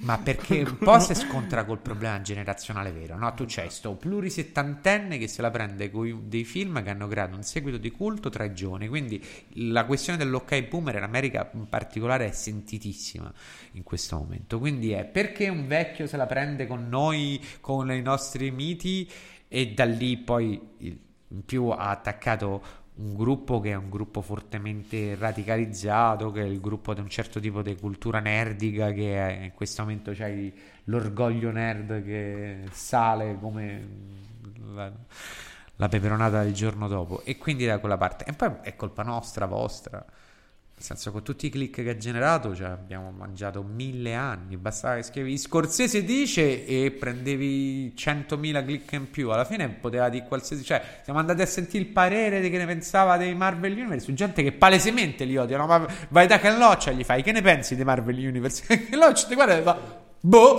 Ma perché [LAUGHS] un po' si scontra col problema generazionale vero, no? Tu c'hai sto plurisettantenne che se la prende con dei film che hanno creato un seguito di culto tra i giovani, quindi la questione dell'ok boomer in America in particolare è sentitissima in questo momento, quindi è perché un vecchio se la prende con noi, con i nostri miti e da lì poi in più ha attaccato un gruppo che è un gruppo fortemente radicalizzato, che è il gruppo di un certo tipo di cultura nerdica, che è- in questo momento c'hai l'orgoglio nerd che sale come la, la peperonata del giorno dopo, e quindi da quella parte. E poi è colpa nostra, vostra. Nel senso, con tutti i click che ha generato, cioè, abbiamo mangiato mille anni. Bastava che scrivevi Scorsese dice e prendevi 100.000 click in più. Alla fine poteva dire qualsiasi. Cioè, siamo andati a sentire il parere di che ne pensava dei Marvel Universe su gente che palesemente li odiano. Ma vai da Ken Loach gli fai: Che ne pensi dei Marvel Universe? [LAUGHS] Ken Loach ti guarda e fa: Boh.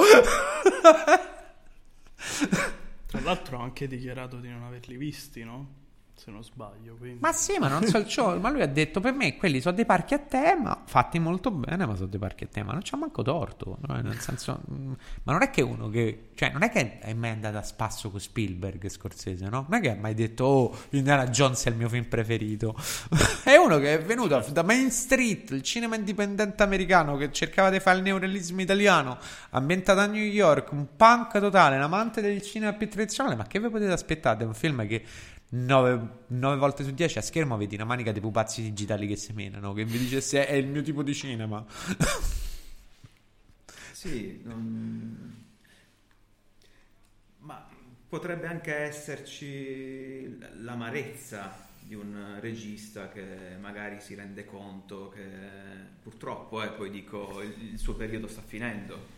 Tra l'altro ha anche dichiarato di non averli visti, no? Se non sbaglio. Quindi... Ma sì, ma non so il [LAUGHS] show. Ma lui ha detto: Per me quelli sono dei parchi a tema, fatti molto bene, ma sono dei parchi a tema. Non c'ha manco torto. no? Nel [LAUGHS] senso, mm, ma non è che uno che, cioè, non è che è mai andato a spasso con Spielberg Scorsese, no? Non è che ha mai detto: Oh, Indiana Jones è il mio film preferito. [LAUGHS] è uno che è venuto da Main Street, il cinema indipendente americano che cercava di fare il neorealismo italiano, ambientato a New York, un punk totale, un amante del cinema più tradizionale. Ma che vi potete aspettare? È un film che. 9, volte su 10 a schermo vedi una manica di pupazzi digitali che semenano che vi dice se è il mio tipo di cinema [LAUGHS] Sì, non- ma potrebbe anche esserci l'amarezza di un regista che magari si rende conto che purtroppo, eh, poi dico, il suo periodo sta finendo.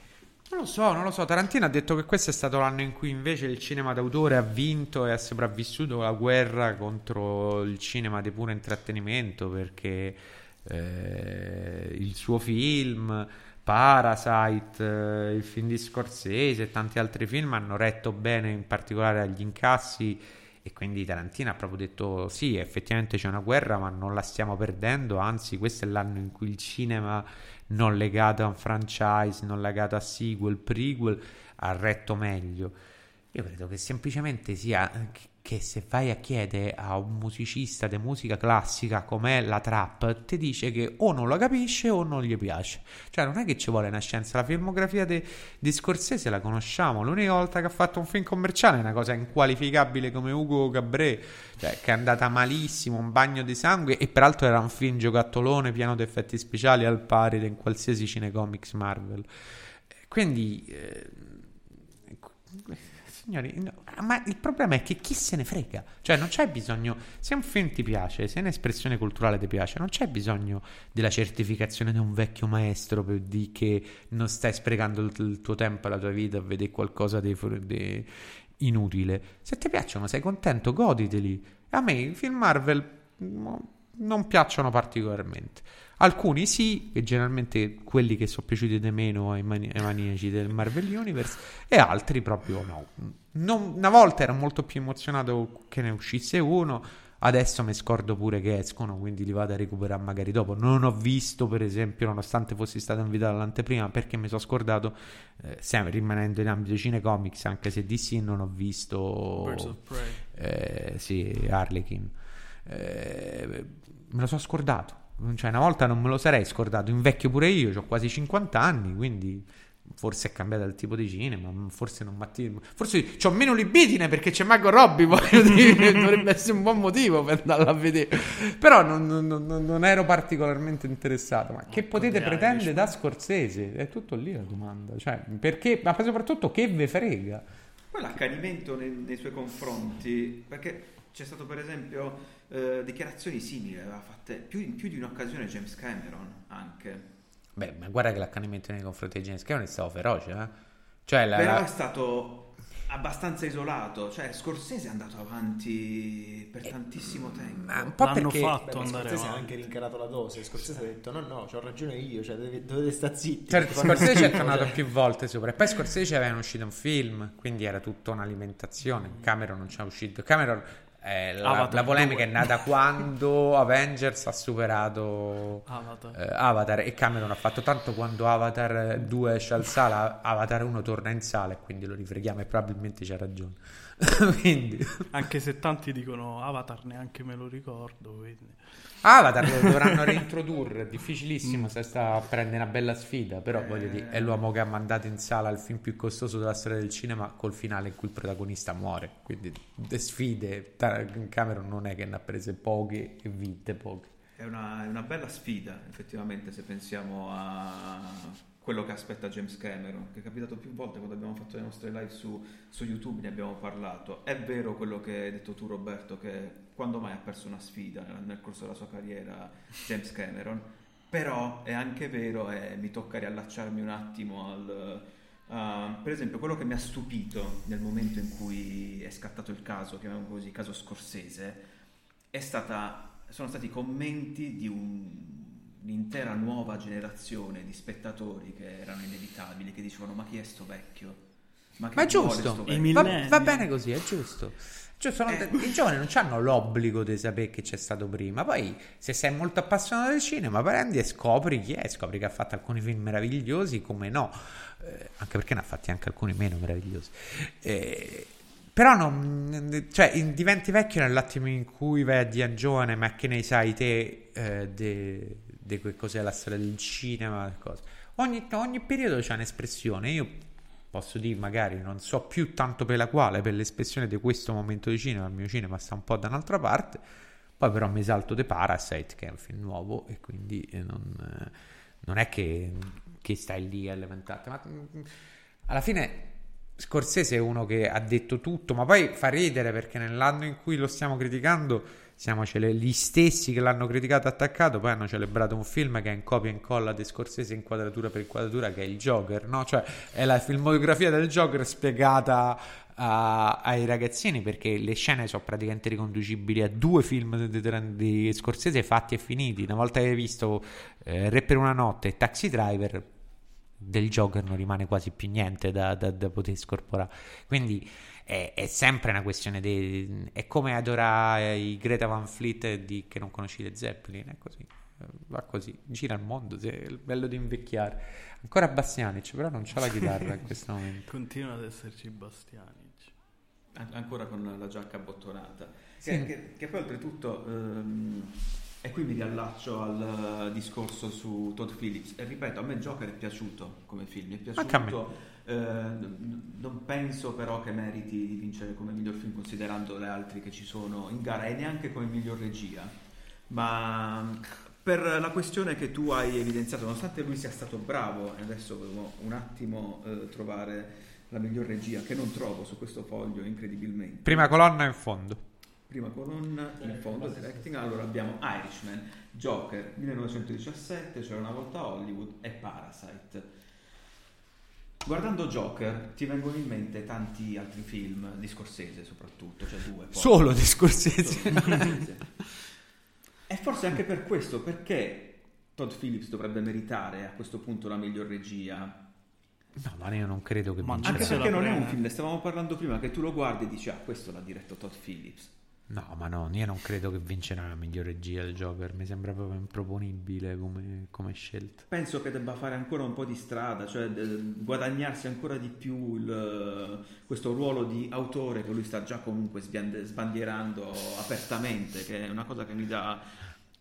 Non lo so non lo so. Tarantino ha detto che questo è stato l'anno in cui invece il cinema d'autore ha vinto e ha sopravvissuto la guerra contro il cinema di puro intrattenimento perché eh, il suo film Parasite, eh, il film di Scorsese e tanti altri film hanno retto bene in particolare agli incassi e quindi Tarantino ha proprio detto sì, effettivamente c'è una guerra ma non la stiamo perdendo, anzi questo è l'anno in cui il cinema non legato a un franchise, non legato a sequel, prequel, ha retto meglio. Io credo che semplicemente sia che se vai a chiedere a un musicista di musica classica com'è la trap, ti dice che o non la capisce o non gli piace. Cioè non è che ci vuole una scienza, la filmografia di Scorsese la conosciamo, l'unica volta che ha fatto un film commerciale è una cosa inqualificabile come Ugo Cabré, cioè che è andata malissimo, un bagno di sangue e peraltro era un film giocattolone pieno di effetti speciali al pari di qualsiasi cinecomics Marvel. Quindi... eh, Signori, no, ma il problema è che chi se ne frega? Cioè, non c'è bisogno. Se un film ti piace, se un'espressione culturale ti piace, non c'è bisogno della certificazione di un vecchio maestro per dire che non stai sprecando il, il tuo tempo e la tua vita a vedere qualcosa di, di inutile. Se ti piacciono, sei contento, goditeli. A me i film Marvel non piacciono particolarmente. Alcuni sì, e generalmente quelli che sono piaciuti di meno ai, mani- ai maniaci del Marvel Universe, e altri proprio no. Non- una volta ero molto più emozionato che ne uscisse uno, Adesso mi scordo pure che escono, quindi li vado a recuperare magari dopo. Non ho visto, per esempio, nonostante fossi stato invitato all'anteprima, perché mi sono scordato, eh, sempre rimanendo in ambito cinecomics, anche se DC non ho visto... Eh, sì, Harlequin. Eh, me lo sono scordato. Cioè, una volta non me lo sarei scordato. Invecchio pure io, ho quasi 50 anni, quindi forse è cambiato il tipo di cinema, forse non m'attiro. Forse ho meno libidine perché c'è Margot Robbie, [LAUGHS] voglio dire, dovrebbe essere un buon motivo per andarla a vedere. Però non, non- non- non ero particolarmente interessato. Ma che potete pretendere da Scorsese? È tutto lì la domanda. Cioè, perché, ma soprattutto che ve frega? Poi l'accanimento nei, nei suoi confronti, perché c'è stato per esempio eh, dichiarazioni simili, aveva fatte più, in più di un'occasione James Cameron anche. Beh, ma guarda che l'accanimento nei confronti di James Cameron è stato feroce, eh? Cioè, la, Però la- è stato abbastanza isolato, cioè Scorsese è andato avanti per tantissimo tempo. ma un po' L'hanno perché... fatto Beh, andare Scorsese ha anche rincarato la dose. Scorsese ha detto: No, no, ho ragione io. Cioè, deve- dovete stare zitti. Quando- Scorsese ci è Cioè, tornato più volte sopra. E poi Scorsese aveva uscito un film, quindi era tutta un'alimentazione. Cameron non c'è uscito. Cameron, eh, la, la polemica 2. è nata [LAUGHS] quando Avengers ha superato Avatar. eh, Avatar e Cameron ha fatto tanto quando Avatar 2 esce al sala, Avatar 1 torna in sala e quindi lo rifreghiamo e probabilmente c'ha ragione. [LAUGHS] quindi Anche se tanti dicono Avatar neanche me lo ricordo. Quindi. Avatar lo dovranno [LAUGHS] reintrodurre, è difficilissimo se sta a prendere una bella sfida, però voglio dire, è l'uomo che ha mandato in sala il film più costoso della storia del cinema col finale in cui il protagonista muore, quindi le sfide, Cameron non è che ne ha prese poche e vinte poche. È una, è una bella sfida, effettivamente, se pensiamo a quello che aspetta James Cameron, che è capitato più volte quando abbiamo fatto le nostre live su, su YouTube, ne abbiamo parlato. È vero quello che hai detto tu, Roberto, che quando mai ha perso una sfida nel, nel corso della sua carriera James Cameron, però è anche vero, e mi tocca riallacciarmi un attimo al... a- per esempio, quello che mi ha stupito nel momento in cui è scattato il caso, chiamiamolo così, caso Scorsese, stata, sono stati commenti di un- un'intera nuova generazione di spettatori che erano inevitabili, che dicevano ma chi è sto vecchio? Ma, che Ma è giusto, sto I vecchio?" va, va bene così, è giusto. Giusto, no? Eh. I giovani non hanno l'obbligo di sapere che c'è stato prima. Poi, se sei molto appassionato del cinema, prendi e scopri chi è. Scopri che ha fatto alcuni film meravigliosi, come no, Eh, anche perché ne ha fatti anche alcuni meno meravigliosi. Eh, però non, cioè, in- diventi vecchio nell'attimo in cui vai a dire giovane, ma che ne sai te eh, di che cos'è la storia del cinema? Ogni, ogni periodo c'ha un'espressione. Io posso dire, magari non so più tanto per la quale, per l'espressione di questo momento di cinema. Il mio cinema sta un po' da un'altra parte. Poi, però, mi salto The Parasite, che è un film nuovo, e quindi eh, non, eh, non è che, che stai lì a elementarti. Ma mm, alla fine. Scorsese è uno che ha detto tutto, ma poi fa ridere perché nell'anno in cui lo stiamo criticando siamo cele- gli stessi che l'hanno criticato attaccato, poi hanno celebrato un film che è in copia e incolla di Scorsese inquadratura per inquadratura, che è il Joker, no? Cioè è la filmografia del Joker spiegata a- ai ragazzini perché le scene sono praticamente riconducibili a due film di, di- di Scorsese fatti e finiti. Una volta che hai visto eh, Re per una notte e Taxi Driver, del Joker non rimane quasi più niente da, da- da poter scorporare. Quindi è, è sempre una questione di... è come adorare i Greta Van Fleet di che non conosci le Zeppelin, è così. Va così, gira il mondo, è il bello di invecchiare. Ancora Bastianic, però non c'ha la chitarra in questo momento. [LAUGHS] Continua ad esserci Bastianic. An- ancora con la giacca abbottonata. Sì. Che, che- che poi oltretutto, ehm, e qui mi riallaccio al eh, discorso su Todd Phillips, e ripeto, a me Joker è piaciuto come film, mi è Anche a me. piaciuto, eh, non penso però che meriti di vincere come miglior film considerando le altre che ci sono in gara e neanche come miglior regia, ma per la questione che tu hai evidenziato, nonostante lui sia stato bravo, e adesso volevo un attimo eh, trovare la miglior regia che non trovo su questo foglio incredibilmente. Prima colonna in fondo. Prima colonna in fondo, directing, allora abbiamo Irishman, Joker, 1917, c'era una volta Hollywood e Parasite. Guardando Joker ti vengono in mente tanti altri film di Scorsese soprattutto, cioè due. poi. Solo di Scorsese. E forse anche per questo, perché Todd Phillips dovrebbe meritare a questo punto la miglior regia? No, ma io non credo che. Anche perché non è un film, ne stavamo parlando prima, che tu lo guardi e dici, ah, questo l'ha diretto Todd Phillips. No, ma no, io non credo che vincerà la miglior regia del Joker. Mi sembra proprio improponibile come, come scelta. Penso che debba fare ancora un po' di strada, cioè eh, guadagnarsi ancora di più il- questo ruolo di autore che lui sta già comunque sbandierando apertamente, che è una cosa che mi dà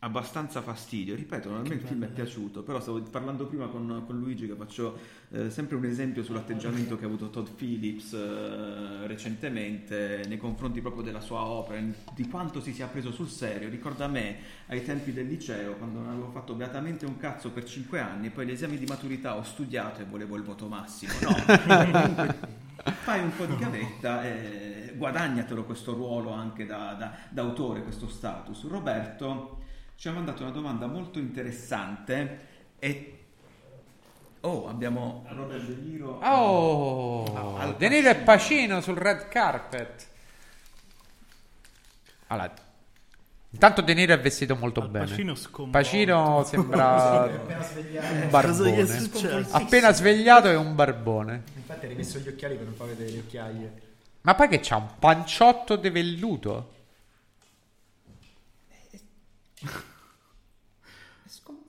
abbastanza fastidio. Ripeto, a me il film è piaciuto, però stavo parlando prima con, con Luigi che faccio eh, sempre un esempio sull'atteggiamento che ha avuto Todd Phillips eh, recentemente nei confronti proprio della sua opera, di quanto si sia preso sul serio. Ricorda me ai tempi del liceo, quando non avevo fatto beatamente un cazzo per cinque anni, poi agli esami di maturità ho studiato e volevo il voto massimo. No, [LAUGHS] comunque fai un po' di gavetta e guadagnatelo questo ruolo anche da, da- da autore, questo status. Roberto ci ha mandato una domanda molto interessante e... Oh, abbiamo Robert De Niro. Oh, Al De Niro e Pacino sul red carpet. Allora, intanto De Niro è vestito molto Al bene. Pacino. Pacino [LAUGHS] sembra Appena svegliato. un barbone. Appena svegliato è un barbone. Infatti ha rimesso gli occhiali per non far vedere le occhiaie. Ma poi che c'ha un panciotto di velluto? [LAUGHS]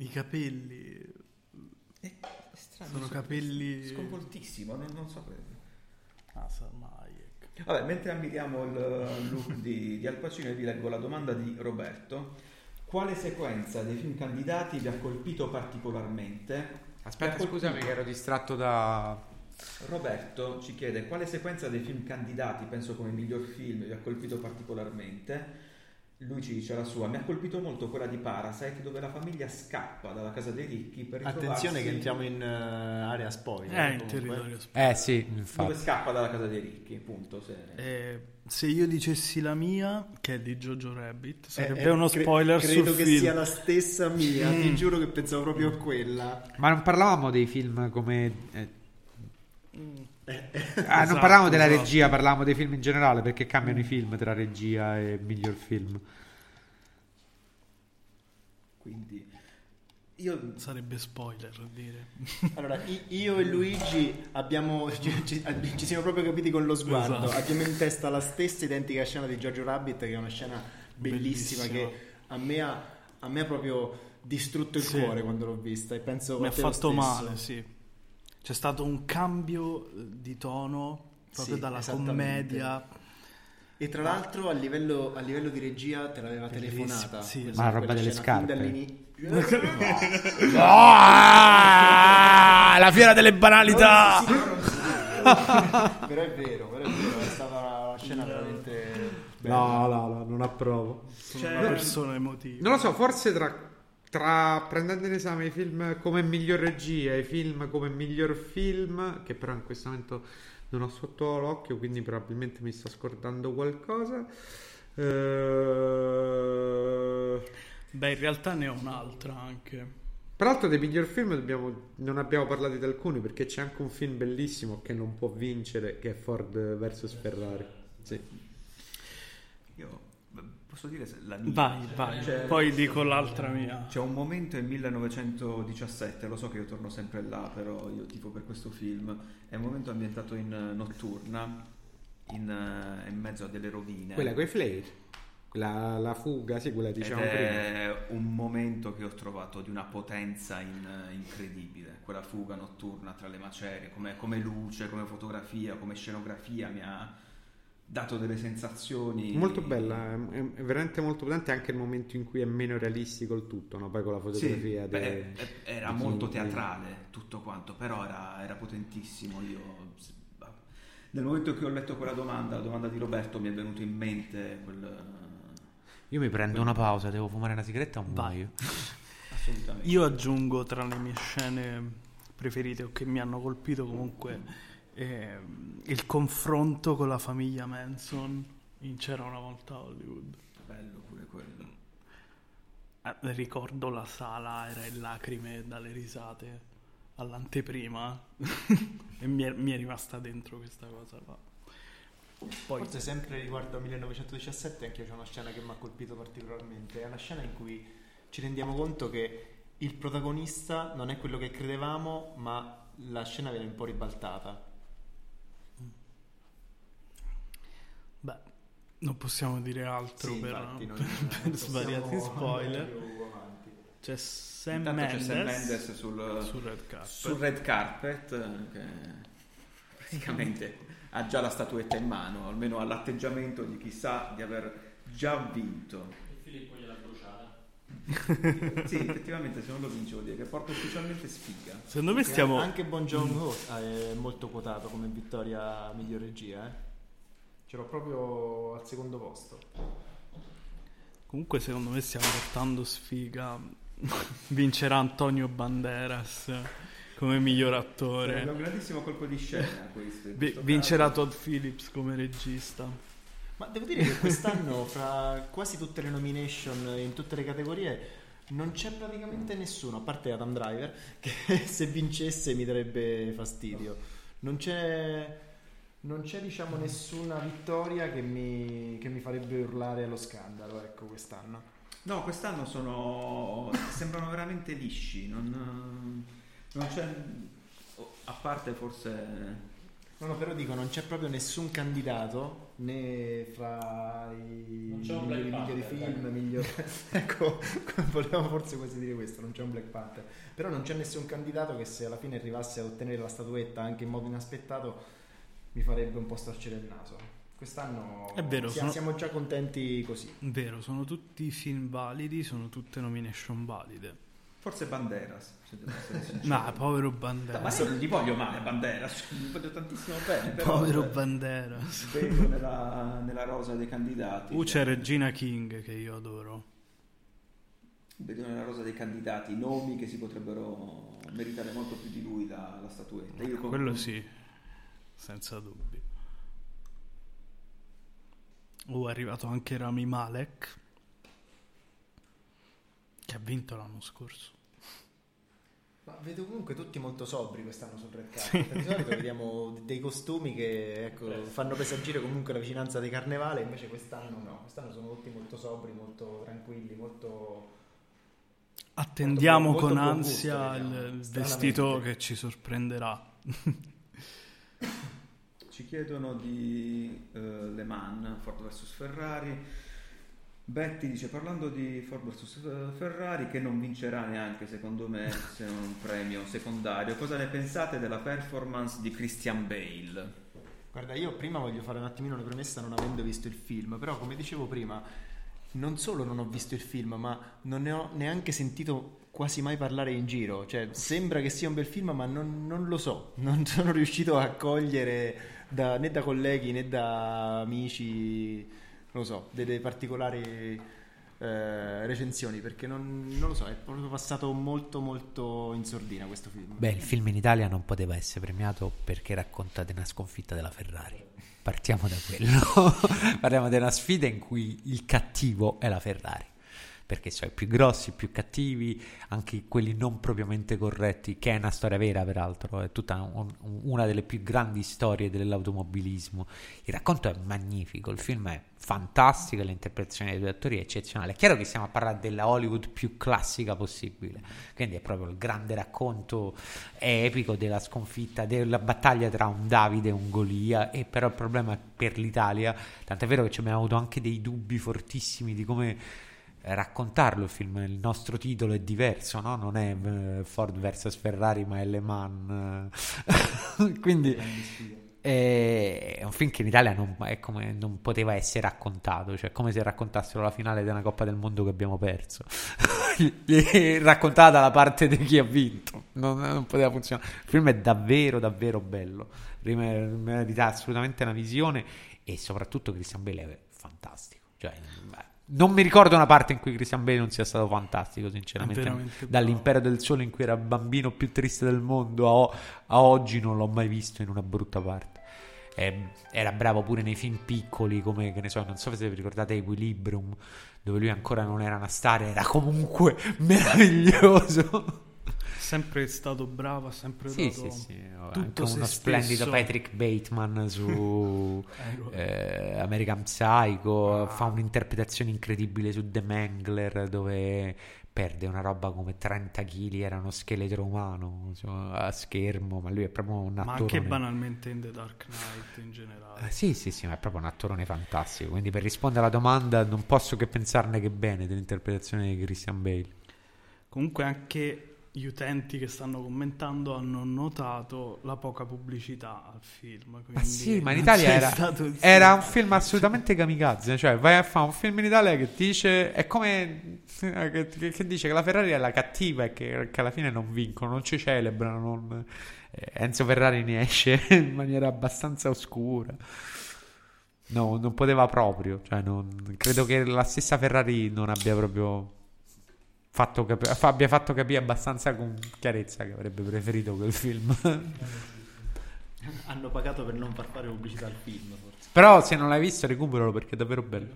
I capelli È strano, sono capelli sconvoltissimo, non, non so. Ah, Salma Hayek. Vabbè, mentre ammiriamo il look di, di Al Pacino, vi leggo la domanda di Roberto. Quale sequenza dei film candidati vi ha colpito particolarmente? Aspetta, colpito- scusami che ero distratto da... Roberto ci chiede quale sequenza dei film candidati, penso come miglior film, vi ha colpito particolarmente. Lui ci dice la sua, mi ha colpito molto quella di Parasite dove la famiglia scappa dalla casa dei ricchi per ritrovarsi... Attenzione che entriamo in eh, area spoiler. È in territorio sp- Eh sì, Dove infatti. scappa dalla casa dei ricchi, appunto. Se... Eh, se io dicessi la mia, che è di Jojo Rabbit, sarebbe Eh, eh, uno cre- spoiler credo sul che film. sia la stessa mia, Mm. ti giuro che pensavo proprio a quella. Ma non parlavamo dei film come... eh, Ah, non Esatto, parlavamo della esatto. regia, parlavamo dei film in generale, perché cambiano i film tra regia e miglior film. Quindi io Sarebbe spoiler dire. [LAUGHS] Allora, io e Luigi abbiamo, ci, ci- ci siamo proprio capiti con lo sguardo. Esatto. Abbiamo in testa la stessa identica scena di Giorgio Rabbit, che è una scena bellissima, Bellissima. che a me ha, a me ha proprio distrutto il Sì. cuore quando l'ho vista. E penso Mi ha fatto male, sì. C'è stato un cambio eh, di tono proprio Sì, dalla commedia. E tra l'altro a livello, a livello di regia te l'aveva Bellissimo, telefonata. sì, quella- Ma la roba delle scarpe. dall'inizio. [LAUGHS] Ah, la fiera delle banalità! però è vero, però è vero, è stata una scena veramente bella. No, no, no, non approvo. Sono una persona emotiva. Non lo so, forse tra, tra prendendo in esame i film come miglior regia e i film come miglior film, che però in questo momento non ho sotto l'occhio, quindi probabilmente mi sto scordando qualcosa. Eh, Beh, in realtà ne ho un'altra anche. Peraltro dei miglior film dobbiamo- non abbiamo parlato di alcuni perché c'è anche un film bellissimo che non può vincere che è Ford vs Ferrari. Sì. Posso dire se la mia. Vai, vai. Cioè, Poi dico l'altra mia. C'è un momento in 1917, lo so che io torno sempre là, però io tifo per questo film. È un momento ambientato in eh, notturna, in, eh, in mezzo a delle rovine. Quella con i flare. La, la fuga, sì, quella Ed diciamo prima. è un momento che ho trovato di una potenza in- incredibile, quella fuga notturna tra le macerie, come, come luce, come fotografia, come scenografia, mi ha dato delle sensazioni Molto bella, è, è veramente molto potente anche il momento in cui è meno realistico il tutto, no? poi con la Sì, fotografia. beh, de- eh, era molto King. teatrale tutto quanto, però era, era potentissimo. Io, nel momento che ho letto quella domanda, la domanda di Roberto, mi è venuto in mente quel... Io mi prendo una pausa, devo fumare una sigaretta o Vai. muoio? [LAUGHS] Assolutamente. Io aggiungo tra le mie scene preferite o che mi hanno colpito comunque ehm, il confronto con la famiglia Manson in C'era una volta a Hollywood. Bello pure quello. Eh, ricordo la sala, era in lacrime dalle risate all'anteprima [LAUGHS] e mi è, mi è rimasta dentro questa cosa qua. Poi Forse sempre riguardo a 1917 anche c'è una scena che mi ha colpito particolarmente. È una scena in cui ci rendiamo conto che il protagonista non è quello che credevamo, ma la scena viene un po' ribaltata. Beh, Non possiamo dire altro Sì, per, infatti, non- per [LAUGHS] non svariati spoiler. C'è Sam Intanto Mendes, c'è Sam Mendes sul, sul red carpet. sul red carpet eh, che praticamente ha già la statuetta in mano, almeno ha l'atteggiamento di chi sa di aver già vinto. E Filippo gliel'ha bruciata. [LAUGHS] Sì, effettivamente se non lo vince vuol dire che porta ufficialmente sfiga. Secondo me stiamo... Anche Bon Joon-ho è molto quotato come vittoria miglior regia, eh. Ce l'ho proprio al secondo posto. Comunque secondo me stiamo portando sfiga. [LAUGHS] Vincerà Antonio Banderas come miglior attore. un grandissimo colpo di scena questo. questo vincerà caso. Todd Phillips come regista. Ma devo dire che quest'anno, fra quasi tutte le nomination in tutte le categorie, non c'è praticamente nessuno, a parte Adam Driver, [LAUGHS] che se vincesse mi darebbe fastidio. Non c'è, non c'è diciamo, nessuna vittoria che mi, che mi farebbe urlare allo scandalo, ecco, quest'anno. No, quest'anno sono sembrano veramente lisci, non, non c'è a parte forse No, no, però dico, non c'è proprio nessun candidato né fra i migliori, Panther, film, migliori... [LAUGHS] ecco, volevamo forse quasi dire questo, non c'è un Black Panther. Però non c'è nessun candidato che se alla fine arrivasse ad ottenere la statuetta anche in modo inaspettato mi farebbe un po' storcere il naso. Quest'anno È vero, siamo, sono- siamo già contenti così. Vero, sono tutti film validi, sono tutte nomination valide. forse Banderas, se devo essere [LAUGHS] sincero. Povero No, Banderas. ma io non gli voglio male Banderas, gli voglio tantissimo bene, però Povero eh, Banderas. vedo [LAUGHS] nella, nella rosa dei candidati. Uh, c'è Regina King che io adoro. Vedo nella rosa dei candidati nomi che si potrebbero meritare molto più di lui la, la statuetta. Io con- Quello sì, senza dubbi. Oh, è arrivato anche Rami Malek, che ha vinto l'anno scorso. Ma vedo comunque tutti molto sobri quest'anno sul Red Carpet. Di solito vediamo dei costumi che ecco, fanno presagire comunque la vicinanza di carnevale, invece quest'anno no. Quest'anno sono tutti molto sobri, molto tranquilli, molto... Attendiamo Molto con molto buon ansia gusto, il, vediamo. il vestito che ci sorprenderà. Ci chiedono di eh, Le Mans, Ford vs Ferrari. Betty dice parlando di Ford vs Ferrari che non vincerà neanche secondo me se non un premio secondario. Cosa ne pensate della performance di Christian Bale? Guarda, io prima voglio fare un attimino una premessa non avendo visto il film, però come dicevo prima, non solo non ho visto il film, ma non ne ho neanche sentito quasi mai parlare in giro. Cioè, sembra che sia un bel film, ma non, non lo so. [LAUGHS] Non sono riuscito a cogliere da- né da colleghi né da amici, non so, delle particolari eh, recensioni, perché non, non lo so, è proprio passato molto molto in sordina questo film. Beh, il film in Italia non poteva essere premiato perché racconta di una sconfitta della Ferrari. Partiamo da quello. [LAUGHS] Parliamo di una sfida in cui il cattivo è la Ferrari. Perché i più grossi, i più cattivi, anche quelli non propriamente corretti, che è una storia vera peraltro, è tutta un- un- una delle più grandi storie dell'automobilismo. Il racconto è magnifico, il film è fantastico, l'interpretazione dei due attori è eccezionale. È chiaro che stiamo a parlare della Hollywood più classica possibile, quindi è proprio il grande racconto epico della sconfitta, della battaglia tra un Davide e un Golia, e però il problema per l'Italia, tant'è vero che ci abbiamo avuto anche dei dubbi fortissimi di come raccontarlo il film, il nostro titolo è diverso, no? non è eh, Ford vs Ferrari ma è Le Mans, eh. [LAUGHS] quindi è un film che in Italia non, è come, non poteva essere raccontato, cioè come se raccontassero la finale di una Coppa del Mondo che abbiamo perso, [LAUGHS] raccontata dalla parte di chi ha vinto, non, non poteva funzionare. Il film è davvero, davvero bello, merita assolutamente una visione e soprattutto Christian Bale è fantastico. Cioè, non mi ricordo una parte in cui Christian Bale non sia stato fantastico, sinceramente. Dall'impero del sole in cui era il bambino più triste del mondo a, a oggi non l'ho mai visto in una brutta parte. Eh, era bravo pure nei film piccoli, come che ne so, non so se vi ricordate Equilibrium, dove lui ancora non era una star, era comunque [LAUGHS] meraviglioso. Sempre stato bravo, ha sempre Sì, dato sì, sì. tutto Anche uno splendido stesso. Patrick Bateman su [LAUGHS] eh, American Psycho. Ah. Fa un'interpretazione incredibile su The Mangler dove perde una roba come 30 kg, era uno scheletro umano insomma, a schermo, ma lui è proprio un Ma attore. anche banalmente in The Dark Knight in generale. Eh, sì, sì, sì, ma è proprio un attorone fantastico. Quindi per rispondere alla domanda non posso che pensarne che bene dell'interpretazione di Christian Bale. Comunque anche gli utenti che stanno commentando hanno notato la poca pubblicità al film. Ma sì, ma in Italia era, era un film assolutamente kamikaze. Cioè, vai a fare un film in Italia che dice. È come. [LAUGHS] Che, che- che dice che la Ferrari è la cattiva e che, che alla fine non vincono, non ci celebrano. non- eh, Enzo Ferrari ne esce [LAUGHS] in maniera abbastanza oscura. No, non poteva proprio. Cioè, non- credo che la stessa Ferrari non abbia proprio. Fatto capi- fa- abbia fatto capire abbastanza con chiarezza che avrebbe preferito quel film. Hanno pagato per non far fare pubblicità al film, forse. Però se non l'hai visto recuperalo perché è davvero bello.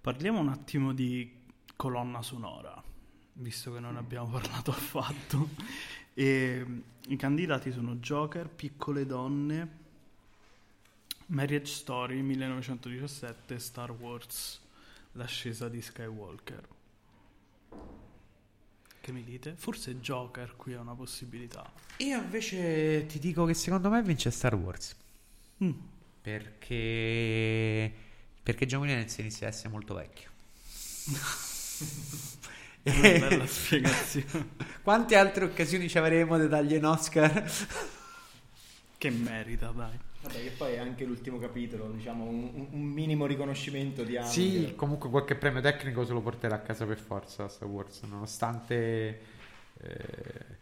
Parliamo un attimo di colonna sonora, visto che non abbiamo parlato affatto. E, I candidati sono Joker, Piccole donne, Marriage Story 1917 e Star Wars, l'ascesa di Skywalker. Che mi dite? Forse Joker qui è una possibilità. Io invece ti dico che secondo me vince Star Wars. Mm. Perché. Perché John Williams inizia a essere molto vecchio. [LAUGHS] Una [LAUGHS] bella spiegazione. Quante altre occasioni ci avremo di dargli un Oscar? che merita, dai. Vabbè, che poi è anche l'ultimo capitolo, diciamo, un, un- minimo riconoscimento di anni. Sì, comunque qualche premio tecnico se lo porterà a casa per forza Star Wars, nonostante eh,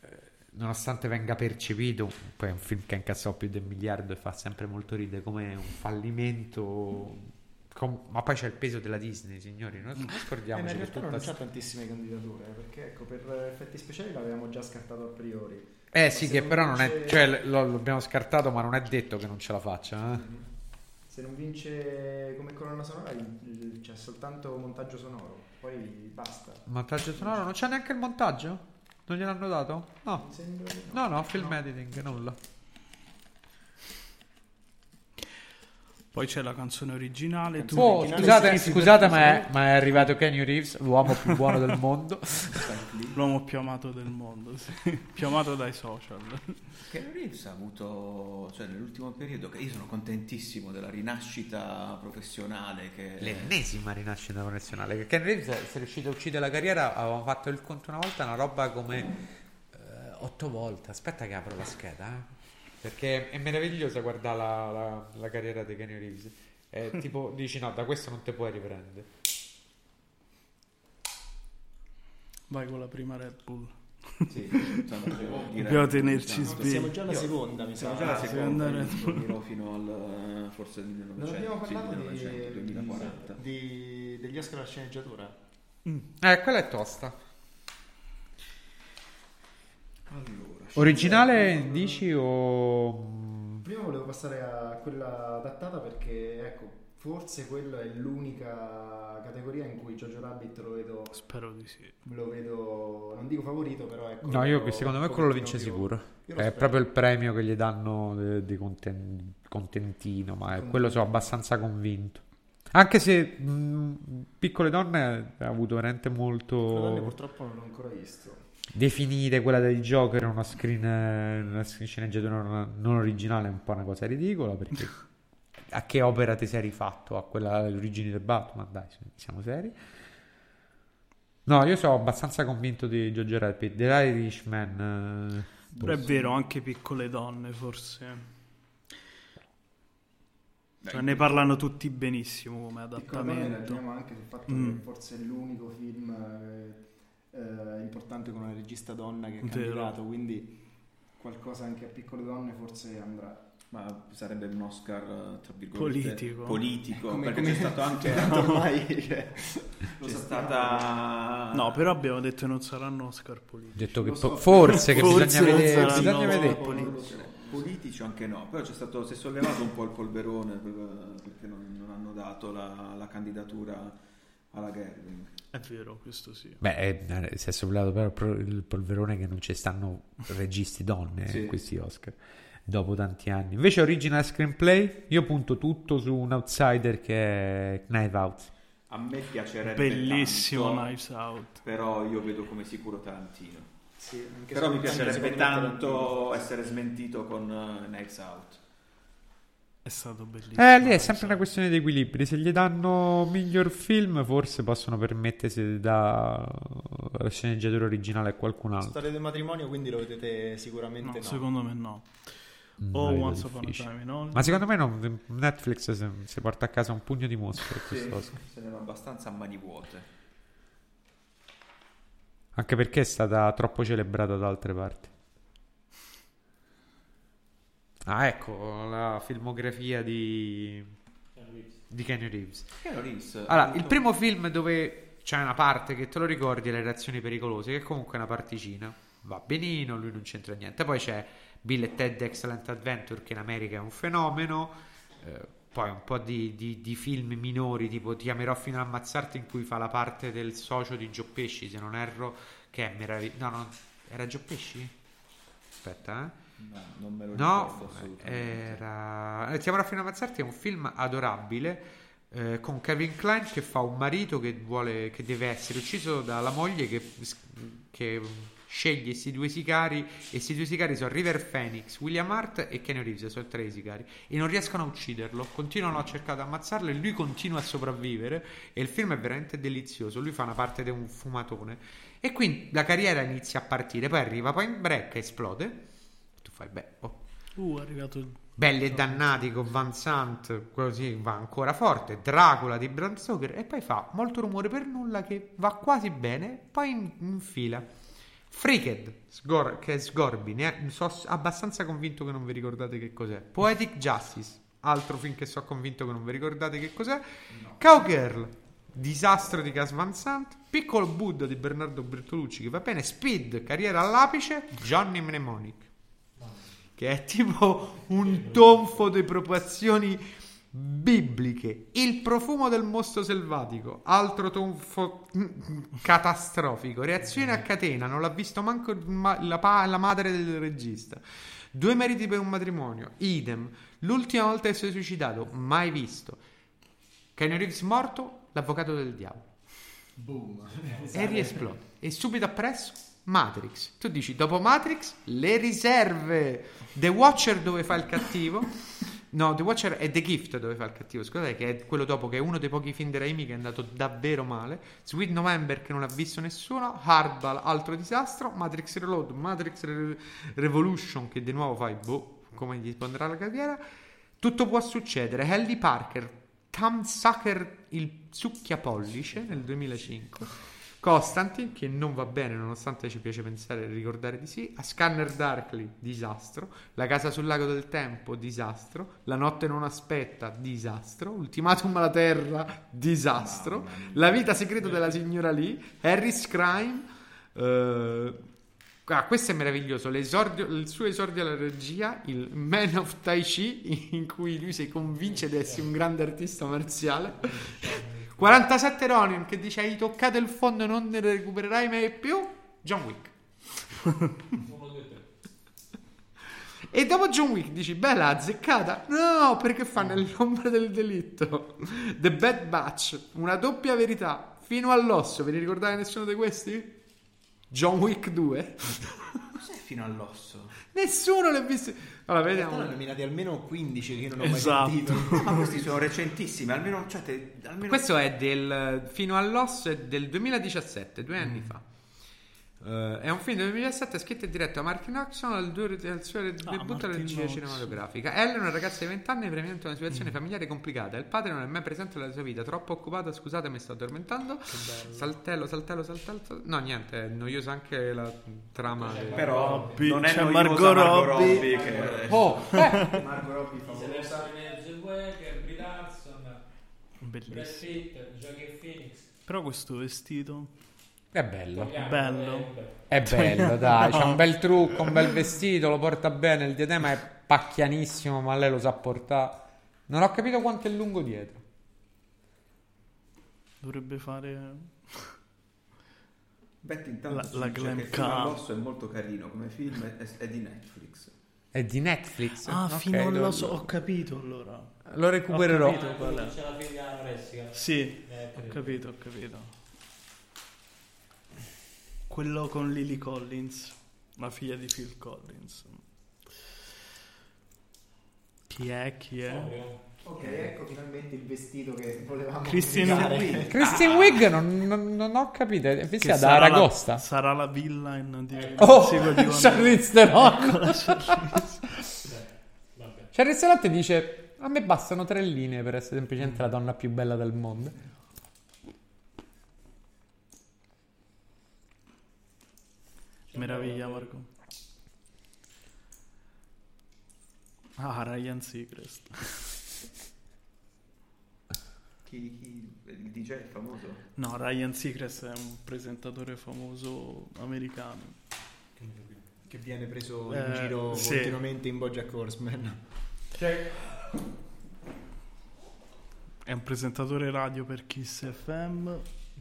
eh, nonostante venga percepito, poi è un film che ha incassato più del miliardo e fa sempre molto ridere come un fallimento com- ma poi c'è il peso della Disney, signori, non Eh, scordiamoci in che tutta non c'ha sta- tantissime candidature, eh, perché ecco, per effetti speciali l'avevamo già scartato a priori. Eh sì, che però non è, vince- cioè lo- l'abbiamo scartato, ma non è detto che non ce la faccia, eh. Se non vince come colonna sonora c'è soltanto montaggio sonoro, poi basta. Montaggio sonoro, non c'è neanche il montaggio? Non gliel'hanno dato? No. No. No, no, film editing, nulla. Poi c'è la canzone originale. Tu Oh, originale scusate, scusate ma, è, ma è arrivato Kenny Reeves, l'uomo più buono del mondo. [LAUGHS] L'uomo più amato del mondo, sì. [LAUGHS] più amato dai social. Keanu Reeves ha avuto, cioè nell'ultimo periodo, che io sono contentissimo della rinascita professionale che... L'ennesima rinascita professionale. Che Kenny Reeves se è riuscito a uccidere la carriera, avevamo fatto il conto una volta, una roba come eh, otto volte. Aspetta che apro la scheda, eh. Perché è meravigliosa guardare la, la- la carriera di Kenny Reeves. È tipo, dici no, da questo non ti puoi riprendere. Vai con la prima Red Bull. Sì, direi- Dobbiamo tenerci diciamo, svegli. Siamo già alla Io- seconda, mi Siamo sa. già alla Ah, seconda, Red dirò fino al eh, forse il 1900, Non abbiamo sì, parlato 1900, di, 2040. di- degli Oscar alla sceneggiatura. Eh, quella è tosta. Allora, Originale dici o... Prima volevo passare a quella adattata perché, ecco, forse quella è l'unica categoria in cui Jojo Rabbit lo vedo, Spero di sì. lo vedo non dico favorito, però ecco. No, io lo- secondo me quello lo vince più- sicuro. lo È spero. proprio il premio che gli danno di, conten- contentino, ma è- quello sono abbastanza convinto. Anche se mh, Piccole Donne ha avuto veramente Quella donne molto... purtroppo non l'ho ancora visto. Definire quella del Joker una screen, una screen sceneggiatura non, non originale è un po' una cosa ridicola perché [LAUGHS] a che opera ti sei rifatto? A quella alle origini del Batman? Dai, siamo seri. No, io sono abbastanza convinto di Jojo Rabbit. The Irishman. eh, Però è vero, anche piccole donne forse. Cioè, ne parlano tutti benissimo come Piccole donne adattamento. anche sul fatto Mm. che forse è l'unico film eh, eh, importante con una regista donna che è Vero. candidato, quindi qualcosa anche a piccole donne forse andrà. Ma sarebbe un Oscar tra virgolette Politico. politico, Come- perché come- c'è stato anche Tanto ormai [LAUGHS] cioè, lo c'è stata No, però abbiamo detto che non saranno Oscar politici. detto che so. po- forse che Forse bisogna non vedere. saranno Bisogna vedere. politici. politici o anche no, però c'è stato, si è sollevato un po' il polverone per- perché non, non hanno dato la, la candidatura alla Gerwig. È vero, questo sì. Beh, eh, si è sopravvivato però il polverone che non ci stanno registi donne Sì. in questi Oscar dopo tanti anni. Invece original screenplay, io punto tutto su un outsider che è Knife Out. A me piacerebbe Bellissimo tanto, Knives Out. però io vedo come sicuro Tarantino. Sì, anche Però mi piacerebbe tanto essere smentito con uh, Knives Out. È stato bellissimo. Eh, lì è sempre una questione di equilibri. Se gli danno miglior film, forse possono permettersi da la sceneggiatura originale a qualcun altro. Storia del matrimonio, quindi lo vedete sicuramente No, no. secondo me no. Mm, O la vedo Once Upon a. Time in Hollywood. Ma secondo me non- Netflix si, si porta a casa un pugno di mosche Sì, questo Oscar. se ne va abbastanza a mani vuote. Anche perché è stata troppo celebrata da altre parti. Ah, ecco la filmografia di, di Kenny Reeves. Keanu Reeves, Allora, il primo film dove c'è una parte che te lo ricordi è Le reazioni pericolose, che comunque è una particina. Va benino, lui non c'entra niente. Poi c'è Bill e Ted Excellent Adventure, che in America è un fenomeno. Eh, poi un po' di, di- di film minori, tipo Ti amerò fino a ammazzarti, in cui fa la parte del socio di Gio Pesci, se non erro, che è meraviglioso. No, no, era Gio Pesci? Aspetta, eh. No, non me lo No, ricordo assolutamente. era... eh, Ti amerò fino a ammazzarti è un film adorabile eh, con Kevin Klein che fa un marito che vuole che deve essere ucciso dalla moglie che, che sceglie questi due sicari e questi due sicari sono River Phoenix, William Hart e Kenny Reeves, sono tre sicari e non riescono a ucciderlo, continuano a cercare di ammazzarlo e lui continua a sopravvivere e il film è veramente delizioso, lui fa una parte di un fumatone e quindi la carriera inizia a partire, poi arriva poi in break esplode tu fai beh, oh, Uh, è arrivato il... Belli e dannati con Van Sant, così va ancora forte. Dracula di Bram Stoker e poi fa molto rumore per nulla che va quasi bene, poi in, in. Freaked, Sgor- che è Sgorbi, ne è- sono abbastanza convinto che non vi ricordate che cos'è. Poetic Justice, altro film che sono convinto che non vi ricordate che cos'è. Cowgirl, disastro di Gas Van Sant. Piccolo Buddha di Bernardo Bertolucci, che va bene. Speed, carriera all'apice. Johnny Mnemonic che è tipo un tonfo di proporzioni bibliche. Il profumo del mostro selvatico, altro tonfo catastrofico. Reazione a catena, non l'ha visto manco ma- la, pa- la madre del regista. Due meriti per un matrimonio, idem. L'ultima volta che si è suicidato, mai visto. Keanu Reeves morto, l'avvocato del diavolo. E riesplode. E subito appresso Matrix. Tu dici, dopo Matrix, le riserve. The Watcher dove fa il cattivo. No, The Watcher è The Gift dove fa il cattivo. Scusate, che è quello dopo, che è uno dei pochi film di Raimi che è andato davvero male. Sweet November che non ha visto nessuno. Hardball, altro disastro. Matrix Reload, Matrix Re- Revolution che di nuovo fai, boh, come gli risponderà la carriera. Tutto può succedere. Helly Parker, Tom Sucker, il succhiapollice nel 2005. Constantine, che non va bene nonostante ci piace pensare e ricordare di sì. A Scanner Darkly, disastro. La casa sul lago del tempo, disastro. La notte non aspetta, disastro. Ultimatum alla terra, disastro. La vita segreta della signora Lee. Harry's Crime. eh, Ah, questo è meraviglioso. L'esordio- il suo esordio alla regia, il Man of Tai Chi, in cui lui si convince di essere un grande artista marziale. 47 Ronin che dice hai toccato il fondo e non ne recupererai mai più. John Wick. [LAUGHS] E dopo John Wick dici, bella azzeccata. No, perché fa nell'ombra del delitto. The Bad Batch, una doppia verità, fino all'osso. Vi ricordate nessuno di questi? John Wick 2. Cos'è fino all'osso? Nessuno l'ha visto. Allora, realtà ne vediamo. ho nominati almeno 15 che io non ho mai Esatto. sentito. [LAUGHS] Ma questi sono recentissimi, almeno, cioè, te- almeno Questo è del fino all'osso è del 2017, due anni fa. Eh, è un film del 2017 scritto e diretto da Martin Oxon al, due- al suo debutto alla regia cinematografica. Ellen è una ragazza di 20 anni previamente una situazione familiare complicata. Il padre non è mai presente nella sua vita, troppo occupato. Scusate, mi sto addormentando. Saltello, saltello, saltello. sal- No, niente, è noiosa anche la trama. del- però Robbie, non è c'è noiosa Margot Margot Robbie. Robbie che Oh, beh, Marco Robbi Lisa famosa. Larson, Brad Bellissimo. Pitt, Joaquin Phoenix. Però questo vestito... è bello. Togliamo, Bello. È bello, dai, c'ha un bel [LAUGHS] trucco, un bel vestito, lo porta bene, il diadema è pacchianissimo, ma lei lo sa portare. Non ho capito quanto è lungo dietro. Dovrebbe fare... Betty intanto La- la glam all'osso è molto carino come film, è, è di Netflix. È di Netflix. Ah, Ok, fino allo lo- so, ho capito allora. Lo recupererò. Ho capito qual è. C'è la figlia anoressica. Sì, Eh, ho capito, ho capito. Quello con Lily Collins, la figlia di Phil Collins. Chi è? Chi è? Ok, ecco finalmente il vestito che volevamo Christine comunicare. Wiig. Christine Wig non, non- non ho capito. È vestita da sarà Aragosta. La, sarà la di Oh, sequel di Wonder- Charlize Theron. Ecco Charlize. Theron dice: A me bastano tre linee per essere semplicemente la donna più bella del mondo. Meraviglia, Marco. Ah, Ryan Seacrest. Chi, chi- il DJ è famoso? No, Ryan Seacrest è un presentatore famoso americano. Che viene preso Eh, in giro sì. continuamente in Bojack Horseman. È un presentatore radio per Kiss FM,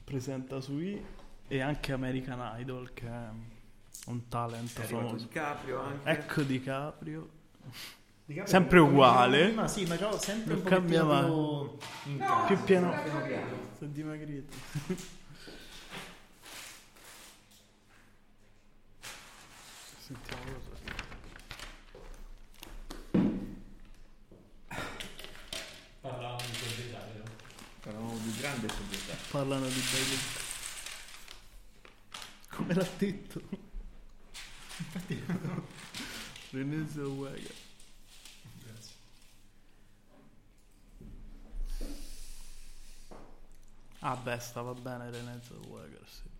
presenta su I e anche American Idol che è un talent È arrivato famoso. DiCaprio anche. Ecco DiCaprio. Di Sempre uguale. Prima, sì, ma già sempre Non un cambia pochettino più casa. Più pieno. Piano è dimagrito. Sentiamo cosa. Parlavamo di proprietario. Parlavamo di grande società. Parlano di belli. Come l'ha detto? René Zellweger. Ah beh, stava bene René Zellweger, sì.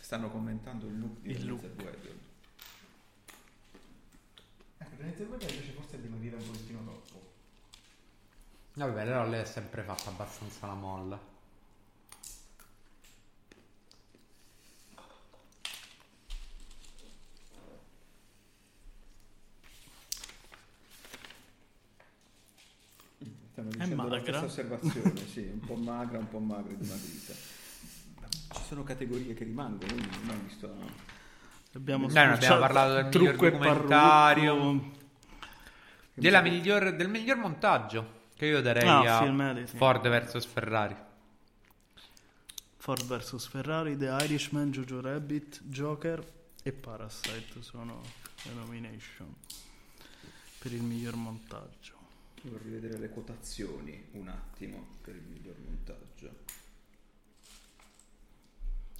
Stanno commentando il look di Il look. Zellweger. Ecco, Renate Zellweger invece forse è dimagrita un pochettino troppo. Vabbè, però lei è sempre fatta abbastanza la molla. Stanno dicendo la stessa osservazione, sì, un po' magra, un po' magra, dimagrita. Ci sono categorie che rimangono, io non ho visto... Abbiamo, Dai, non abbiamo parlato del trucco miglior e documentario. parrucco. Della miglior- del miglior montaggio. Che io darei Ah, a film editing. Ford vs Ferrari. Ford vs Ferrari, The Irishman, Jojo Rabbit, Joker e Parasite sono le nomination per il miglior montaggio. Vorrei rivedere le quotazioni un attimo per il miglior montaggio.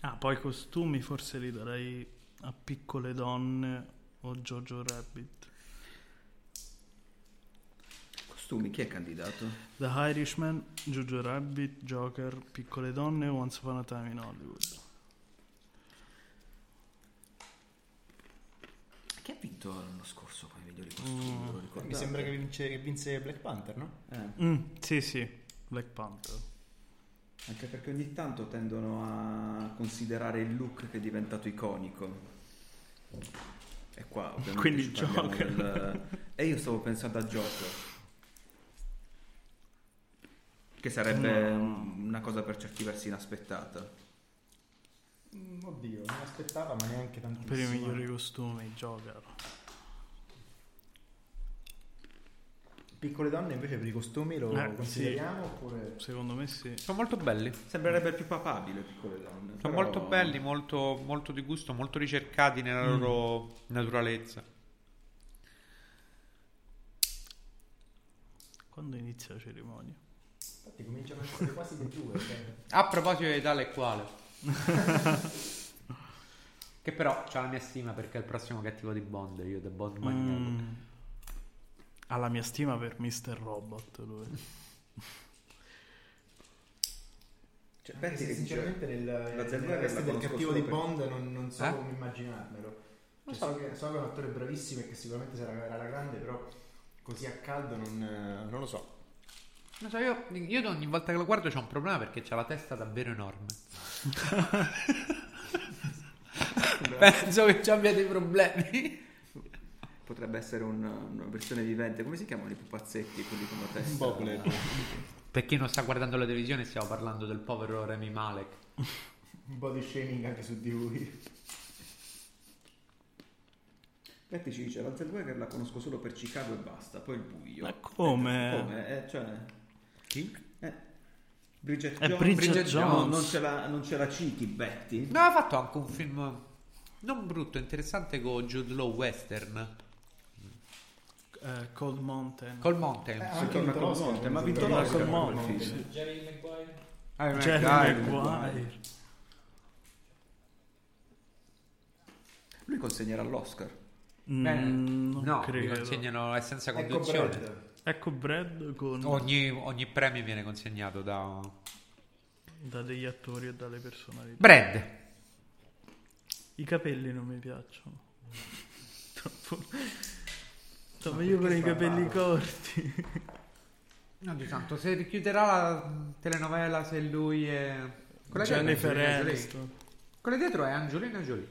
Ah, poi costumi forse li darei a Piccole Donne o Jojo Rabbit. Costumi, chi è candidato? The Irishman, Jojo Rabbit, Joker, Piccole Donne Once Upon a Time in Hollywood. Chi ha vinto l'anno scorso Mm. Mi sembra che, vince, che vinse Black Panther, no? Eh, Mm, sì, sì, Black Panther. anche perché ogni tanto tendono a considerare il look che è diventato iconico. E qua ovviamente Quindi parliamo Joker. del- E io stavo pensando a Joker. Che sarebbe No. una cosa per certi versi inaspettata. Mm, Oddio, non aspettava, ma neanche tantissimo. Per i migliori costumi, Joker. Piccole donne invece per i costumi lo Eh, consideriamo oppure... Secondo me sì. Sono molto belli. Sembrerebbe più papabile, piccole donne. Sono però- molto belli, molto, molto di gusto, molto ricercati nella Mm. loro naturalezza. Quando inizia la cerimonia? Infatti cominciano a essere quasi le due. cioè. A proposito di tale e quale. [LAUGHS] che però c'ha la mia stima perché è il prossimo cattivo di Bond, io The Bond Maniac. Mm. Ha la mia stima per Mr. Robot lui. Cioè, se che sinceramente nel, nel Zellweger veste la del cattivo di Bond non, non so Eh? come immaginarmelo. Cioè, so, che, so che è un attore bravissimo e che sicuramente sarà era la grande, però così a caldo non, non lo so. Non so, io, io ogni volta che lo guardo c'ho un problema perché c'ha la testa davvero enorme. [LAUGHS] Penso che ci abbia dei problemi. Potrebbe essere un- una versione vivente. Come si chiamano i pupazzetti, quelli con la testa? Un bobblehead. Per chi non sta guardando la televisione, stiamo parlando del povero Remy Malek. Body shaming anche su di lui. Betty ci dice, la Zellweger la conosco solo per Chicago e basta, poi il buio. Ma come? Come? Eh, cioè... Chi? Eh, Bridget È Jones. Bridget Bridget Jones. Non, ce la, non ce la citi, Betty? No, ha fatto anche un film non brutto, interessante con Jude Law Western. Eh, Cold Mountain. Col Mountain. Eh, Si anche torna vinto col l'Oscar, Monte, ma ha vinto l'Oscar Col per quel Monte, film. sì. Jerry Maguire. Ah, Jerry Maguire. Maguire. Lui consegnerà l'Oscar. Beh, Mm, non no, mi credo. consegnano è senza Ecco condizione. Brad. Ecco Brad con Ogni, ogni premio viene consegnato da da degli attori e dalle personalità. Brad. I capelli non mi piacciono. [LAUGHS] Troppo. Sto meglio con i capelli corti. No, di santo, se richiuderà la telenovela se lui è quella dietro è Jennifer. Aniston. Quella dietro è Angelina Jolie.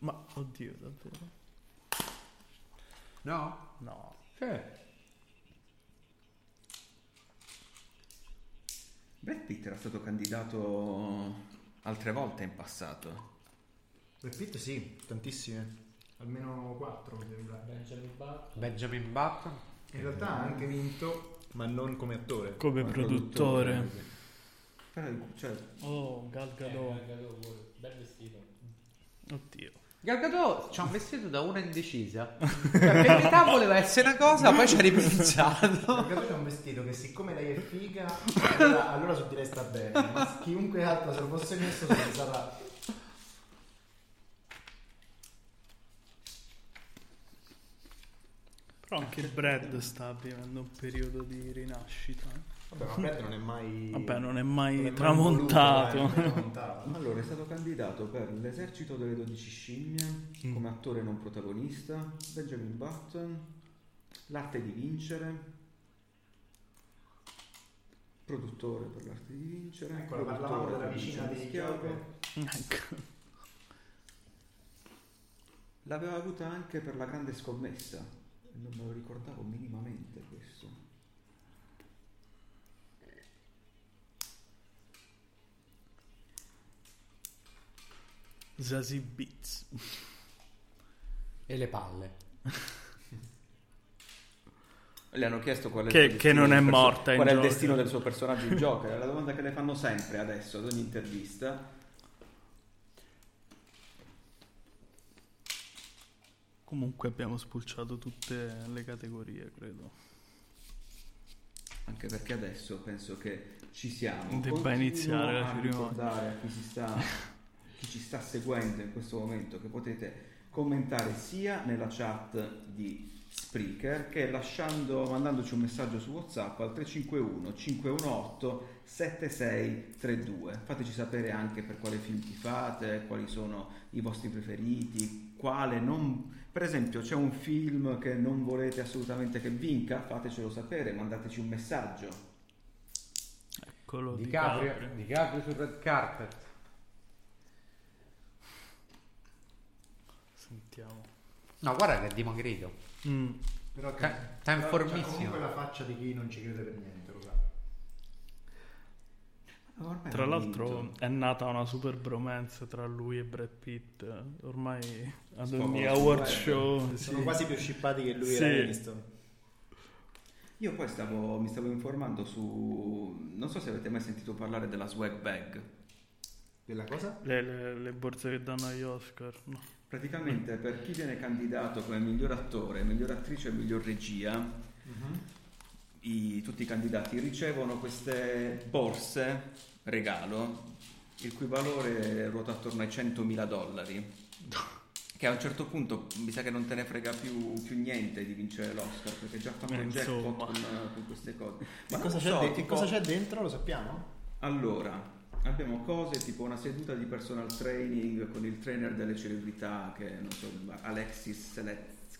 Ma oddio, davvero? No? No. Sì. Brad Pitt era stato candidato altre volte in passato. Brad Pitt sì, tantissime. Almeno quattro mi sembra. Benjamin Button. Benjamin Button. In realtà ha anche vinto, ma non come attore. Come Come produttore. Però, cioè, Oh, Gal Eh, Gadot. Gal Gadot. Bel vestito. Oddio. Gal Gadot c'ha un vestito da una indecisa. Cioè, [LAUGHS] per metà voleva essere una cosa, poi ci ha ripensato. Perché è un vestito che siccome lei è figa, allora, allora su di lei sta bene. Ma chiunque altro se lo fosse messo sarebbe stata... Però anche Brad sta vivendo un periodo di rinascita. Vabbè, ma Brad non è mai... Vabbè, non è mai non è mai tramontato. voluto, eh, tramontato. allora è stato candidato per l'esercito delle 12 scimmie come attore non protagonista, Benjamin Button, l'arte di vincere, produttore per l'arte di vincere, Ecco, parlavamo della vicina di Schiavo. Ecco. L'aveva avuta anche per la grande scommessa, non me lo ricordavo minimamente questo. Zazie Beats. E le palle. [LAUGHS] Le hanno chiesto qual è Che- il suo che destino non del è perso- morta in Qual è il Joker. destino del suo personaggio in Joker? È la domanda che le fanno sempre adesso ad ogni intervista. Comunque abbiamo spulciato tutte le categorie, credo. Anche perché adesso penso che ci siamo. Debba Continuo iniziare la cerimonia. a chi, si sta, [LAUGHS] chi ci sta seguendo in questo momento che potete commentare sia nella chat di Spreaker che lasciando, mandandoci un messaggio su WhatsApp al 351 518 7632. Fateci sapere anche per quale film ti fate, quali sono i vostri preferiti, quale non... Per esempio c'è un film che non volete assolutamente che vinca, fatecelo sapere, mandateci un messaggio. Eccolo Di di Caprio, Caprio. di Caprio sul red carpet. Sentiamo. No, guarda che è dimagrito. Mm. Però che- formissimo. c'ha comunque la faccia di chi non ci crede per niente. Ormai Tra l'altro vinto. è nata una super bromance tra lui e Brad Pitt. Ormai ad Sfogano ogni award show. Sono sì. quasi più scippati che lui Sì. e Aniston. Io poi stavo, mi stavo informando su... Non so se avete mai sentito parlare della swag bag. Della cosa? Le, le- le borse che danno agli Oscar. no. Praticamente per chi viene candidato come miglior attore, miglior attrice e miglior regia, i- tutti i candidati ricevono queste borse regalo, il cui valore ruota attorno ai 100.000 dollari. Che a un certo punto mi sa che non te ne frega più, più niente di vincere l'Oscar perché già fatto Eh, il jackpot con, con queste cose. Ma cosa, c'è so, de- tipo- cosa c'è dentro? Lo sappiamo? allora, abbiamo cose tipo una seduta di personal training con il trainer delle celebrità che non so, Alexis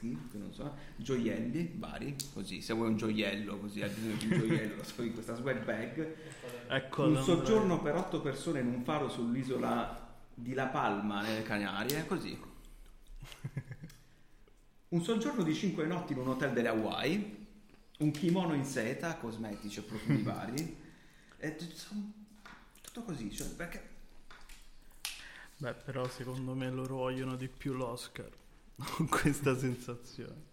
Seletsky, che non so, gioielli vari, così, se vuoi un gioiello così, hai bisogno di un gioiello, lo so, in questa swag bag, Ecco un soggiorno per otto persone in un faro sull'isola di La Palma nelle Canarie, così. Un soggiorno di 5 notti in un hotel delle Hawaii, un kimono in seta, cosmetici e profumi [LAUGHS] vari. E tutto così, cioè, perché Beh, però secondo me loro vogliono di più l'Oscar. Ho questa sensazione.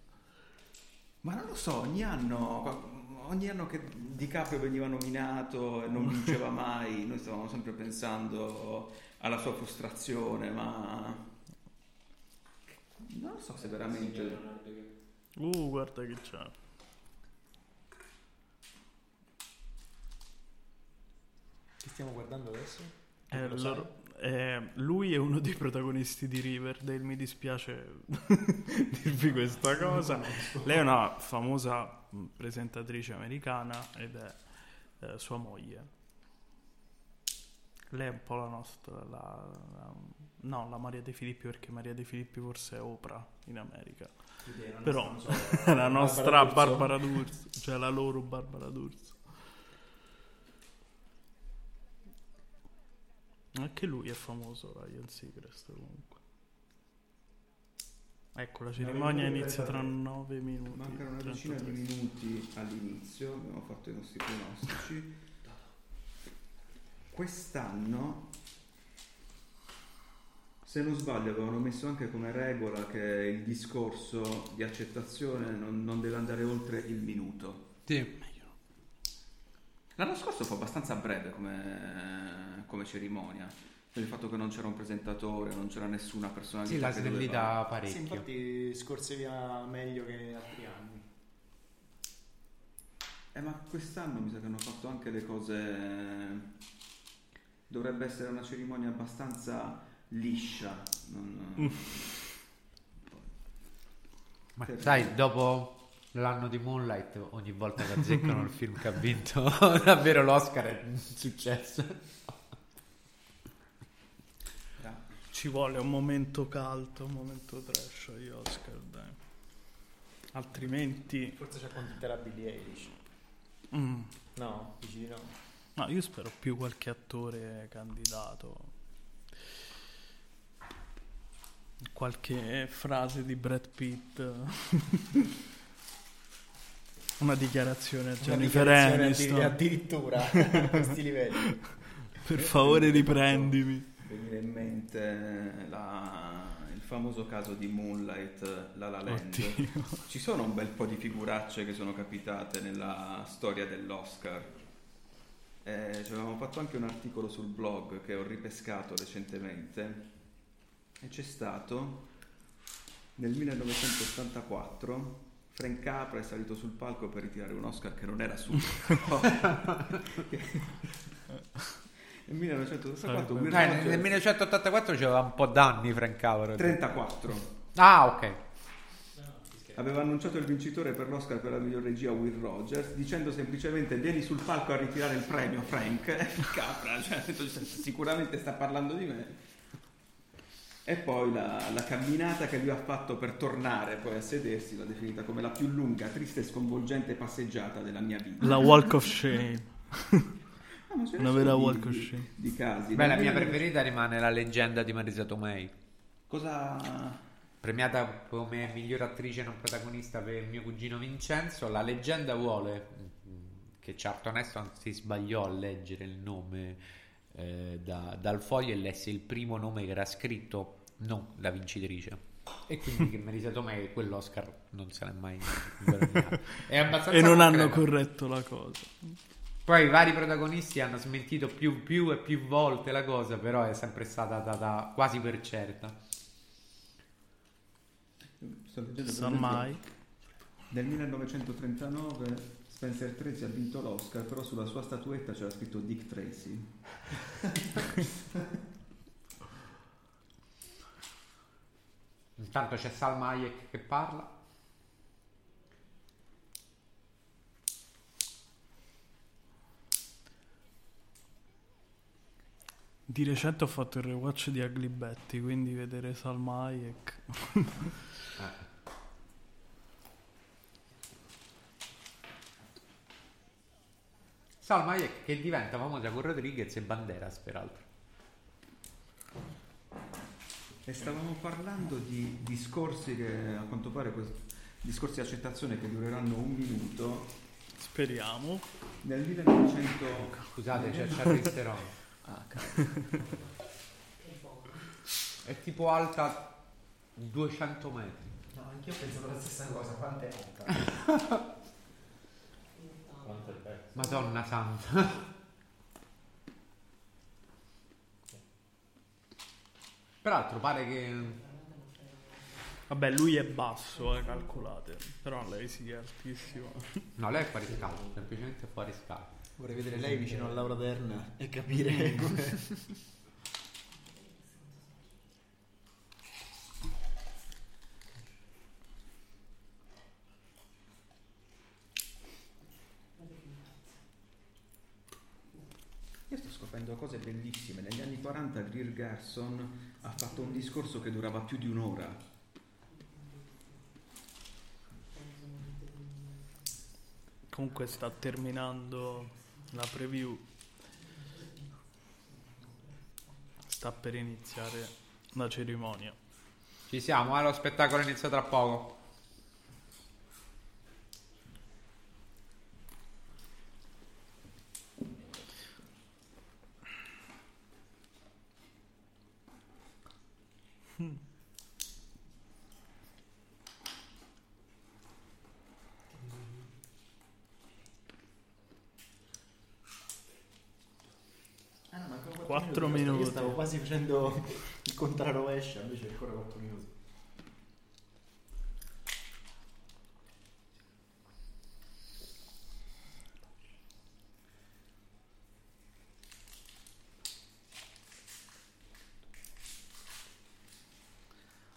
Ma non lo so, ogni anno, ogni anno che DiCaprio veniva nominato e non vinceva [LAUGHS] mai, noi stavamo sempre pensando alla sua frustrazione, ma non lo so se veramente... Uh, guarda che c'è. Che stiamo guardando adesso? Eh, loro- eh, lui è uno dei protagonisti di Riverdale, mi dispiace [LAUGHS] dirvi questa cosa. Lei è una famosa presentatrice americana ed è eh, sua moglie. Lei è un po' la nostra, la, la- no, la Maria De Filippi perché Maria De Filippi forse è Oprah in America. Però è la nostra [LAUGHS] Barbara D'Urso, cioè la loro Barbara D'Urso. Anche lui è famoso, Ryan Seacrest comunque. Ecco, la cerimonia inizia tra 9 minuti. Mancano una decina di 33. minuti all'inizio, abbiamo fatto i nostri pronostici. Quest'anno, se non sbaglio, avevano messo anche come regola che il discorso di accettazione non, non deve andare oltre il minuto. Sì. L'anno scorso fu abbastanza breve come, come cerimonia, per il fatto che non c'era un presentatore, non c'era nessuna personalità. Sì, doveva- snellita Sì, parecchio. infatti scorse via meglio che altri anni. Eh, ma quest'anno mi sa che hanno fatto anche le cose. Dovrebbe essere una cerimonia abbastanza liscia. non- Ma Che- sai, dopo l'anno di Moonlight, ogni volta che [LAUGHS] azzeccano il film che ha vinto [LAUGHS] davvero l'Oscar è un successo. Ci vuole un momento caldo, un momento trash agli Oscar, dai. Altrimenti... Forse ci accontenterà Billie Eilish. Mm. No, dici di no. No, io spero più qualche attore candidato. Qualche frase di Brad Pitt. [LAUGHS] Una dichiarazione a Una Jennifer dichiarazione Aniston. addir- addirittura [LAUGHS] a questi livelli. Per favore riprendimi. venire in mente la- il famoso caso di Moonlight, La La Land. Oddio. Ci sono un bel po' di figuracce che sono capitate nella storia dell'Oscar. Eh, ci avevamo fatto anche un articolo sul blog che ho ripescato recentemente e c'è stato nel 1984 Frank Capra è salito sul palco per ritirare un Oscar che non era suo. [LAUGHS] nel 1984 Will Eh, nel, Rogers- nel 1984 c'aveva un po' d'anni Frank Capra. 34 Ah, ok. aveva annunciato il vincitore per l'Oscar per la miglior regia Will Rogers dicendo semplicemente vieni sul palco a ritirare il premio Frank [LAUGHS] Capra cioè, ha detto, sicuramente sta parlando di me e poi la, la camminata che lui ha fatto per tornare poi a sedersi l'ha definita come la più lunga, triste e sconvolgente passeggiata della mia vita La Walk of Shame. [LAUGHS] Ah, ma una vera di- walk of shame. di casi Beh, la mia 19 preferita rimane la leggenda di Marisa Tomei. cosa Premiata come miglior attrice non protagonista per mio cugino Vincenzo, la leggenda vuole che Charlton Heston si sbagliò a leggere il nome eh, da- dal foglio e lesse il primo nome che era scritto, non la vincitrice. E quindi che Marisa Tomei quell'Oscar non se l'è mai guadagnato. Abbastanza E non hanno concreto. corretto la cosa. Poi i vari protagonisti hanno smentito più, più e più volte la cosa, però è sempre stata data quasi per certa. sto leggendo per Sa esempio- mai. Nel 1939 Spencer Tracy ha vinto l'Oscar, però sulla sua statuetta c'era scritto Dick Tracy. [LAUGHS] Intanto c'è Salma Hayek che parla. Di recente ho fatto il rewatch di Ugly Betty, quindi vedere Salma Hayek. [LAUGHS] [LAUGHS] Salma Hayek che diventa famosa con Rodriguez e Banderas peraltro. E stavamo parlando di discorsi che a quanto pare discorsi di accettazione che dureranno un minuto. Speriamo. Nel 1900 Scusate, c'è Charlize Ah, cavolo. [LAUGHS] È tipo alta 200 metri. No, anch'io ho pensato la stessa cosa, quanto è alta? [LAUGHS] È? Madonna santa. [LAUGHS] Peraltro pare che... Vabbè, lui è basso, eh, calcolate. Però lei sì che è altissima. [LAUGHS] No, lei è fuori scala, semplicemente fuori scala. Vorrei vedere lei vicino a Laura Dern e capire [LAUGHS] come... Io sto scoprendo cose bellissime. Negli anni 40 Greer Garson ha fatto un discorso che durava più di un'ora. Comunque sta terminando la preview. Sta per iniziare la cerimonia. Ci siamo, eh, lo spettacolo inizia tra poco. Ah, no, mancano Quattro Io minuti. stavo quasi facendo il contrarovescia, invece ancora 4 minuti.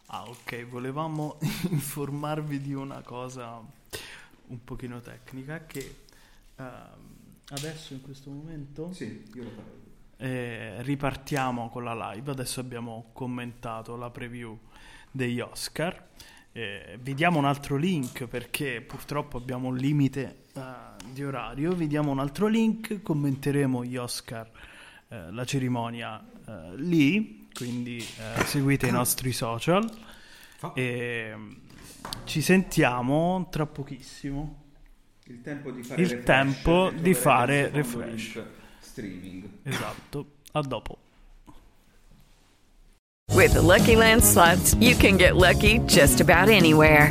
Ah, ok, volevamo [LAUGHS] informarvi di una cosa un pochino tecnica che ehm, adesso in questo momento Sì, io lo eh, ripartiamo con la live. Adesso abbiamo commentato la preview degli Oscar. Eh, vi diamo un altro link perché purtroppo abbiamo un limite eh, di orario. Vi diamo un altro link, commenteremo gli Oscar, eh, la cerimonia eh, lì. Quindi eh, seguite i nostri social e mm, ci sentiamo tra pochissimo. Il tempo di fare Il refresh tempo di fare refresh. Streaming. Esatto, a dopo. With the Lucky Land slots, you can get lucky just about anywhere.